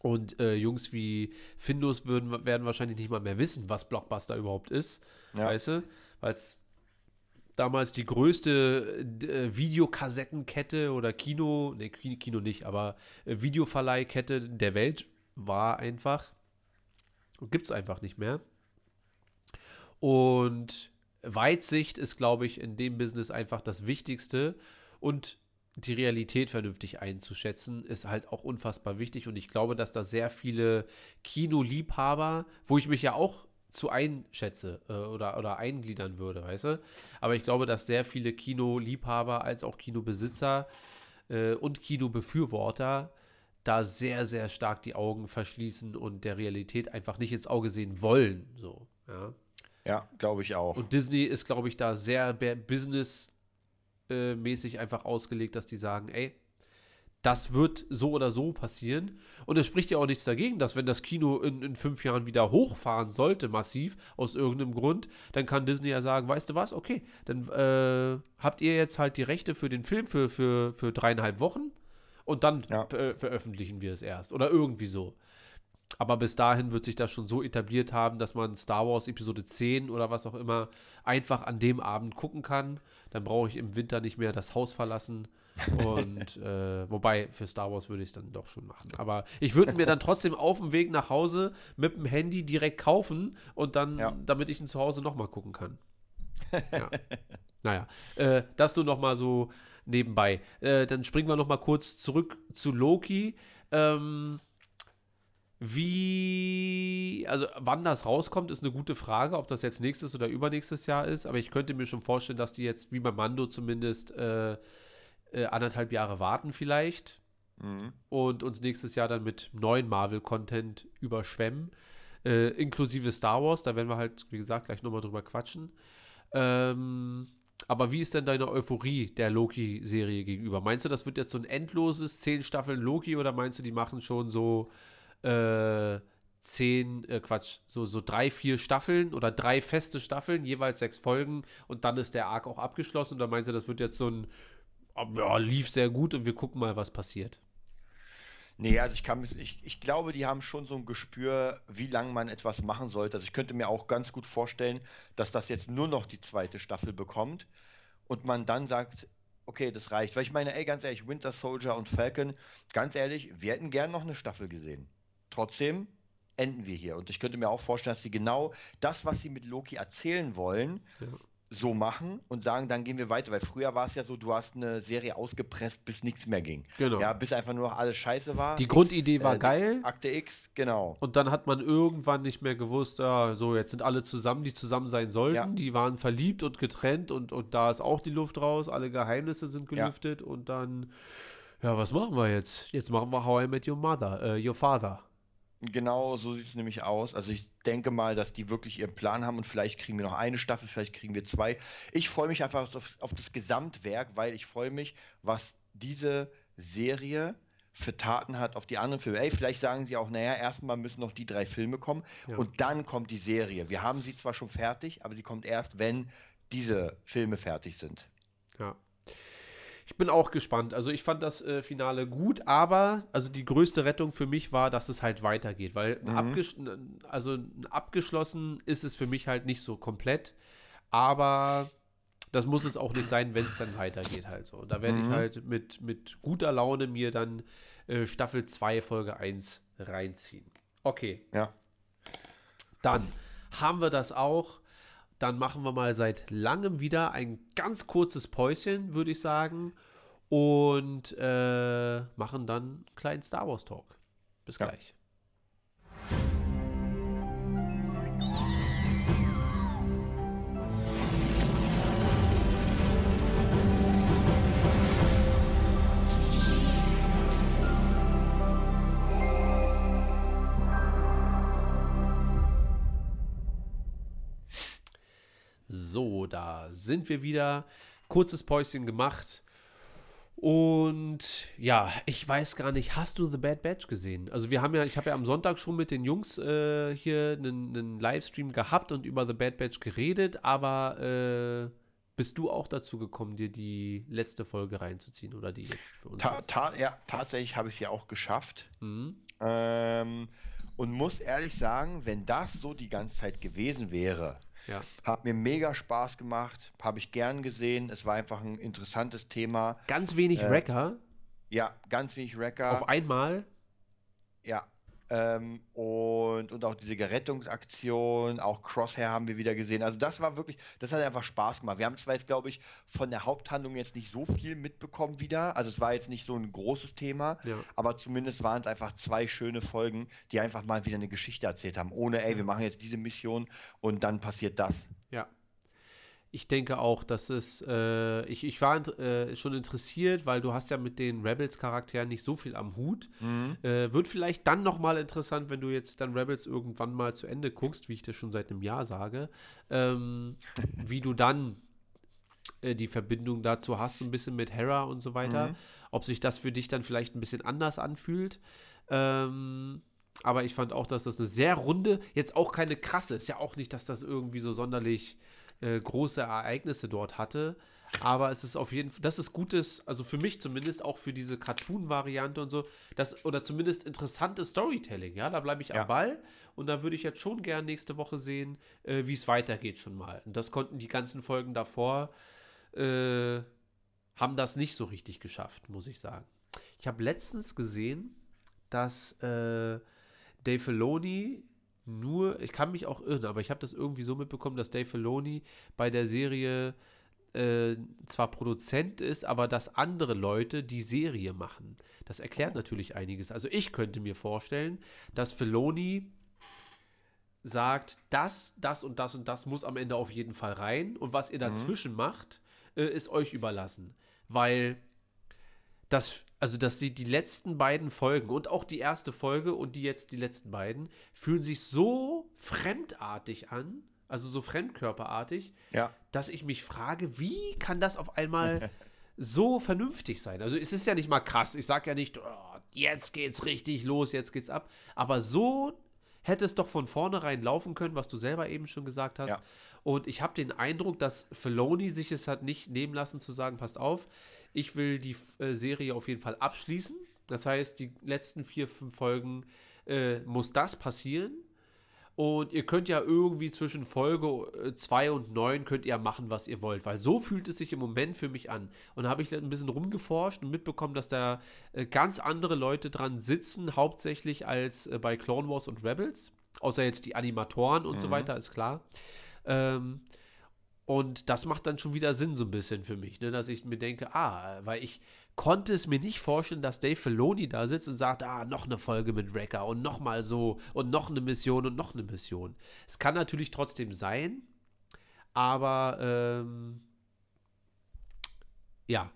Und äh, Jungs wie Findus würden, werden wahrscheinlich nicht mal mehr wissen, was Blockbuster überhaupt ist. Ja. Weißt du? Weil es damals die größte äh, Videokassettenkette oder Kino, ne, Ki- Kino nicht, aber äh, Videoverleihkette der Welt war einfach. Gibt es einfach nicht mehr. Und Weitsicht ist, glaube ich, in dem Business einfach das Wichtigste. Und die Realität vernünftig einzuschätzen, ist halt auch unfassbar wichtig. Und ich glaube, dass da sehr viele Kinoliebhaber, wo ich mich ja auch zu einschätze äh, oder, oder eingliedern würde, weißt du? Aber ich glaube, dass sehr viele Kinoliebhaber als auch Kinobesitzer äh, und Kinobefürworter da sehr, sehr stark die Augen verschließen und der Realität einfach nicht ins Auge sehen wollen. So, ja. Ja, glaube ich auch. Und Disney ist, glaube ich, da sehr businessmäßig einfach ausgelegt, dass die sagen, ey, das wird so oder so passieren. Und es spricht ja auch nichts dagegen, dass wenn das Kino in, in fünf Jahren wieder hochfahren sollte, massiv, aus irgendeinem Grund, dann kann Disney ja sagen, weißt du was, okay, dann äh, habt ihr jetzt halt die Rechte für den Film für, für, für dreieinhalb Wochen und dann Ja. äh, veröffentlichen wir es erst. Oder irgendwie so. Aber bis dahin wird sich das schon so etabliert haben, dass man Star Wars Episode 10 oder was auch immer einfach an dem Abend gucken kann. Dann brauche ich im Winter nicht mehr das Haus verlassen. Und äh, wobei, für Star Wars würde ich es dann doch schon machen. Aber ich würde mir dann trotzdem auf dem Weg nach Hause mit dem Handy direkt kaufen und dann, Ja. damit ich ihn zu Hause nochmal gucken kann. Ja. naja, äh, das nur nochmal so nebenbei. Äh, dann springen wir nochmal kurz zurück zu Loki. Ähm, wie, also wann das rauskommt, ist eine gute Frage, ob das jetzt nächstes oder übernächstes Jahr ist, aber ich könnte mir schon vorstellen, dass die jetzt, wie bei Mando zumindest, äh, äh, anderthalb Jahre warten vielleicht Mhm. und uns nächstes Jahr dann mit neuen Marvel-Content überschwemmen, äh, inklusive Star Wars, da werden wir halt, wie gesagt, gleich nochmal drüber quatschen. Ähm, aber wie ist denn deine Euphorie der Loki-Serie gegenüber? Meinst du, das wird jetzt so ein endloses zehn Staffeln Loki oder meinst du, die machen schon so äh, zehn, äh, Quatsch, so, so drei, vier Staffeln oder drei feste Staffeln, jeweils sechs Folgen und dann ist der Arc auch abgeschlossen oder meinst du, das wird jetzt so ein, ja, lief sehr gut und wir gucken mal, was passiert? Nee, also ich kann ich, ich glaube, die haben schon so ein Gespür, wie lange man etwas machen sollte. Also ich könnte mir auch ganz gut vorstellen, dass das jetzt nur noch die zweite Staffel bekommt und man dann sagt, okay, das reicht. Weil ich meine, ey, ganz ehrlich, Winter Soldier und Falcon, ganz ehrlich, wir hätten gern noch eine Staffel gesehen. Trotzdem, enden wir hier. Und ich könnte mir auch vorstellen, dass sie genau das, was sie mit Loki erzählen wollen, Ja. So machen und sagen, dann gehen wir weiter. Weil früher war es ja so, du hast eine Serie ausgepresst, bis nichts mehr ging. Genau. Ja, bis einfach nur noch alles scheiße war. Die X, Grundidee war äh, geil. Akte X, genau. Und dann hat man irgendwann nicht mehr gewusst, ja, so, jetzt sind alle zusammen, die zusammen sein sollten. Ja. Die waren verliebt und getrennt und, und da ist auch die Luft raus, alle Geheimnisse sind Ja. gelüftet und dann, ja, was machen wir jetzt? Jetzt machen wir How I Met Your Mother, äh, Your Father. Genau so sieht es nämlich aus. Also ich denke mal, dass die wirklich ihren Plan haben und vielleicht kriegen wir noch eine Staffel, vielleicht kriegen wir zwei. Ich freue mich einfach auf, auf das Gesamtwerk, weil ich freue mich, was diese Serie für Taten hat auf die anderen Filme. Ey, vielleicht sagen sie auch, naja, erstmal müssen noch die drei Filme kommen Ja. und dann kommt die Serie. Wir haben sie zwar schon fertig, aber sie kommt erst, wenn diese Filme fertig sind. Ja. Ich bin auch gespannt. Also ich fand das äh, Finale gut, aber also die größte Rettung für mich war, dass es halt weitergeht, weil Mhm. also abgeschlossen ist es für mich halt nicht so komplett, aber das muss es auch nicht sein, wenn es dann weitergeht halt so. Da werde ich Mhm. halt mit, mit guter Laune mir dann äh, Staffel 2 Folge 1 reinziehen. Okay, Ja. dann haben wir das auch. Dann machen wir mal seit langem wieder ein ganz kurzes Päuschen, würde ich sagen. Und äh, machen dann einen kleinen Star Wars Talk. Bis Ja. gleich. Da sind wir wieder. Kurzes Päuschen gemacht. Und ja, ich weiß gar nicht, hast du The Bad Batch gesehen? Also wir haben ja, ich habe ja am Sonntag schon mit den Jungs äh, hier einen, einen Livestream gehabt und über The Bad Batch geredet, aber äh, bist du auch dazu gekommen, dir die letzte Folge reinzuziehen oder die jetzt für uns? Ta ta ja, tatsächlich habe ich es ja auch geschafft. Mhm. Ähm, und muss ehrlich sagen, wenn das so die ganze Zeit gewesen wäre, Ja. hat mir mega Spaß gemacht, habe ich gern gesehen. Es war einfach ein interessantes Thema. Ganz wenig Äh, Wrecker Ja, ganz wenig Wrecker. auf einmal. Ja. Ähm, und, und auch diese Rettungsaktion, auch Crosshair haben wir wieder gesehen. Also das war wirklich, das hat einfach Spaß gemacht. Wir haben zwar jetzt, glaube ich, von der Haupthandlung jetzt nicht so viel mitbekommen wieder. Also es war jetzt nicht so ein großes Thema, Ja. aber zumindest waren es einfach zwei schöne Folgen, die einfach mal wieder eine Geschichte erzählt haben. Ohne, ey, wir machen jetzt diese Mission und dann passiert das. Ja. Ich denke auch, dass es, äh, ich, ich war äh, schon interessiert, weil du hast ja mit den Rebels-Charakteren nicht so viel am Hut. Äh, wird vielleicht dann nochmal interessant, wenn du jetzt dann Rebels irgendwann mal zu Ende guckst, wie ich das schon seit einem Jahr sage, ähm, wie du dann äh, die Verbindung dazu hast, so ein bisschen mit Hera und so weiter. Mhm. Ob sich das für dich dann vielleicht ein bisschen anders anfühlt. Ähm, aber ich fand auch, dass das eine sehr runde, jetzt auch keine krasse, ist ja auch nicht, dass das irgendwie so sonderlich äh, große Ereignisse dort hatte. Aber es ist auf jeden Fall, das ist gutes, also für mich zumindest auch für diese Cartoon-Variante und so, das, oder zumindest interessantes Storytelling, ja, da bleibe ich Ja. am Ball und da würde ich jetzt schon gern nächste Woche sehen, äh, wie es weitergeht schon mal. Und das konnten die ganzen Folgen davor, äh, haben das nicht so richtig geschafft, muss ich sagen. Ich habe letztens gesehen, dass äh, Dave Filoni nur, ich kann mich auch irren, aber ich habe das irgendwie so mitbekommen, dass Dave Filoni bei der Serie äh, zwar Produzent ist, aber dass andere Leute die Serie machen. Das erklärt natürlich einiges. Also ich könnte mir vorstellen, dass Filoni sagt, das, das und das und das muss am Ende auf jeden Fall rein und was ihr dazwischen macht, äh, ist euch überlassen. Weil das, also dass die, die letzten beiden Folgen und auch die erste Folge und die jetzt die letzten beiden fühlen sich so fremdartig an, also so fremdkörperartig, Ja. dass ich mich frage, wie kann das auf einmal so vernünftig sein? Also es ist ja nicht mal krass. Ich sage ja nicht, oh, jetzt geht's richtig los, jetzt geht's ab. Aber so hätte es doch von vornherein laufen können, was du selber eben schon gesagt hast. Ja. Und ich habe den Eindruck, dass Filoni sich es hat nicht nehmen lassen zu sagen, passt auf, ich will die äh, Serie auf jeden Fall abschließen. Das heißt, die letzten vier, fünf Folgen äh, muss das passieren. Und ihr könnt ja irgendwie zwischen Folge 2 und 9 könnt ihr machen, was ihr wollt, weil so fühlt es sich im Moment für mich an. Und da habe ich ein bisschen rumgeforscht und mitbekommen, dass da äh, ganz andere Leute dran sitzen, hauptsächlich als äh, bei Clone Wars und Rebels. Außer jetzt die Animatoren und mhm. so weiter, ist klar. Ähm, und das macht dann schon wieder Sinn so ein bisschen für mich, ne? dass ich mir denke, ah, weil ich konnte es mir nicht vorstellen, dass Dave Filoni da sitzt und sagt, ah, noch eine Folge mit Wrecker und noch mal so und noch eine Mission und noch eine Mission. Es kann natürlich trotzdem sein, aber ähm, ja,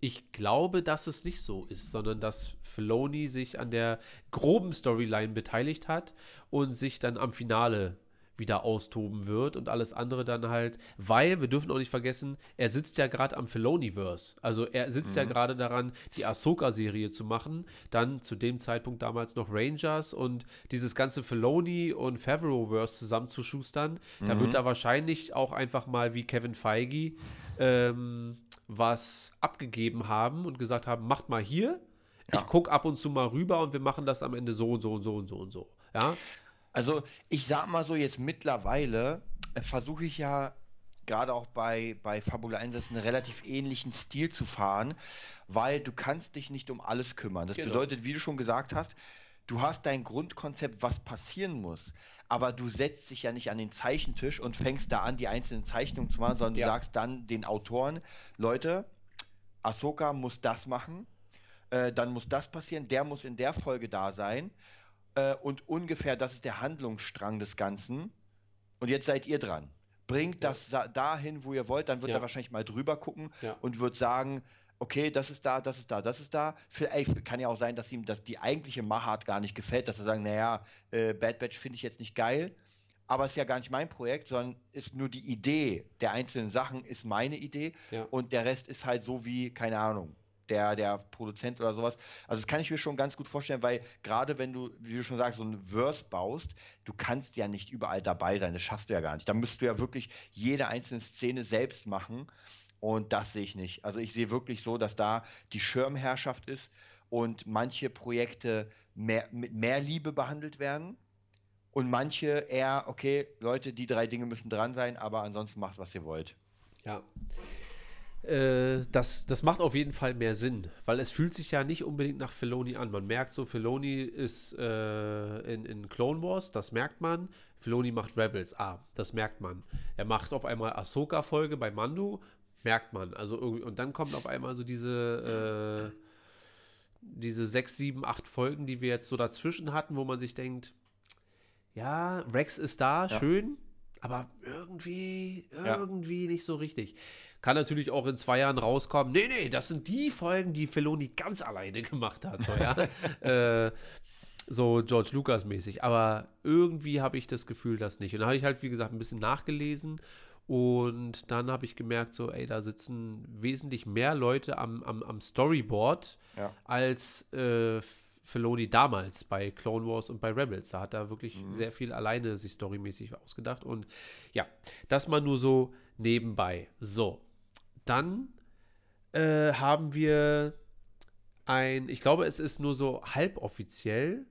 ich glaube, dass es nicht so ist, sondern dass Filoni sich an der groben Storyline beteiligt hat und sich dann am Finale wieder austoben wird und alles andere dann halt, weil wir dürfen auch nicht vergessen, er sitzt ja gerade am Filoniverse. Also er sitzt mhm. ja gerade daran, die Ahsoka-Serie zu machen, dann zu dem Zeitpunkt damals noch Rangers und dieses ganze Filoni und Favreau-Verse zusammenzuschustern. Mhm. Da wird er wahrscheinlich auch einfach mal wie Kevin Feige ähm, was abgegeben haben und gesagt haben, macht mal hier. Ja. Ich gucke ab und zu mal rüber und wir machen das am Ende so und so und so und so und so. Ja. Also ich sag mal so, jetzt mittlerweile äh, versuche ich ja gerade auch bei, bei Fabula 1 einen relativ ähnlichen Stil zu fahren, weil du kannst dich nicht um alles kümmern. Das genau. bedeutet, wie du schon gesagt hast, du hast dein Grundkonzept, was passieren muss, aber du setzt dich ja nicht an den Zeichentisch und fängst da an, die einzelnen Zeichnungen zu machen, sondern ja. du sagst dann den Autoren, Leute, Ahsoka muss das machen, äh, dann muss das passieren, der muss in der Folge da sein äh, und ungefähr das ist der Handlungsstrang des Ganzen. Und jetzt seid ihr dran. Bringt ja. das dahin, wo ihr wollt, dann wird ja. er wahrscheinlich mal drüber gucken ja. und wird sagen, okay, das ist da, das ist da, das ist da. Vielleicht kann ja auch sein, dass ihm das die eigentliche Machart gar nicht gefällt, dass er sagen, naja, äh, Bad Batch finde ich jetzt nicht geil, aber es ist ja gar nicht mein Projekt, sondern ist nur die Idee der einzelnen Sachen ist meine Idee ja. und der Rest ist halt so wie, keine Ahnung, der, der Produzent oder sowas. Also das kann ich mir schon ganz gut vorstellen, weil gerade wenn du, wie du schon sagst, so ein Verse baust, du kannst ja nicht überall dabei sein, das schaffst du ja gar nicht. Da müsstest du ja wirklich jede einzelne Szene selbst machen und das sehe ich nicht. Also ich sehe wirklich so, dass da die Schirmherrschaft ist und manche Projekte mehr, mit mehr Liebe behandelt werden und manche eher, okay, Leute, die drei Dinge müssen dran sein, aber ansonsten macht, was ihr wollt. Ja. Äh, das, das macht auf jeden Fall mehr Sinn, weil es fühlt sich ja nicht unbedingt nach Filoni an. Man merkt so, Filoni ist äh, in, in Clone Wars, das merkt man. Filoni macht Rebels, ah, das merkt man. Er macht auf einmal Ahsoka-Folge bei Mando, merkt man. Also irgendwie, und dann kommt auf einmal so diese, äh, diese sechs, sieben, acht Folgen, die wir jetzt so dazwischen hatten, wo man sich denkt, ja, Rex ist da, ja. schön, aber irgendwie, irgendwie ja. nicht so richtig. Kann natürlich auch in zwei Jahren rauskommen. Nee, nee, das sind die Folgen, die Feloni ganz alleine gemacht hat. So, ja? äh, so George Lucas mäßig. Aber irgendwie habe ich das Gefühl, das nicht. Und da habe ich halt, wie gesagt, ein bisschen nachgelesen. Und dann habe ich gemerkt, so, ey, da sitzen wesentlich mehr Leute am, am, am Storyboard ja. als äh, Filoni damals bei Clone Wars und bei Rebels. Da hat er wirklich mhm. sehr viel alleine sich storymäßig ausgedacht. Und ja, das mal nur so nebenbei. So, dann äh, haben wir ein, ich glaube, es ist nur so halboffiziell.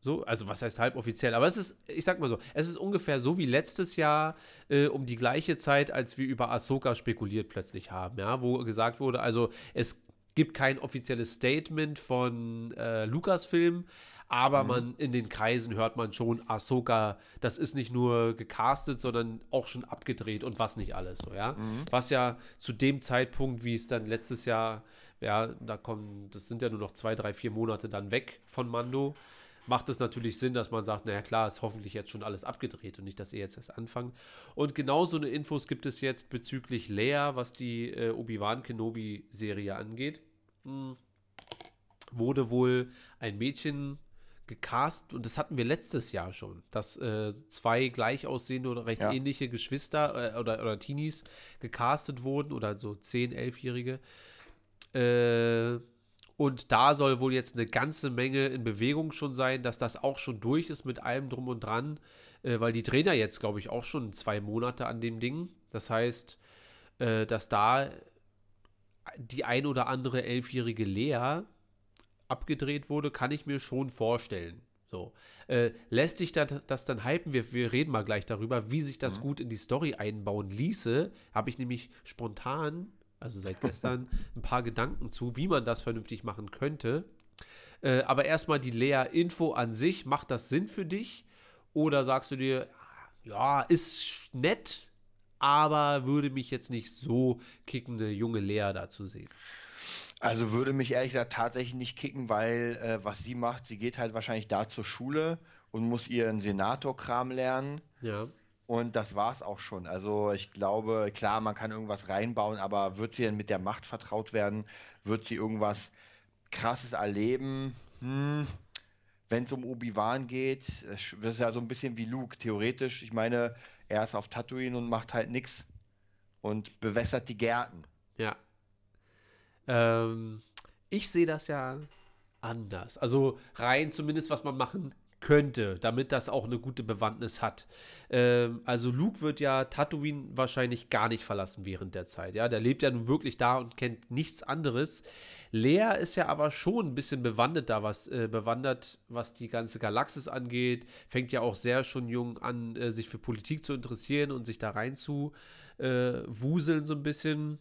So, also was heißt halboffiziell? Aber es ist, ich sag mal so, es ist ungefähr so wie letztes Jahr äh, um die gleiche Zeit, als wir über Ahsoka spekuliert plötzlich haben, ja, wo gesagt wurde, also es gibt kein offizielles Statement von äh, Lucasfilm, aber mhm. man in den Kreisen hört man schon, Ahsoka, das ist nicht nur gecastet, sondern auch schon abgedreht und was nicht alles so, ja. Mhm. Was ja zu dem Zeitpunkt, wie es dann letztes Jahr, ja, da kommen, das sind ja nur noch zwei, drei, vier Monate dann weg von Mando, macht es natürlich Sinn, dass man sagt, naja klar, ist hoffentlich jetzt schon alles abgedreht und nicht, dass ihr jetzt erst anfangt. Und genauso eine Infos gibt es jetzt bezüglich Lea, was die äh, Obi-Wan Kenobi-Serie angeht. Hm. Wurde wohl ein Mädchen gecast und das hatten wir letztes Jahr schon, dass äh, zwei gleich aussehende oder recht ja. ähnliche Geschwister äh, oder, oder Teenies gecastet wurden oder so 10-, 11-Jährige. Äh, und da soll wohl jetzt eine ganze Menge in Bewegung schon sein, dass das auch schon durch ist mit allem drum und dran, äh, weil die Trainer jetzt, glaube ich, auch schon zwei Monate an dem Ding. Das heißt, äh, dass da die ein oder andere elfjährige Lea abgedreht wurde, kann ich mir schon vorstellen. So. Äh, lässt dich das, das dann hypen? Wir, wir reden mal gleich darüber, wie sich das Mhm. gut in die Story einbauen ließe. Habe ich nämlich spontan, also seit gestern, ein paar Gedanken zu, wie man das vernünftig machen könnte. Äh, aber erstmal die Lea-Info an sich. Macht das Sinn für dich? Oder sagst du dir, ja, ist nett, aber würde mich jetzt nicht so kicken, eine junge Lea da zu sehen? Also würde mich ehrlich gesagt tatsächlich nicht kicken, weil äh, was sie macht, sie geht halt wahrscheinlich da zur Schule und muss ihren Senator-Kram lernen. Ja. Und das war's auch schon. Also ich glaube, klar, man kann irgendwas reinbauen, aber wird sie denn mit der Macht vertraut werden? Wird sie irgendwas Krasses erleben? Hm. Wenn es um Obi-Wan geht, es das ist ja so ein bisschen wie Luke, theoretisch. Ich meine, er ist auf Tatooine und macht halt nichts und bewässert die Gärten. Ja. Ähm, ich sehe das ja anders. Also rein zumindest, was man machen könnte, damit das auch eine gute Bewandtnis hat. Ähm, also Luke wird ja Tatooine wahrscheinlich gar nicht verlassen während der Zeit. Ja, der lebt ja nun wirklich da und kennt nichts anderes. Lea ist ja aber schon ein bisschen bewandert da, was äh, bewandert, was die ganze Galaxis angeht. Fängt ja auch sehr schon jung an, äh, sich für Politik zu interessieren und sich da rein zu äh, wuseln so ein bisschen.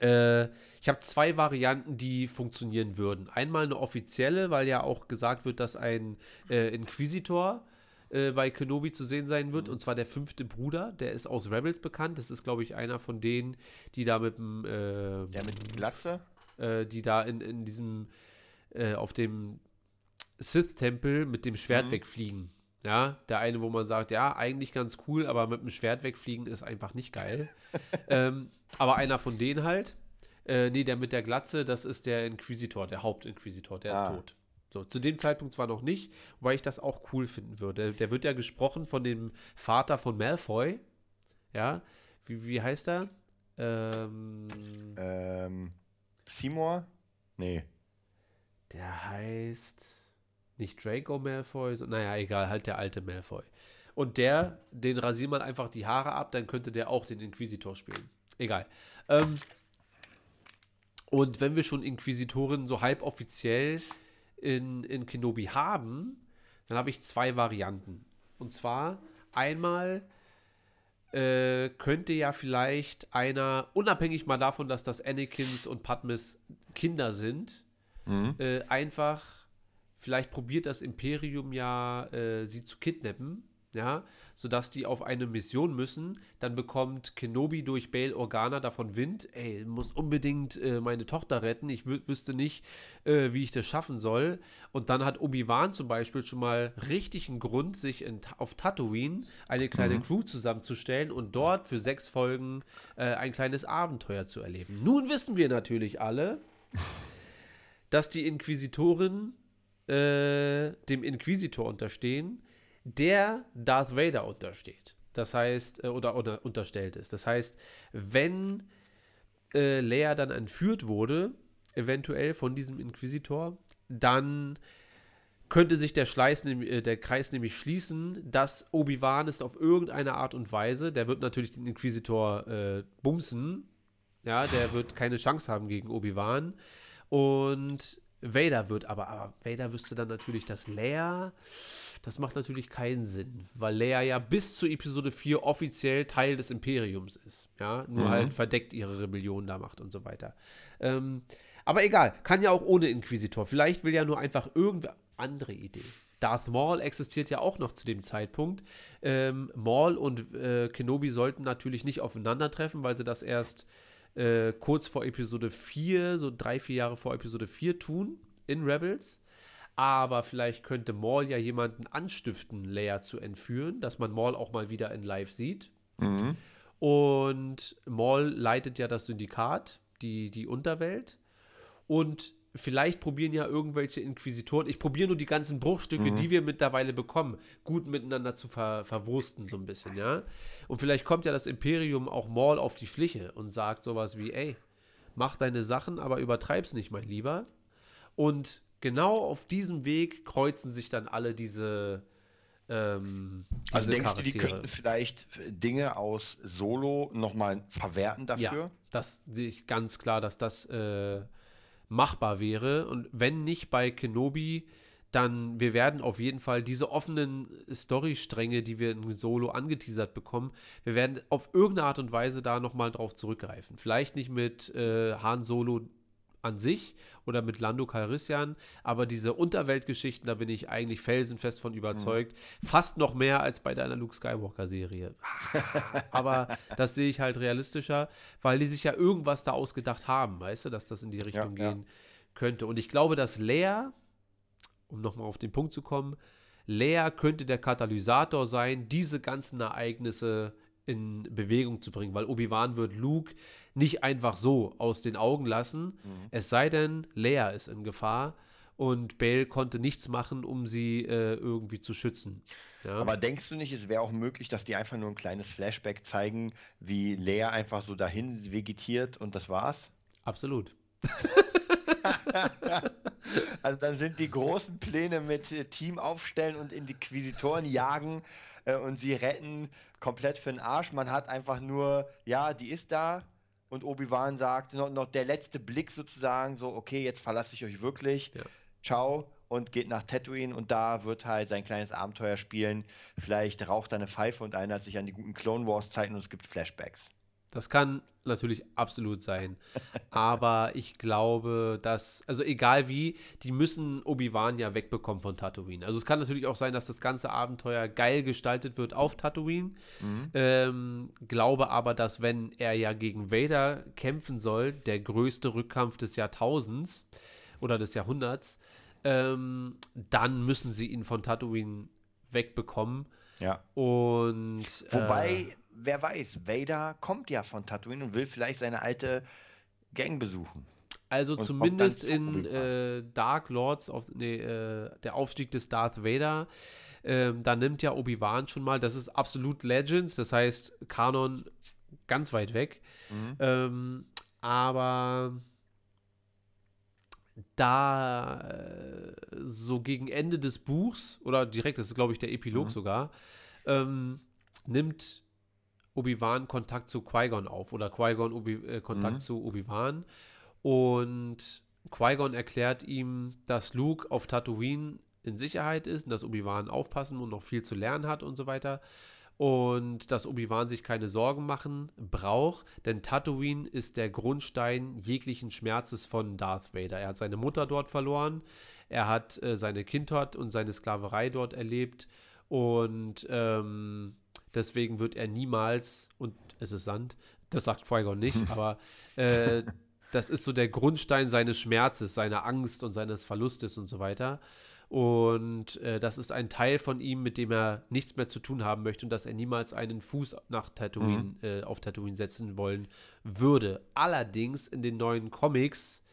Äh, ich habe zwei Varianten, die funktionieren würden. Einmal eine offizielle, weil ja auch gesagt wird, dass ein äh, Inquisitor äh, bei Kenobi zu sehen sein wird, und zwar der fünfte Bruder, der ist aus Rebels bekannt. Das ist, glaube ich, einer von denen, die da mit dem, äh, Der mit Glatze? äh, die da in, in diesem, äh, auf dem Sith-Tempel mit dem Schwert Mhm. wegfliegen. Ja, der eine, wo man sagt, ja, eigentlich ganz cool, aber mit dem Schwert wegfliegen ist einfach nicht geil. ähm, aber einer von denen halt. Äh, nee, der mit der Glatze, das ist der Inquisitor, der Hauptinquisitor, der Ah. ist tot. So, zu dem Zeitpunkt zwar noch nicht, wobei ich das auch cool finden würde. Der wird ja gesprochen von dem Vater von Malfoy. Ja, wie, wie heißt er? Ähm, Ähm, Seymour? Nee. Der heißt nicht Draco Malfoy, so, naja, egal, halt der alte Malfoy. Und der, den rasiert man einfach die Haare ab, dann könnte der auch den Inquisitor spielen. Egal. Ähm, und wenn wir schon Inquisitoren so halboffiziell in, in Kenobi haben, dann habe ich zwei Varianten. Und zwar einmal äh, könnte ja vielleicht einer, unabhängig mal davon, dass das Anakins und Padmes Kinder sind, Mhm. äh, einfach, vielleicht probiert das Imperium ja, äh, sie zu kidnappen, ja, sodass die auf eine Mission müssen. Dann bekommt Kenobi durch Bail Organa davon Wind, ey, muss unbedingt äh, meine Tochter retten, ich wü wüsste nicht, äh, wie ich das schaffen soll. Und dann hat Obi-Wan zum Beispiel schon mal richtig einen Grund, sich in, auf Tatooine eine kleine Crew zusammenzustellen und dort für sechs Folgen äh, ein kleines Abenteuer zu erleben. Nun wissen wir natürlich alle, dass die Inquisitoren äh, dem Inquisitor unterstehen, der Darth Vader untersteht. Das heißt, äh, oder, oder unterstellt ist. Das heißt, wenn äh, Leia dann entführt wurde, eventuell von diesem Inquisitor, dann könnte sich der, Schleiß, äh, der Kreis nämlich schließen, dass Obi-Wan es auf irgendeine Art und Weise, der wird natürlich den Inquisitor äh, bumsen, ja, der wird keine Chance haben gegen Obi-Wan. Und Vader wird aber, aber Vader wüsste dann natürlich, dass Leia, das macht natürlich keinen Sinn, weil Leia ja bis zu Episode 4 offiziell Teil des Imperiums ist. Ja, nur Mhm. halt verdeckt ihre Rebellion da macht und so weiter. Ähm, aber egal, kann ja auch ohne Inquisitor. Vielleicht will ja nur einfach irgendwer andere Idee. Darth Maul existiert ja auch noch zu dem Zeitpunkt. Ähm, Maul und äh, Kenobi sollten natürlich nicht aufeinandertreffen, weil sie das erst äh, kurz vor Episode 4, so drei, vier Jahre vor Episode 4 tun in Rebels. Aber vielleicht könnte Maul ja jemanden anstiften, Leia zu entführen, dass man Maul auch mal wieder in Live sieht. Mhm. Und Maul leitet ja das Syndikat, die, die Unterwelt. Und vielleicht probieren ja irgendwelche Inquisitoren, ich probiere nur die ganzen Bruchstücke, die wir mittlerweile bekommen, gut miteinander zu ver, verwursten, so ein bisschen, ja. Und vielleicht kommt ja das Imperium auch Maul auf die Schliche und sagt sowas wie, ey, mach deine Sachen, aber übertreib's nicht, mein Lieber. Und genau auf diesem Weg kreuzen sich dann alle diese, ähm, Also denkst du, die könnten vielleicht Dinge aus Solo nochmal verwerten dafür? Ja, das sehe ich ganz klar, dass das äh, machbar wäre. Und wenn nicht bei Kenobi, dann wir werden auf jeden Fall diese offenen Storystränge, die wir in Solo angeteasert bekommen, wir werden auf irgendeine Art und Weise da nochmal drauf zurückgreifen. Vielleicht nicht mit äh, Han Solo an sich oder mit Lando Calrissian, aber diese Unterweltgeschichten, da bin ich eigentlich felsenfest von überzeugt. Mhm. Fast noch mehr als bei deiner Luke Skywalker-Serie. aber das sehe ich halt realistischer, weil die sich ja irgendwas da ausgedacht haben, weißt du, dass das in die Richtung ja, gehen ja. könnte. Und ich glaube, dass Leia, um nochmal auf den Punkt zu kommen, Leia könnte der Katalysator sein, diese ganzen Ereignisse in Bewegung zu bringen, weil Obi-Wan wird Luke nicht einfach so aus den Augen lassen, mhm. es sei denn, Leia ist in Gefahr und Bale konnte nichts machen, um sie äh, irgendwie zu schützen. Ja. Aber denkst du nicht, es wäre auch möglich, dass die einfach nur ein kleines Flashback zeigen, wie Leia einfach so dahin vegetiert und das war's? Absolut. also dann sind die großen Pläne mit äh, Team aufstellen und Inquisitoren jagen äh, und sie retten komplett für den Arsch. Man hat einfach nur, ja, die ist da und Obi-Wan sagt, noch, noch, der letzte Blick sozusagen, so, okay, jetzt verlasse ich euch wirklich. Ja. Ciao und geht nach Tatooine und da wird halt sein kleines Abenteuer spielen. Vielleicht raucht er eine Pfeife und erinnert sich an die guten Clone Wars Zeiten und es gibt Flashbacks. Das kann natürlich absolut sein. Aber ich glaube, dass, also egal wie, die müssen Obi-Wan ja wegbekommen von Tatooine. Also es kann natürlich auch sein, dass das ganze Abenteuer geil gestaltet wird auf Tatooine. Mhm. Ähm, glaube aber, dass wenn er ja gegen Vader kämpfen soll, der größte Rückkampf des Jahrtausends oder des Jahrhunderts, ähm, dann müssen sie ihn von Tatooine wegbekommen. Ja. Und wobei, äh, wer weiß, Vader kommt ja von Tatooine und will vielleicht seine alte Gang besuchen. Also und zumindest in äh, Dark Lords, of, nee, äh, der Aufstieg des Darth Vader, ähm, da nimmt ja Obi-Wan schon mal, das ist absolut Legends, das heißt Kanon ganz weit weg. Mhm. Ähm, aber da äh, so gegen Ende des Buchs, oder direkt, das ist glaube ich der Epilog mhm. sogar, ähm, nimmt Obi-Wan Kontakt zu Qui-Gon auf oder Qui-Gon äh, Kontakt mhm. zu Obi-Wan und Qui-Gon erklärt ihm, dass Luke auf Tatooine in Sicherheit ist und dass Obi-Wan aufpassen und noch viel zu lernen hat und so weiter. Und dass Obi-Wan sich keine Sorgen machen braucht, denn Tatooine ist der Grundstein jeglichen Schmerzes von Darth Vader. Er hat seine Mutter dort verloren, er hat äh, seine Kindheit und seine Sklaverei dort erlebt und ähm, deswegen wird er niemals, und es ist Sand, das sagt Qui-Gon nicht, aber äh, das ist so der Grundstein seines Schmerzes, seiner Angst und seines Verlustes und so weiter. Und äh, das ist ein Teil von ihm, mit dem er nichts mehr zu tun haben möchte und dass er niemals einen Fuß nach Tatooine, mhm. äh, auf Tatooine setzen wollen würde. Allerdings in den neuen Comics,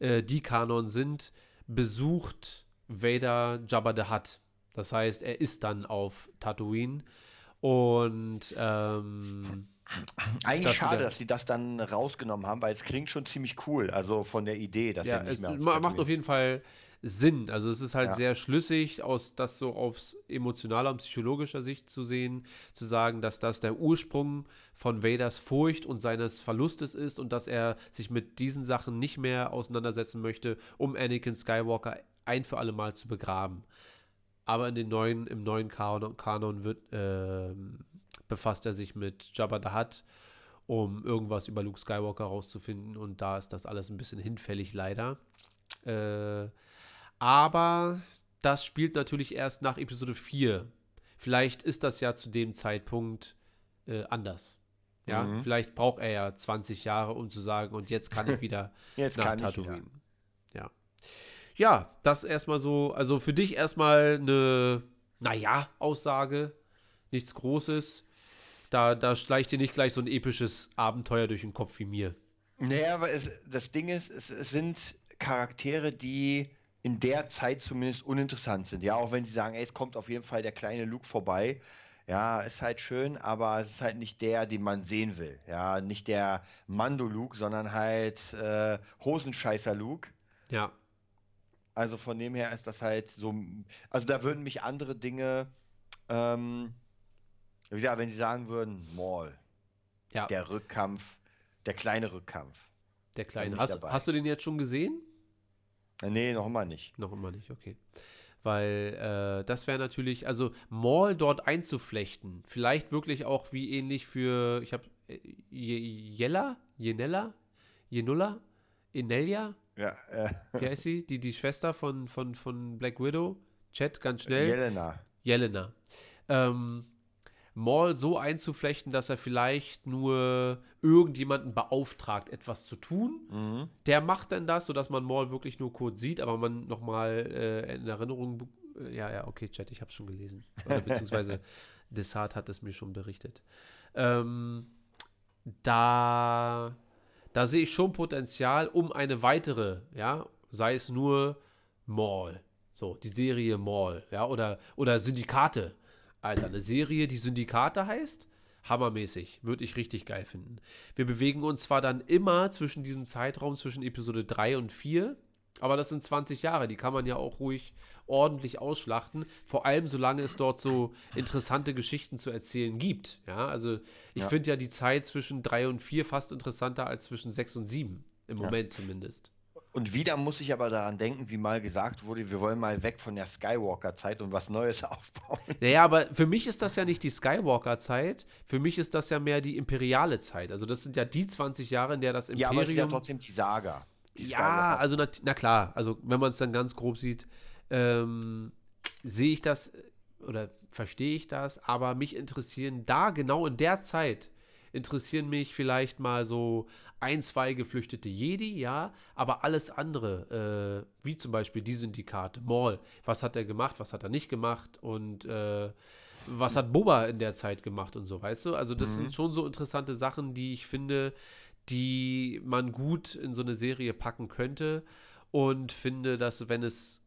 äh, die Kanon sind, besucht Vader Jabba the Hutt. Das heißt, er ist dann auf Tatooine und ähm, eigentlich das schade, dass sie das dann rausgenommen haben, weil es klingt schon ziemlich cool, also von der Idee, dass ja, er nicht mehr es macht auf jeden Fall Sinn. Also es ist halt ja. sehr schlüssig, aus das so aus emotionaler und psychologischer Sicht zu sehen, zu sagen, dass das der Ursprung von Vaders Furcht und seines Verlustes ist und dass er sich mit diesen Sachen nicht mehr auseinandersetzen möchte, um Anakin Skywalker ein für alle Mal zu begraben aber in den neuen, im neuen Kanon, Kanon wird, äh, befasst er sich mit Jabba the Hutt, um irgendwas über Luke Skywalker rauszufinden und da ist das alles ein bisschen hinfällig leider. Äh, aber das spielt natürlich erst nach Episode 4. Vielleicht ist das ja zu dem Zeitpunkt äh, anders. Ja, mhm. vielleicht braucht er ja 20 Jahre, um zu sagen, und jetzt kann ich wieder jetzt nach Tatooine ja, das erstmal so, also für dich erstmal eine, naja, Aussage, nichts Großes. Da, da schleicht dir nicht gleich so ein episches Abenteuer durch den Kopf wie mir. Naja, aber es, das Ding ist, es, es sind Charaktere, die in der Zeit zumindest uninteressant sind. Ja, auch wenn sie sagen, ey, es kommt auf jeden Fall der kleine Luke vorbei. Ja, ist halt schön, aber es ist halt nicht der, den man sehen will. Ja, nicht der Mando-Luke, sondern halt äh, Hosenscheißer-Luke. Ja. Also von dem her ist das halt so, also da würden mich andere Dinge, ähm, ja, wenn sie sagen würden, Maul, ja. der Rückkampf, der kleine Rückkampf. Der kleine. Hast, hast, du den jetzt schon gesehen? Nee, noch immer nicht. Noch immer nicht, okay. Weil äh, das wäre natürlich, also Maul dort einzuflechten, vielleicht wirklich auch wie ähnlich für, ich habe Jella, Jenella, Jenulla, Inelia, Ja, äh, wie heißt sie? Die, die Schwester von, von, von Black Widow. Chat, ganz schnell. Jelena. Jelena. Ähm, Maul so einzuflechten, dass er vielleicht nur irgendjemanden beauftragt, etwas zu tun. Mhm. Der macht dann das, sodass man Maul wirklich nur kurz sieht, aber man nochmal äh, in Erinnerung. äh, Ja, ja, okay, Chat, ich habe es schon gelesen. Oder beziehungsweise Desart hat es mir schon berichtet. Ähm, da, da sehe ich schon Potenzial, um eine weitere, ja, sei es nur Maul. So, die Serie Maul, ja, oder, oder Syndikate. Alter, eine Serie, die Syndikate heißt, hammermäßig, würde ich richtig geil finden. Wir bewegen uns zwar dann immer zwischen diesem Zeitraum, zwischen Episode 3 und 4, aber das sind 20 Jahre, die kann man ja auch ruhig ordentlich ausschlachten, vor allem solange es dort so interessante Geschichten zu erzählen gibt. Ja, also ich Ja. finde ja die Zeit zwischen 3 und 4 fast interessanter als zwischen 6 und 7, im Ja. Moment zumindest. Und wieder muss ich aber daran denken, wie mal gesagt wurde, wir wollen mal weg von der Skywalker-Zeit und was Neues aufbauen. Naja, aber für mich ist das ja nicht die Skywalker-Zeit, für mich ist das ja mehr die imperiale Zeit. Also das sind ja die 20 Jahre, in der das Ja, Imperium... aber es ist ja trotzdem die Saga. Ja, also na, na klar, also wenn man es dann ganz grob sieht, ähm, sehe ich das äh, oder verstehe ich das, aber mich interessieren da genau in der Zeit interessieren mich vielleicht mal so ein, zwei geflüchtete Jedi, ja, aber alles andere, äh, wie zum Beispiel die Syndikate, Maul, was hat er gemacht, was hat er nicht gemacht und äh, was hat Boba in der Zeit gemacht und so, weißt du? Also das sind schon so interessante Sachen, die ich finde, die man gut in so eine Serie packen könnte und finde, dass wenn es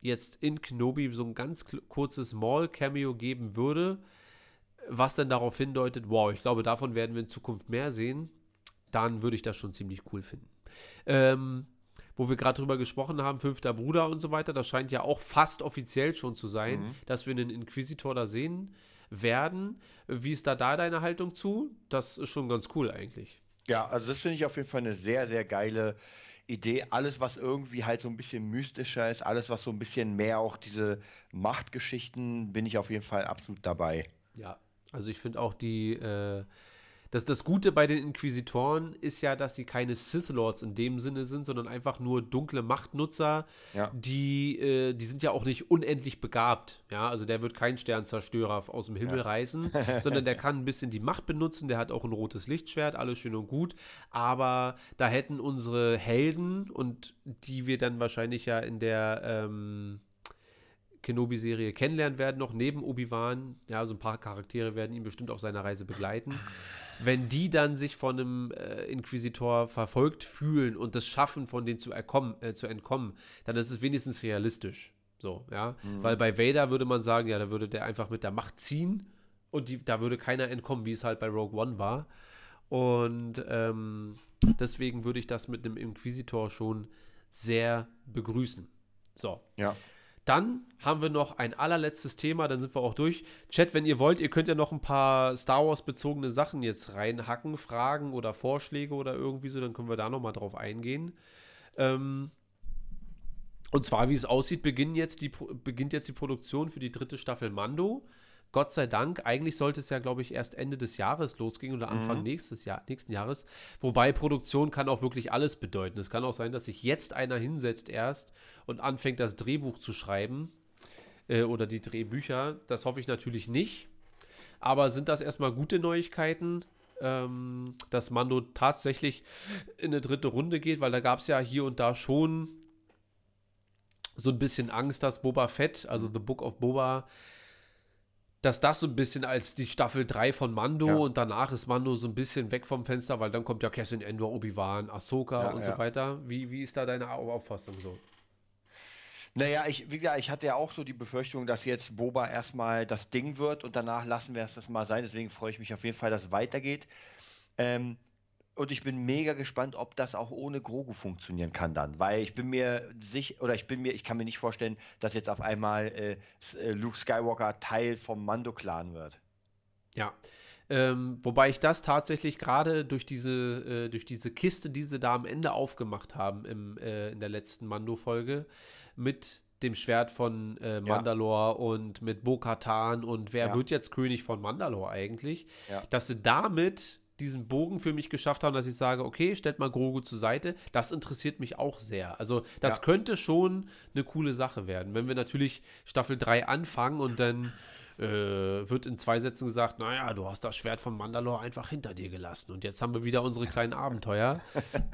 jetzt in Kenobi so ein ganz kurzes Maul-Cameo geben würde, was dann darauf hindeutet, wow, ich glaube, davon werden wir in Zukunft mehr sehen, dann würde ich das schon ziemlich cool finden. Ähm, wo wir gerade drüber gesprochen haben, fünfter Bruder und so weiter, das scheint ja auch fast offiziell schon zu sein, Mhm. dass wir einen Inquisitor da sehen werden. Wie ist da da deine Haltung zu? Das ist schon ganz cool eigentlich. Ja, also das finde ich auf jeden Fall eine sehr, sehr geile Idee. Alles, was irgendwie halt so ein bisschen mystischer ist, alles, was so ein bisschen mehr auch diese Machtgeschichten, bin ich auf jeden Fall absolut dabei. Ja, also ich finde auch die, äh, das, das Gute bei den Inquisitoren ist ja, dass sie keine Sith Lords in dem Sinne sind, sondern einfach nur dunkle Machtnutzer, Ja. die, äh, die sind ja auch nicht unendlich begabt. Ja, also der wird kein Sternzerstörer aus dem Himmel Ja. reißen, sondern der kann ein bisschen die Macht benutzen, der hat auch ein rotes Lichtschwert, alles schön und gut, aber da hätten unsere Helden und die wir dann wahrscheinlich ja in der, ähm, Kenobi-Serie kennenlernen werden, noch neben Obi-Wan. Ja, so ein paar Charaktere werden ihn bestimmt auf seiner Reise begleiten. Wenn die dann sich von einem äh, Inquisitor verfolgt fühlen und das schaffen, von denen zu, erkommen, äh, zu entkommen, dann ist es wenigstens realistisch. So, ja. Weil bei Vader würde man sagen, ja, da würde der einfach mit der Macht ziehen und die, da würde keiner entkommen, wie es halt bei Rogue One war. Und ähm, deswegen würde ich das mit einem Inquisitor schon sehr begrüßen. So. Ja. Dann haben wir noch ein allerletztes Thema, dann sind wir auch durch. Chat, wenn ihr wollt, ihr könnt ja noch ein paar Star Wars bezogene Sachen jetzt reinhacken, Fragen oder Vorschläge oder irgendwie so, dann können wir da noch mal drauf eingehen. Ähm, und zwar, wie es aussieht, beginnt jetzt, die, beginnt jetzt die Produktion für die dritte Staffel Mando. Gott sei Dank, eigentlich sollte es ja, glaube ich, erst Ende des Jahres losgehen oder Anfang nächstes Jahr, nächsten Jahres. Wobei Produktion kann auch wirklich alles bedeuten. Es kann auch sein, dass sich jetzt einer hinsetzt erst und anfängt, das Drehbuch zu schreiben äh, oder die Drehbücher. Das hoffe ich natürlich nicht. Aber sind das erstmal gute Neuigkeiten, ähm, dass Mando tatsächlich in eine dritte Runde geht? Weil da gab es ja hier und da schon so ein bisschen Angst, dass Boba Fett, also The Book of Boba, dass das so ein bisschen als die Staffel 3 von Mando Ja. und danach ist Mando so ein bisschen weg vom Fenster, weil dann kommt ja Cassian Endor, Obi-Wan, Ahsoka Ja, und ja. so weiter. Wie, wie ist da deine Au- Auffassung so? Naja, ich, wie gesagt, ich hatte ja auch so die Befürchtung, dass jetzt Boba erstmal das Ding wird und danach lassen wir es das mal sein. Deswegen freue ich mich auf jeden Fall, dass es weitergeht. Ähm, und ich bin mega gespannt, ob das auch ohne Grogu funktionieren kann dann. Weil ich bin mir sicher, oder ich bin mir, ich kann mir nicht vorstellen, dass jetzt auf einmal äh, äh, Luke Skywalker Teil vom Mando-Clan wird. Ja. Ähm, wobei ich das tatsächlich gerade durch diese, äh, durch diese Kiste, die sie da am Ende aufgemacht haben im, äh, in der letzten Mando-Folge, mit dem Schwert von äh, Mandalore und mit Bo-Katan und wer Ja. wird jetzt König von Mandalore eigentlich, Ja. dass sie damit diesen Bogen für mich geschafft haben, dass ich sage, okay, stellt mal Grogu zur Seite, das interessiert mich auch sehr. Also das Ja. könnte schon eine coole Sache werden. Wenn wir natürlich Staffel 3 anfangen und dann äh, wird in zwei Sätzen gesagt, naja, du hast das Schwert von Mandalore einfach hinter dir gelassen und jetzt haben wir wieder unsere kleinen Abenteuer.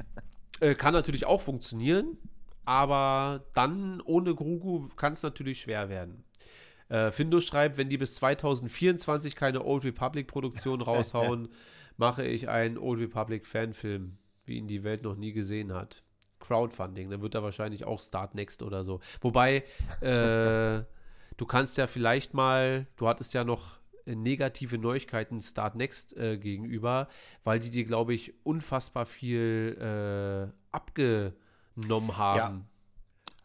äh, kann natürlich auch funktionieren, aber dann ohne Grogu kann es natürlich schwer werden. Äh, Findo schreibt, wenn die bis 2024 keine Old Republic Produktion raushauen, mache ich einen Old Republic Fanfilm, wie ihn die Welt noch nie gesehen hat. Crowdfunding, dann wird er wahrscheinlich auch Start Next oder so. Wobei, äh, du kannst ja vielleicht mal, du hattest ja noch äh, negative Neuigkeiten Start Next äh, gegenüber, weil die dir, glaube ich, unfassbar viel äh, abgenommen haben.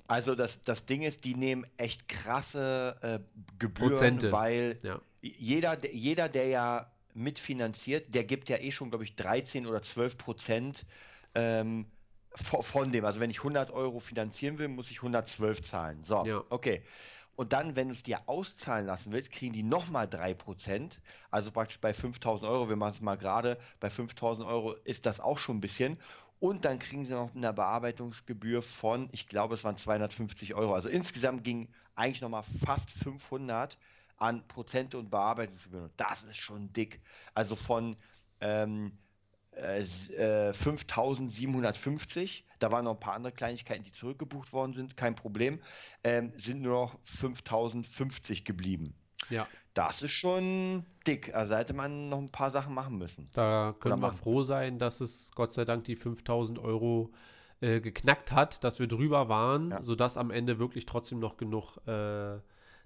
Also das, das Ding ist, die nehmen echt krasse äh, Gebühren, Prozente. weil Ja. jeder, der- jeder, der ja mitfinanziert, der gibt ja eh schon, glaube ich, 13 oder 12 Prozent ähm, von, dem. Also wenn ich 100 Euro finanzieren will, muss ich 112 zahlen. So, Ja. okay. Und dann, wenn du es dir auszahlen lassen willst, kriegen die nochmal 3%. Also praktisch bei 5000 Euro, wir machen es mal gerade, bei 5000 Euro ist das auch schon ein bisschen. Und dann kriegen sie noch eine Bearbeitungsgebühr von, ich glaube, es waren 250 Euro. Also insgesamt ging eigentlich nochmal fast 500 an Prozente und Bearbeitungsgebühren. Und das ist schon dick. Also von ähm, äh, s- äh, 5750, da waren noch ein paar andere Kleinigkeiten, die zurückgebucht worden sind, kein Problem, ähm, sind nur noch 5050 geblieben. ja. Das ist schon dick. Also hätte man noch ein paar Sachen machen müssen. Da können wir froh sein, dass es Gott sei Dank die 5000 Euro äh, geknackt hat, dass wir drüber waren, Ja. sodass am Ende wirklich trotzdem noch genug äh,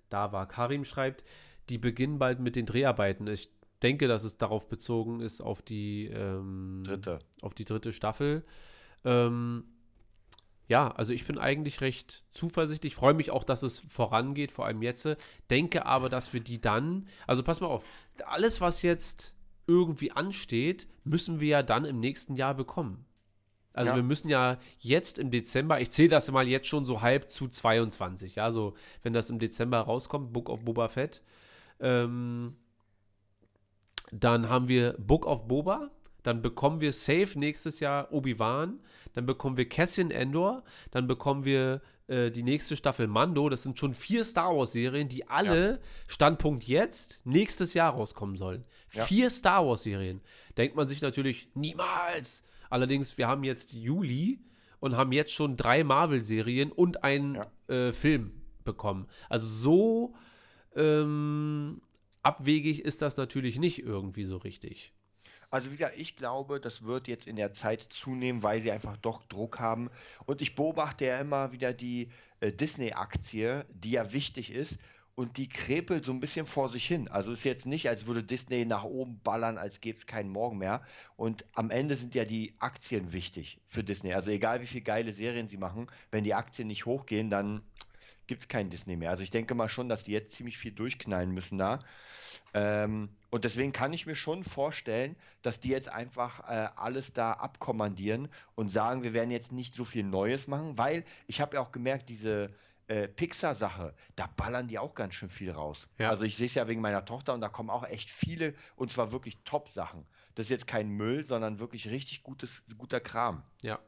da war. Karim schreibt, die beginnen bald mit den Dreharbeiten. Ich denke, dass es darauf bezogen ist, auf die, ähm, Dritte. auf die dritte Staffel. Ähm, ja, also ich bin eigentlich recht zuversichtlich. Freue mich auch, dass es vorangeht, vor allem jetzt. Denke aber, dass wir die dann, also pass mal auf, alles, was jetzt irgendwie ansteht, müssen wir ja dann im nächsten Jahr bekommen. Also Ja. wir müssen ja jetzt im Dezember, ich zähle das mal jetzt schon so halb zu 22, ja, so wenn das im Dezember rauskommt, Book of Boba Fett, ähm, dann haben wir Book of Boba, dann bekommen wir safe nächstes Jahr Obi-Wan, dann bekommen wir Cassian Endor, dann bekommen wir äh, die nächste Staffel Mando. Das sind schon vier Star Wars-Serien, die alle, Standpunkt jetzt, nächstes Jahr rauskommen sollen. Ja. Vier Star Wars-Serien. Denkt man sich natürlich, niemals. Allerdings, wir haben jetzt Juli und haben jetzt schon drei Marvel-Serien und einen Ja. äh, Film bekommen. Also so ähm, abwegig ist das natürlich nicht irgendwie so richtig. Also wie gesagt, ich glaube, das wird jetzt in der Zeit zunehmen, weil sie einfach doch Druck haben. Und ich beobachte ja immer wieder die äh, Disney-Aktie, die ja wichtig ist. Und die krepelt so ein bisschen vor sich hin. Also ist jetzt nicht, als würde Disney nach oben ballern, als gäbe es keinen Morgen mehr. Und am Ende sind ja die Aktien wichtig für Disney. Also egal wie viele geile Serien sie machen, wenn die Aktien nicht hochgehen, dann gibt es kein Disney mehr. Also ich denke mal schon, dass die jetzt ziemlich viel durchknallen müssen da. Ähm, und deswegen kann ich mir schon vorstellen, dass die jetzt einfach äh, alles da abkommandieren und sagen, wir werden jetzt nicht so viel Neues machen, weil ich habe ja auch gemerkt, diese äh, Pixar-Sache, da ballern die auch ganz schön viel raus. Ja. Also ich sehe es ja wegen meiner Tochter und da kommen auch echt viele und zwar wirklich Top-Sachen. Das ist jetzt kein Müll, sondern wirklich richtig gutes, guter Kram. Ja.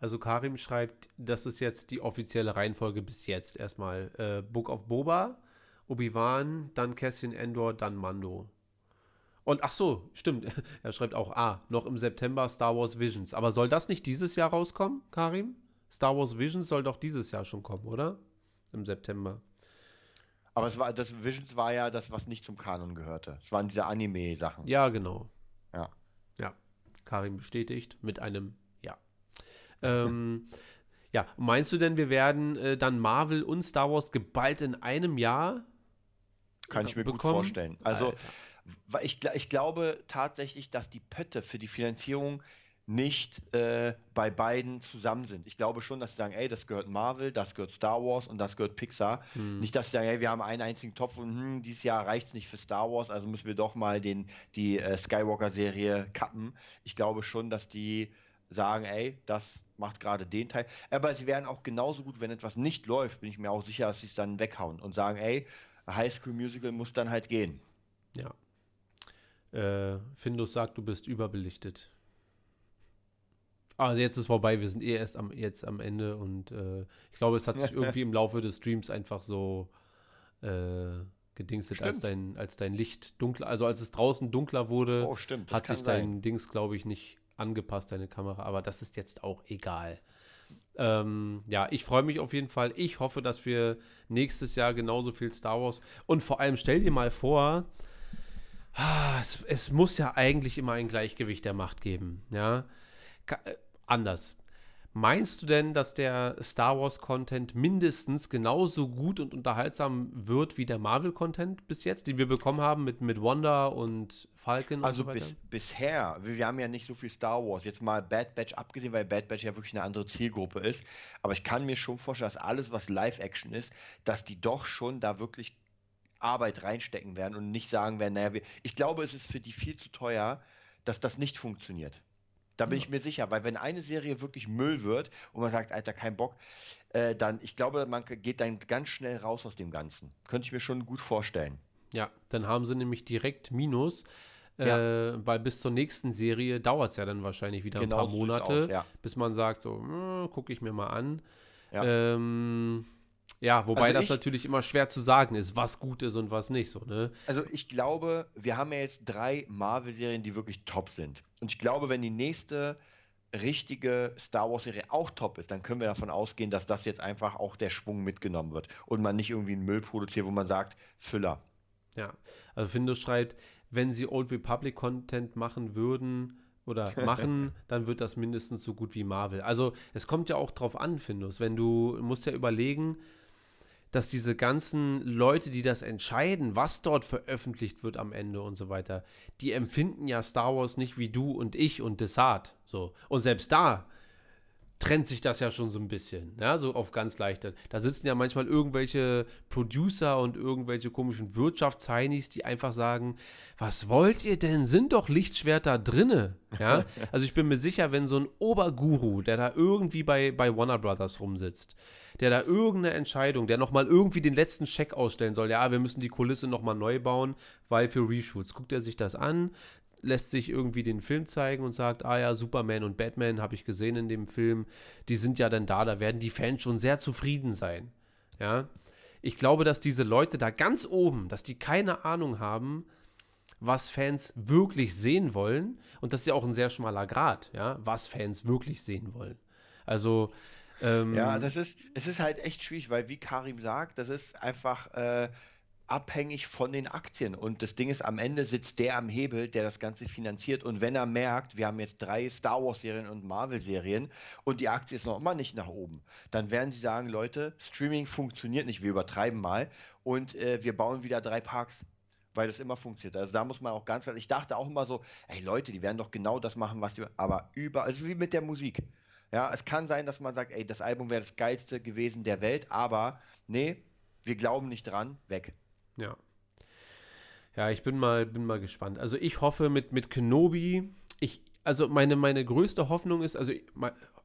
Also Karim schreibt, das ist jetzt die offizielle Reihenfolge bis jetzt erstmal. Äh, Book of Boba, Obi-Wan, dann Cassian Endor, dann Mando. Und ach so, stimmt. Er schreibt auch, ah, noch im September Star Wars Visions. Aber soll das nicht dieses Jahr rauskommen, Karim? Star Wars Visions soll doch dieses Jahr schon kommen, oder? Im September. Aber es war, das Visions war ja das, was nicht zum Kanon gehörte. Es waren diese Anime-Sachen. Ja, genau. Ja. Ja. Karim bestätigt mit einem Ja. ähm, ja, meinst du denn, wir werden äh, dann Marvel und Star Wars geballt in einem Jahr Kann ich mir gut bekommen? vorstellen. Also Alter. Ich, ich glaube tatsächlich, dass die Pötte für die Finanzierung nicht äh, bei beiden zusammen sind. Ich glaube schon, dass sie sagen, ey, das gehört Marvel, das gehört Star Wars und das gehört Pixar. Hm. Nicht, dass sie sagen, ey, wir haben einen einzigen Topf und hm, dieses Jahr reicht es nicht für Star Wars, also müssen wir doch mal den, die äh, Skywalker-Serie kappen. Ich glaube schon, dass die sagen, ey, das macht gerade den Teil. Aber sie werden auch genauso gut, wenn etwas nicht läuft, bin ich mir auch sicher, dass sie es dann weghauen und sagen, ey, High School Musical muss dann halt gehen. Ja. Äh, Findus sagt, du bist überbelichtet. Also jetzt ist vorbei, wir sind eh erst am, jetzt am Ende und äh, ich glaube, es hat sich irgendwie im Laufe des Streams einfach so äh, gedingstet, als dein, als dein Licht dunkler, also als es draußen dunkler wurde, Oh, hat sich dein sein. Dings, glaube ich, nicht angepasst, deine Kamera, aber das ist jetzt auch egal. Ähm, ja, ich freue mich auf jeden Fall. Ich hoffe, dass wir nächstes Jahr genauso viel Star Wars und vor allem stell dir mal vor, ah, es, es muss ja eigentlich immer ein Gleichgewicht der Macht geben, ja. Anders. Meinst du denn, dass der Star Wars Content mindestens genauso gut und unterhaltsam wird wie der Marvel Content bis jetzt, den wir bekommen haben mit, mit Wanda und Falcon Also und so weiter? bis, bisher, wir, wir haben ja nicht so viel Star Wars, jetzt mal Bad Batch abgesehen, weil Bad Batch ja wirklich eine andere Zielgruppe ist. Aber ich kann mir schon vorstellen, dass alles, was Live-Action ist, dass die doch schon da wirklich Arbeit reinstecken werden und nicht sagen werden, naja, wir, ich glaube, es ist für die viel zu teuer, dass das nicht funktioniert. Da bin Ja. ich mir sicher, weil wenn eine Serie wirklich Müll wird und man sagt, Alter, kein Bock, äh, dann, ich glaube, man geht dann ganz schnell raus aus dem Ganzen. Könnte ich mir schon gut vorstellen. Ja, dann haben sie nämlich direkt Minus, Ja. äh, weil bis zur nächsten Serie dauert es ja dann wahrscheinlich wieder Genau ein paar Monate, aus, ja. bis man sagt, so, hm, gucke ich mir mal an. Ja. Ähm, ja, wobei Also das ich- natürlich immer schwer zu sagen ist, was gut ist und was nicht, so, ne? Also ich glaube, wir haben ja jetzt drei Marvel-Serien, die wirklich top sind. Und ich glaube, wenn die nächste richtige Star Wars-Serie auch top ist, dann können wir davon ausgehen, dass das jetzt einfach auch der Schwung mitgenommen wird und man nicht irgendwie einen Müll produziert, wo man sagt, Füller. Ja, also Findus schreibt, wenn sie Old Republic Content machen würden oder machen, dann wird das mindestens so gut wie Marvel. Also es kommt ja auch drauf an, Findus, wenn du musst ja überlegen, dass diese ganzen Leute, die das entscheiden, was dort veröffentlicht wird am Ende und so weiter, die empfinden ja Star Wars nicht wie du und ich und Desart. So. Und selbst da trennt sich das ja schon so ein bisschen, ja, so auf ganz leichte. Da sitzen ja manchmal irgendwelche Producer und irgendwelche komischen Wirtschaftsheinis, die einfach sagen, was wollt ihr denn? Sind doch Lichtschwerter drinne, ja? Also ich bin mir sicher, wenn so ein Oberguru, der da irgendwie bei, bei Warner Brothers rumsitzt, der da irgendeine Entscheidung, der nochmal irgendwie den letzten Scheck ausstellen soll, ja, wir müssen die Kulisse nochmal neu bauen, weil für Reshoots, guckt er sich das an, lässt sich irgendwie den Film zeigen und sagt, ah ja, Superman und Batman habe ich gesehen in dem Film, die sind ja dann da, da werden die Fans schon sehr zufrieden sein. Ja, ich glaube, dass diese Leute da ganz oben, dass die keine Ahnung haben, was Fans wirklich sehen wollen und das ist ja auch ein sehr schmaler Grad, ja, was Fans wirklich sehen wollen. Also ähm, Ja, das ist, es ist halt echt schwierig, weil wie Karim sagt, das ist einfach äh, abhängig von den Aktien. Und das Ding ist, am Ende sitzt der am Hebel, der das Ganze finanziert. Und wenn er merkt, wir haben jetzt drei Star Wars-Serien und Marvel-Serien und die Aktie ist noch immer nicht nach oben, dann werden sie sagen, Leute, Streaming funktioniert nicht, wir übertreiben mal und äh, wir bauen wieder drei Parks. Weil das immer funktioniert. Also da muss man auch ganz, ich dachte auch immer so, ey Leute, die werden doch genau das machen, was die, aber überall, also wie mit der Musik. Ja, es kann sein, dass man sagt, ey, das Album wäre das geilste gewesen der Welt, aber nee, wir glauben nicht dran, weg. Ja. Ja, ich bin mal, bin mal gespannt. Also ich hoffe mit, mit Kenobi, ich, also meine, meine größte Hoffnung ist, also ich,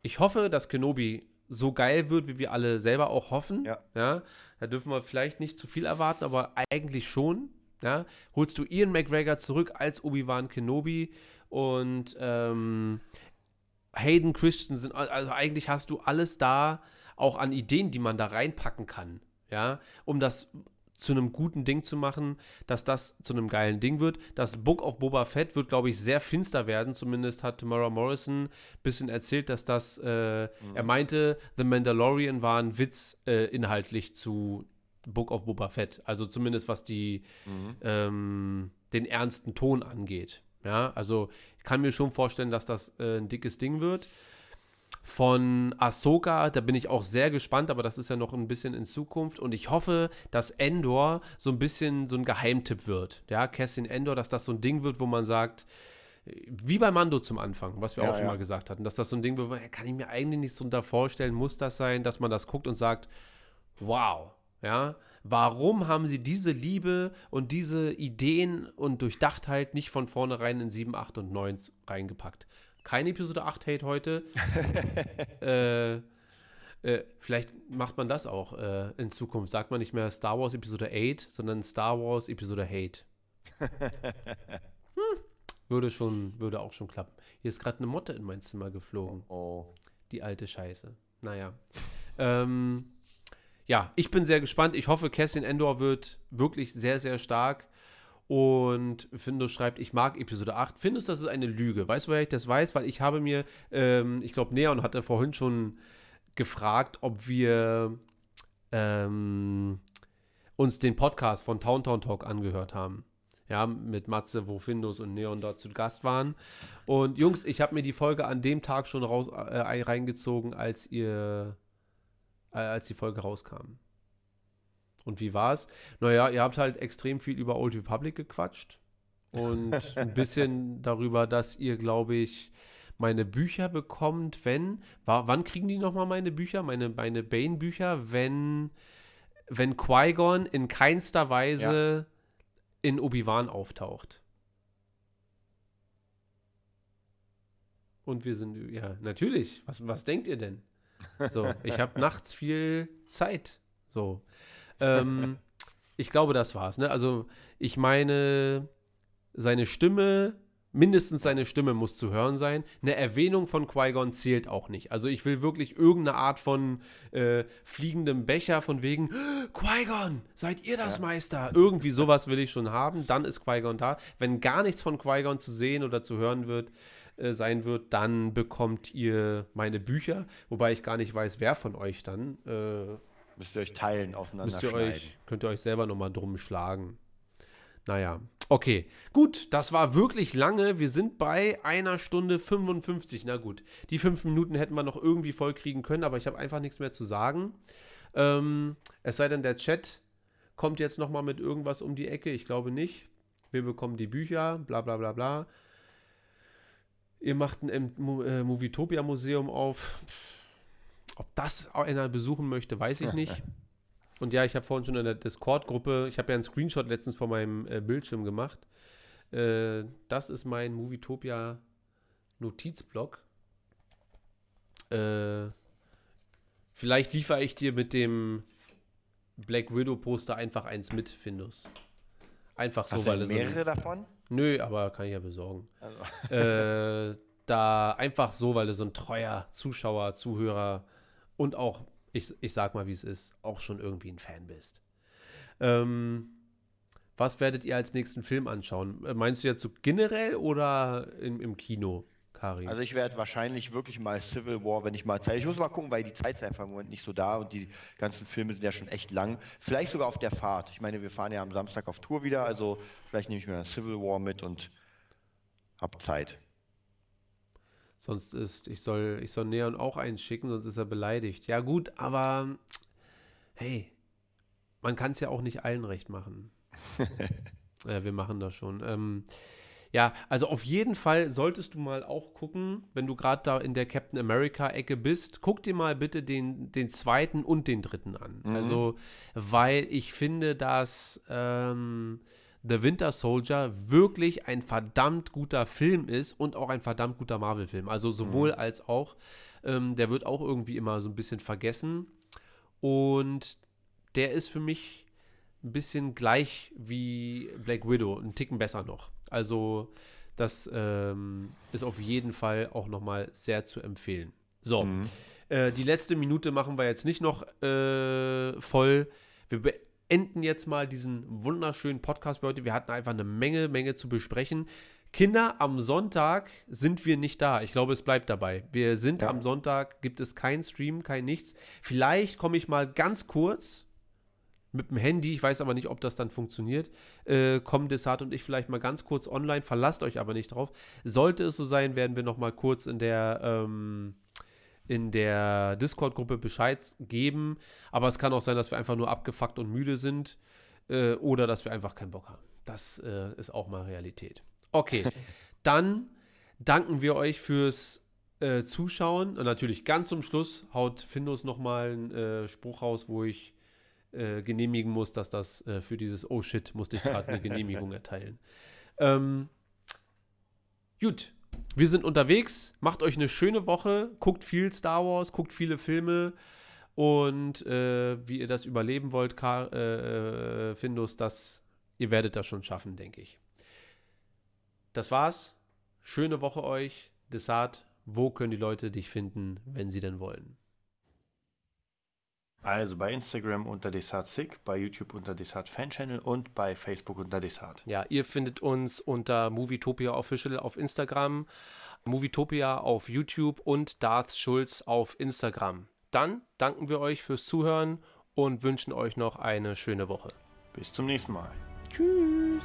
ich hoffe, dass Kenobi so geil wird, wie wir alle selber auch hoffen. Ja. ja. Da dürfen wir vielleicht nicht zu viel erwarten, aber eigentlich schon. Ja. Holst du Ian McGregor zurück als Obi-Wan Kenobi und ähm, Hayden Christensen, also eigentlich hast du alles da, auch an Ideen, die man da reinpacken kann, ja, um das zu einem guten Ding zu machen, dass das zu einem geilen Ding wird. Das Book of Boba Fett wird, glaube ich, sehr finster werden. Zumindest hat Tamara Morrison ein bisschen erzählt, dass das, äh, er meinte, The Mandalorian war ein Witz äh, inhaltlich zu Book of Boba Fett. Also zumindest was die, ähm, den ernsten Ton angeht. Ja, also ich kann mir schon vorstellen, dass das äh, ein dickes Ding wird. Von Ahsoka, da bin ich auch sehr gespannt, aber das ist ja noch ein bisschen in Zukunft. Und ich hoffe, dass Endor so ein bisschen so ein Geheimtipp wird. Ja, Cassian Endor, dass das so ein Ding wird, wo man sagt, wie bei Mando zum Anfang, was wir Ja, auch schon ja. mal gesagt hatten, dass das so ein Ding wird, kann ich mir eigentlich nicht so unter vorstellen, muss das sein, dass man das guckt und sagt, wow, ja, warum haben sie diese Liebe und diese Ideen und Durchdachtheit nicht von vornherein in 7, 8 und 9 reingepackt? Kein Episode 8 Hate heute. äh, äh, vielleicht macht man das auch äh, in Zukunft. Sagt man nicht mehr Star Wars Episode 8, sondern Star Wars Episode Hate. hm, würde schon, würde auch schon klappen. Hier ist gerade eine Motte in mein Zimmer geflogen. Oh. Die alte Scheiße. Naja. Ähm, ja, ich bin sehr gespannt. Ich hoffe, Cassian Endor wird wirklich sehr, sehr stark. Und Findus schreibt, ich mag Episode 8. Findus, das ist eine Lüge. Weißt du, woher ich das weiß? Weil ich habe mir, ähm, ich glaube, Neon hatte vorhin schon gefragt, ob wir ähm, uns den Podcast von Town Town Talk angehört haben. Ja, mit Matze, wo Findus und Neon dort zu Gast waren. Und Jungs, ich habe mir die Folge an dem Tag schon raus, äh, reingezogen, als ihr, äh, als die Folge rauskam. Und wie war's? Naja, ihr habt halt extrem viel über Old Republic gequatscht. Und ein bisschen darüber, dass ihr, glaube ich, meine Bücher bekommt, wenn. War, wann kriegen die nochmal meine Bücher? Meine, meine Bane-Bücher, wenn, wenn Qui-Gon in keinster Weise ja. in Obi-Wan auftaucht. Und wir sind, ja, natürlich. Was, was denkt ihr denn? So, ich habe nachts viel Zeit. So. Ähm, ich glaube, das war's. Ne? Also, ich meine, seine Stimme, mindestens seine Stimme muss zu hören sein. Eine Erwähnung von Qui-Gon zählt auch nicht. Also, ich will wirklich irgendeine Art von äh, fliegendem Becher von wegen Qui-Gon, seid ihr das, ja. Meister? Irgendwie sowas will ich schon haben. Dann ist Qui-Gon da. Wenn gar nichts von Qui-Gon zu sehen oder zu hören wird, äh, sein wird, dann bekommt ihr meine Bücher, wobei ich gar nicht weiß, wer von euch dann äh, Müsst ihr euch teilen, aufeinander müsst ihr euch, Könnt ihr euch selber nochmal drum schlagen. Naja, okay. Gut, das war wirklich lange. Wir sind bei einer Stunde 55. Na gut, die fünf Minuten hätten wir noch irgendwie vollkriegen können, aber ich habe einfach nichts mehr zu sagen. Ähm, es sei denn, der Chat kommt jetzt nochmal mit irgendwas um die Ecke. Ich glaube nicht. Wir bekommen die Bücher, bla bla bla bla. Ihr macht ein äh, Movietopia-Museum auf. Pff ob das einer besuchen möchte, weiß ich nicht. Und ja, ich habe vorhin schon in der Discord-Gruppe, ich habe ja einen Screenshot letztens von meinem äh, Bildschirm gemacht. Äh, das ist mein Movietopia Notizblock. Äh, vielleicht liefere ich dir mit dem Black Widow Poster einfach eins mit, Findus. Einfach so, Hast weil es. mehrere so davon? Nö, aber kann ich ja besorgen. Also. Äh, da einfach so, weil du so ein treuer Zuschauer, Zuhörer und auch, ich, ich sag mal, wie es ist, auch schon irgendwie ein Fan bist. Ähm, was werdet ihr als nächsten Film anschauen? Äh, meinst du jetzt so generell oder im, im Kino, Karin? Also ich werde wahrscheinlich wirklich mal Civil War, wenn ich mal Zeit. Ich muss mal gucken, weil die Zeit ist einfach im Moment nicht so da und die ganzen Filme sind ja schon echt lang. Vielleicht sogar auf der Fahrt. Ich meine, wir fahren ja am Samstag auf Tour wieder, also vielleicht nehme ich mir Civil War mit und hab Zeit. Sonst ist, ich soll, ich soll Neon auch eins schicken, sonst ist er beleidigt. Ja, gut, aber hey, man kann es ja auch nicht allen recht machen. ja, wir machen das schon. Ähm, ja, also auf jeden Fall solltest du mal auch gucken, wenn du gerade da in der Captain America-Ecke bist, guck dir mal bitte den, den zweiten und den dritten an. Mhm. Also, weil ich finde, dass ähm, The Winter Soldier wirklich ein verdammt guter Film ist und auch ein verdammt guter Marvel-Film. Also sowohl mhm. als auch. Ähm, der wird auch irgendwie immer so ein bisschen vergessen. Und der ist für mich ein bisschen gleich wie Black Widow, ein Ticken besser noch. Also das ähm, ist auf jeden Fall auch noch mal sehr zu empfehlen. So, mhm. äh, die letzte Minute machen wir jetzt nicht noch äh, voll. Wir enden jetzt mal diesen wunderschönen Podcast für heute. Wir hatten einfach eine Menge, Menge zu besprechen. Kinder, am Sonntag sind wir nicht da. Ich glaube, es bleibt dabei. Wir sind ja. am Sonntag, gibt es keinen Stream, kein nichts. Vielleicht komme ich mal ganz kurz mit dem Handy, ich weiß aber nicht, ob das dann funktioniert, äh, kommen Desart und ich vielleicht mal ganz kurz online. Verlasst euch aber nicht drauf. Sollte es so sein, werden wir noch mal kurz in der ähm, in der Discord-Gruppe Bescheid geben. Aber es kann auch sein, dass wir einfach nur abgefuckt und müde sind äh, oder dass wir einfach keinen Bock haben. Das äh, ist auch mal Realität. Okay, dann danken wir euch fürs äh, Zuschauen. Und natürlich ganz zum Schluss haut Findus nochmal einen äh, Spruch raus, wo ich äh, genehmigen muss, dass das äh, für dieses Oh shit musste ich gerade eine Genehmigung erteilen. Ähm, gut, Wir sind unterwegs. Macht euch eine schöne Woche. Guckt viel Star Wars, guckt viele Filme. Und äh, wie ihr das überleben wollt, Kar äh, äh, Findus, das, ihr werdet das schon schaffen, denke ich. Das war's. Schöne Woche euch. Desart, wo können die Leute dich finden, wenn sie denn wollen? Also bei Instagram unter DesartSick, bei YouTube unter Desart Fan Channel und bei Facebook unter Desart. Ja, ihr findet uns unter Movietopia Official auf Instagram, Movietopia auf YouTube und Darth Schulz auf Instagram. Dann danken wir euch fürs Zuhören und wünschen euch noch eine schöne Woche. Bis zum nächsten Mal. Tschüss.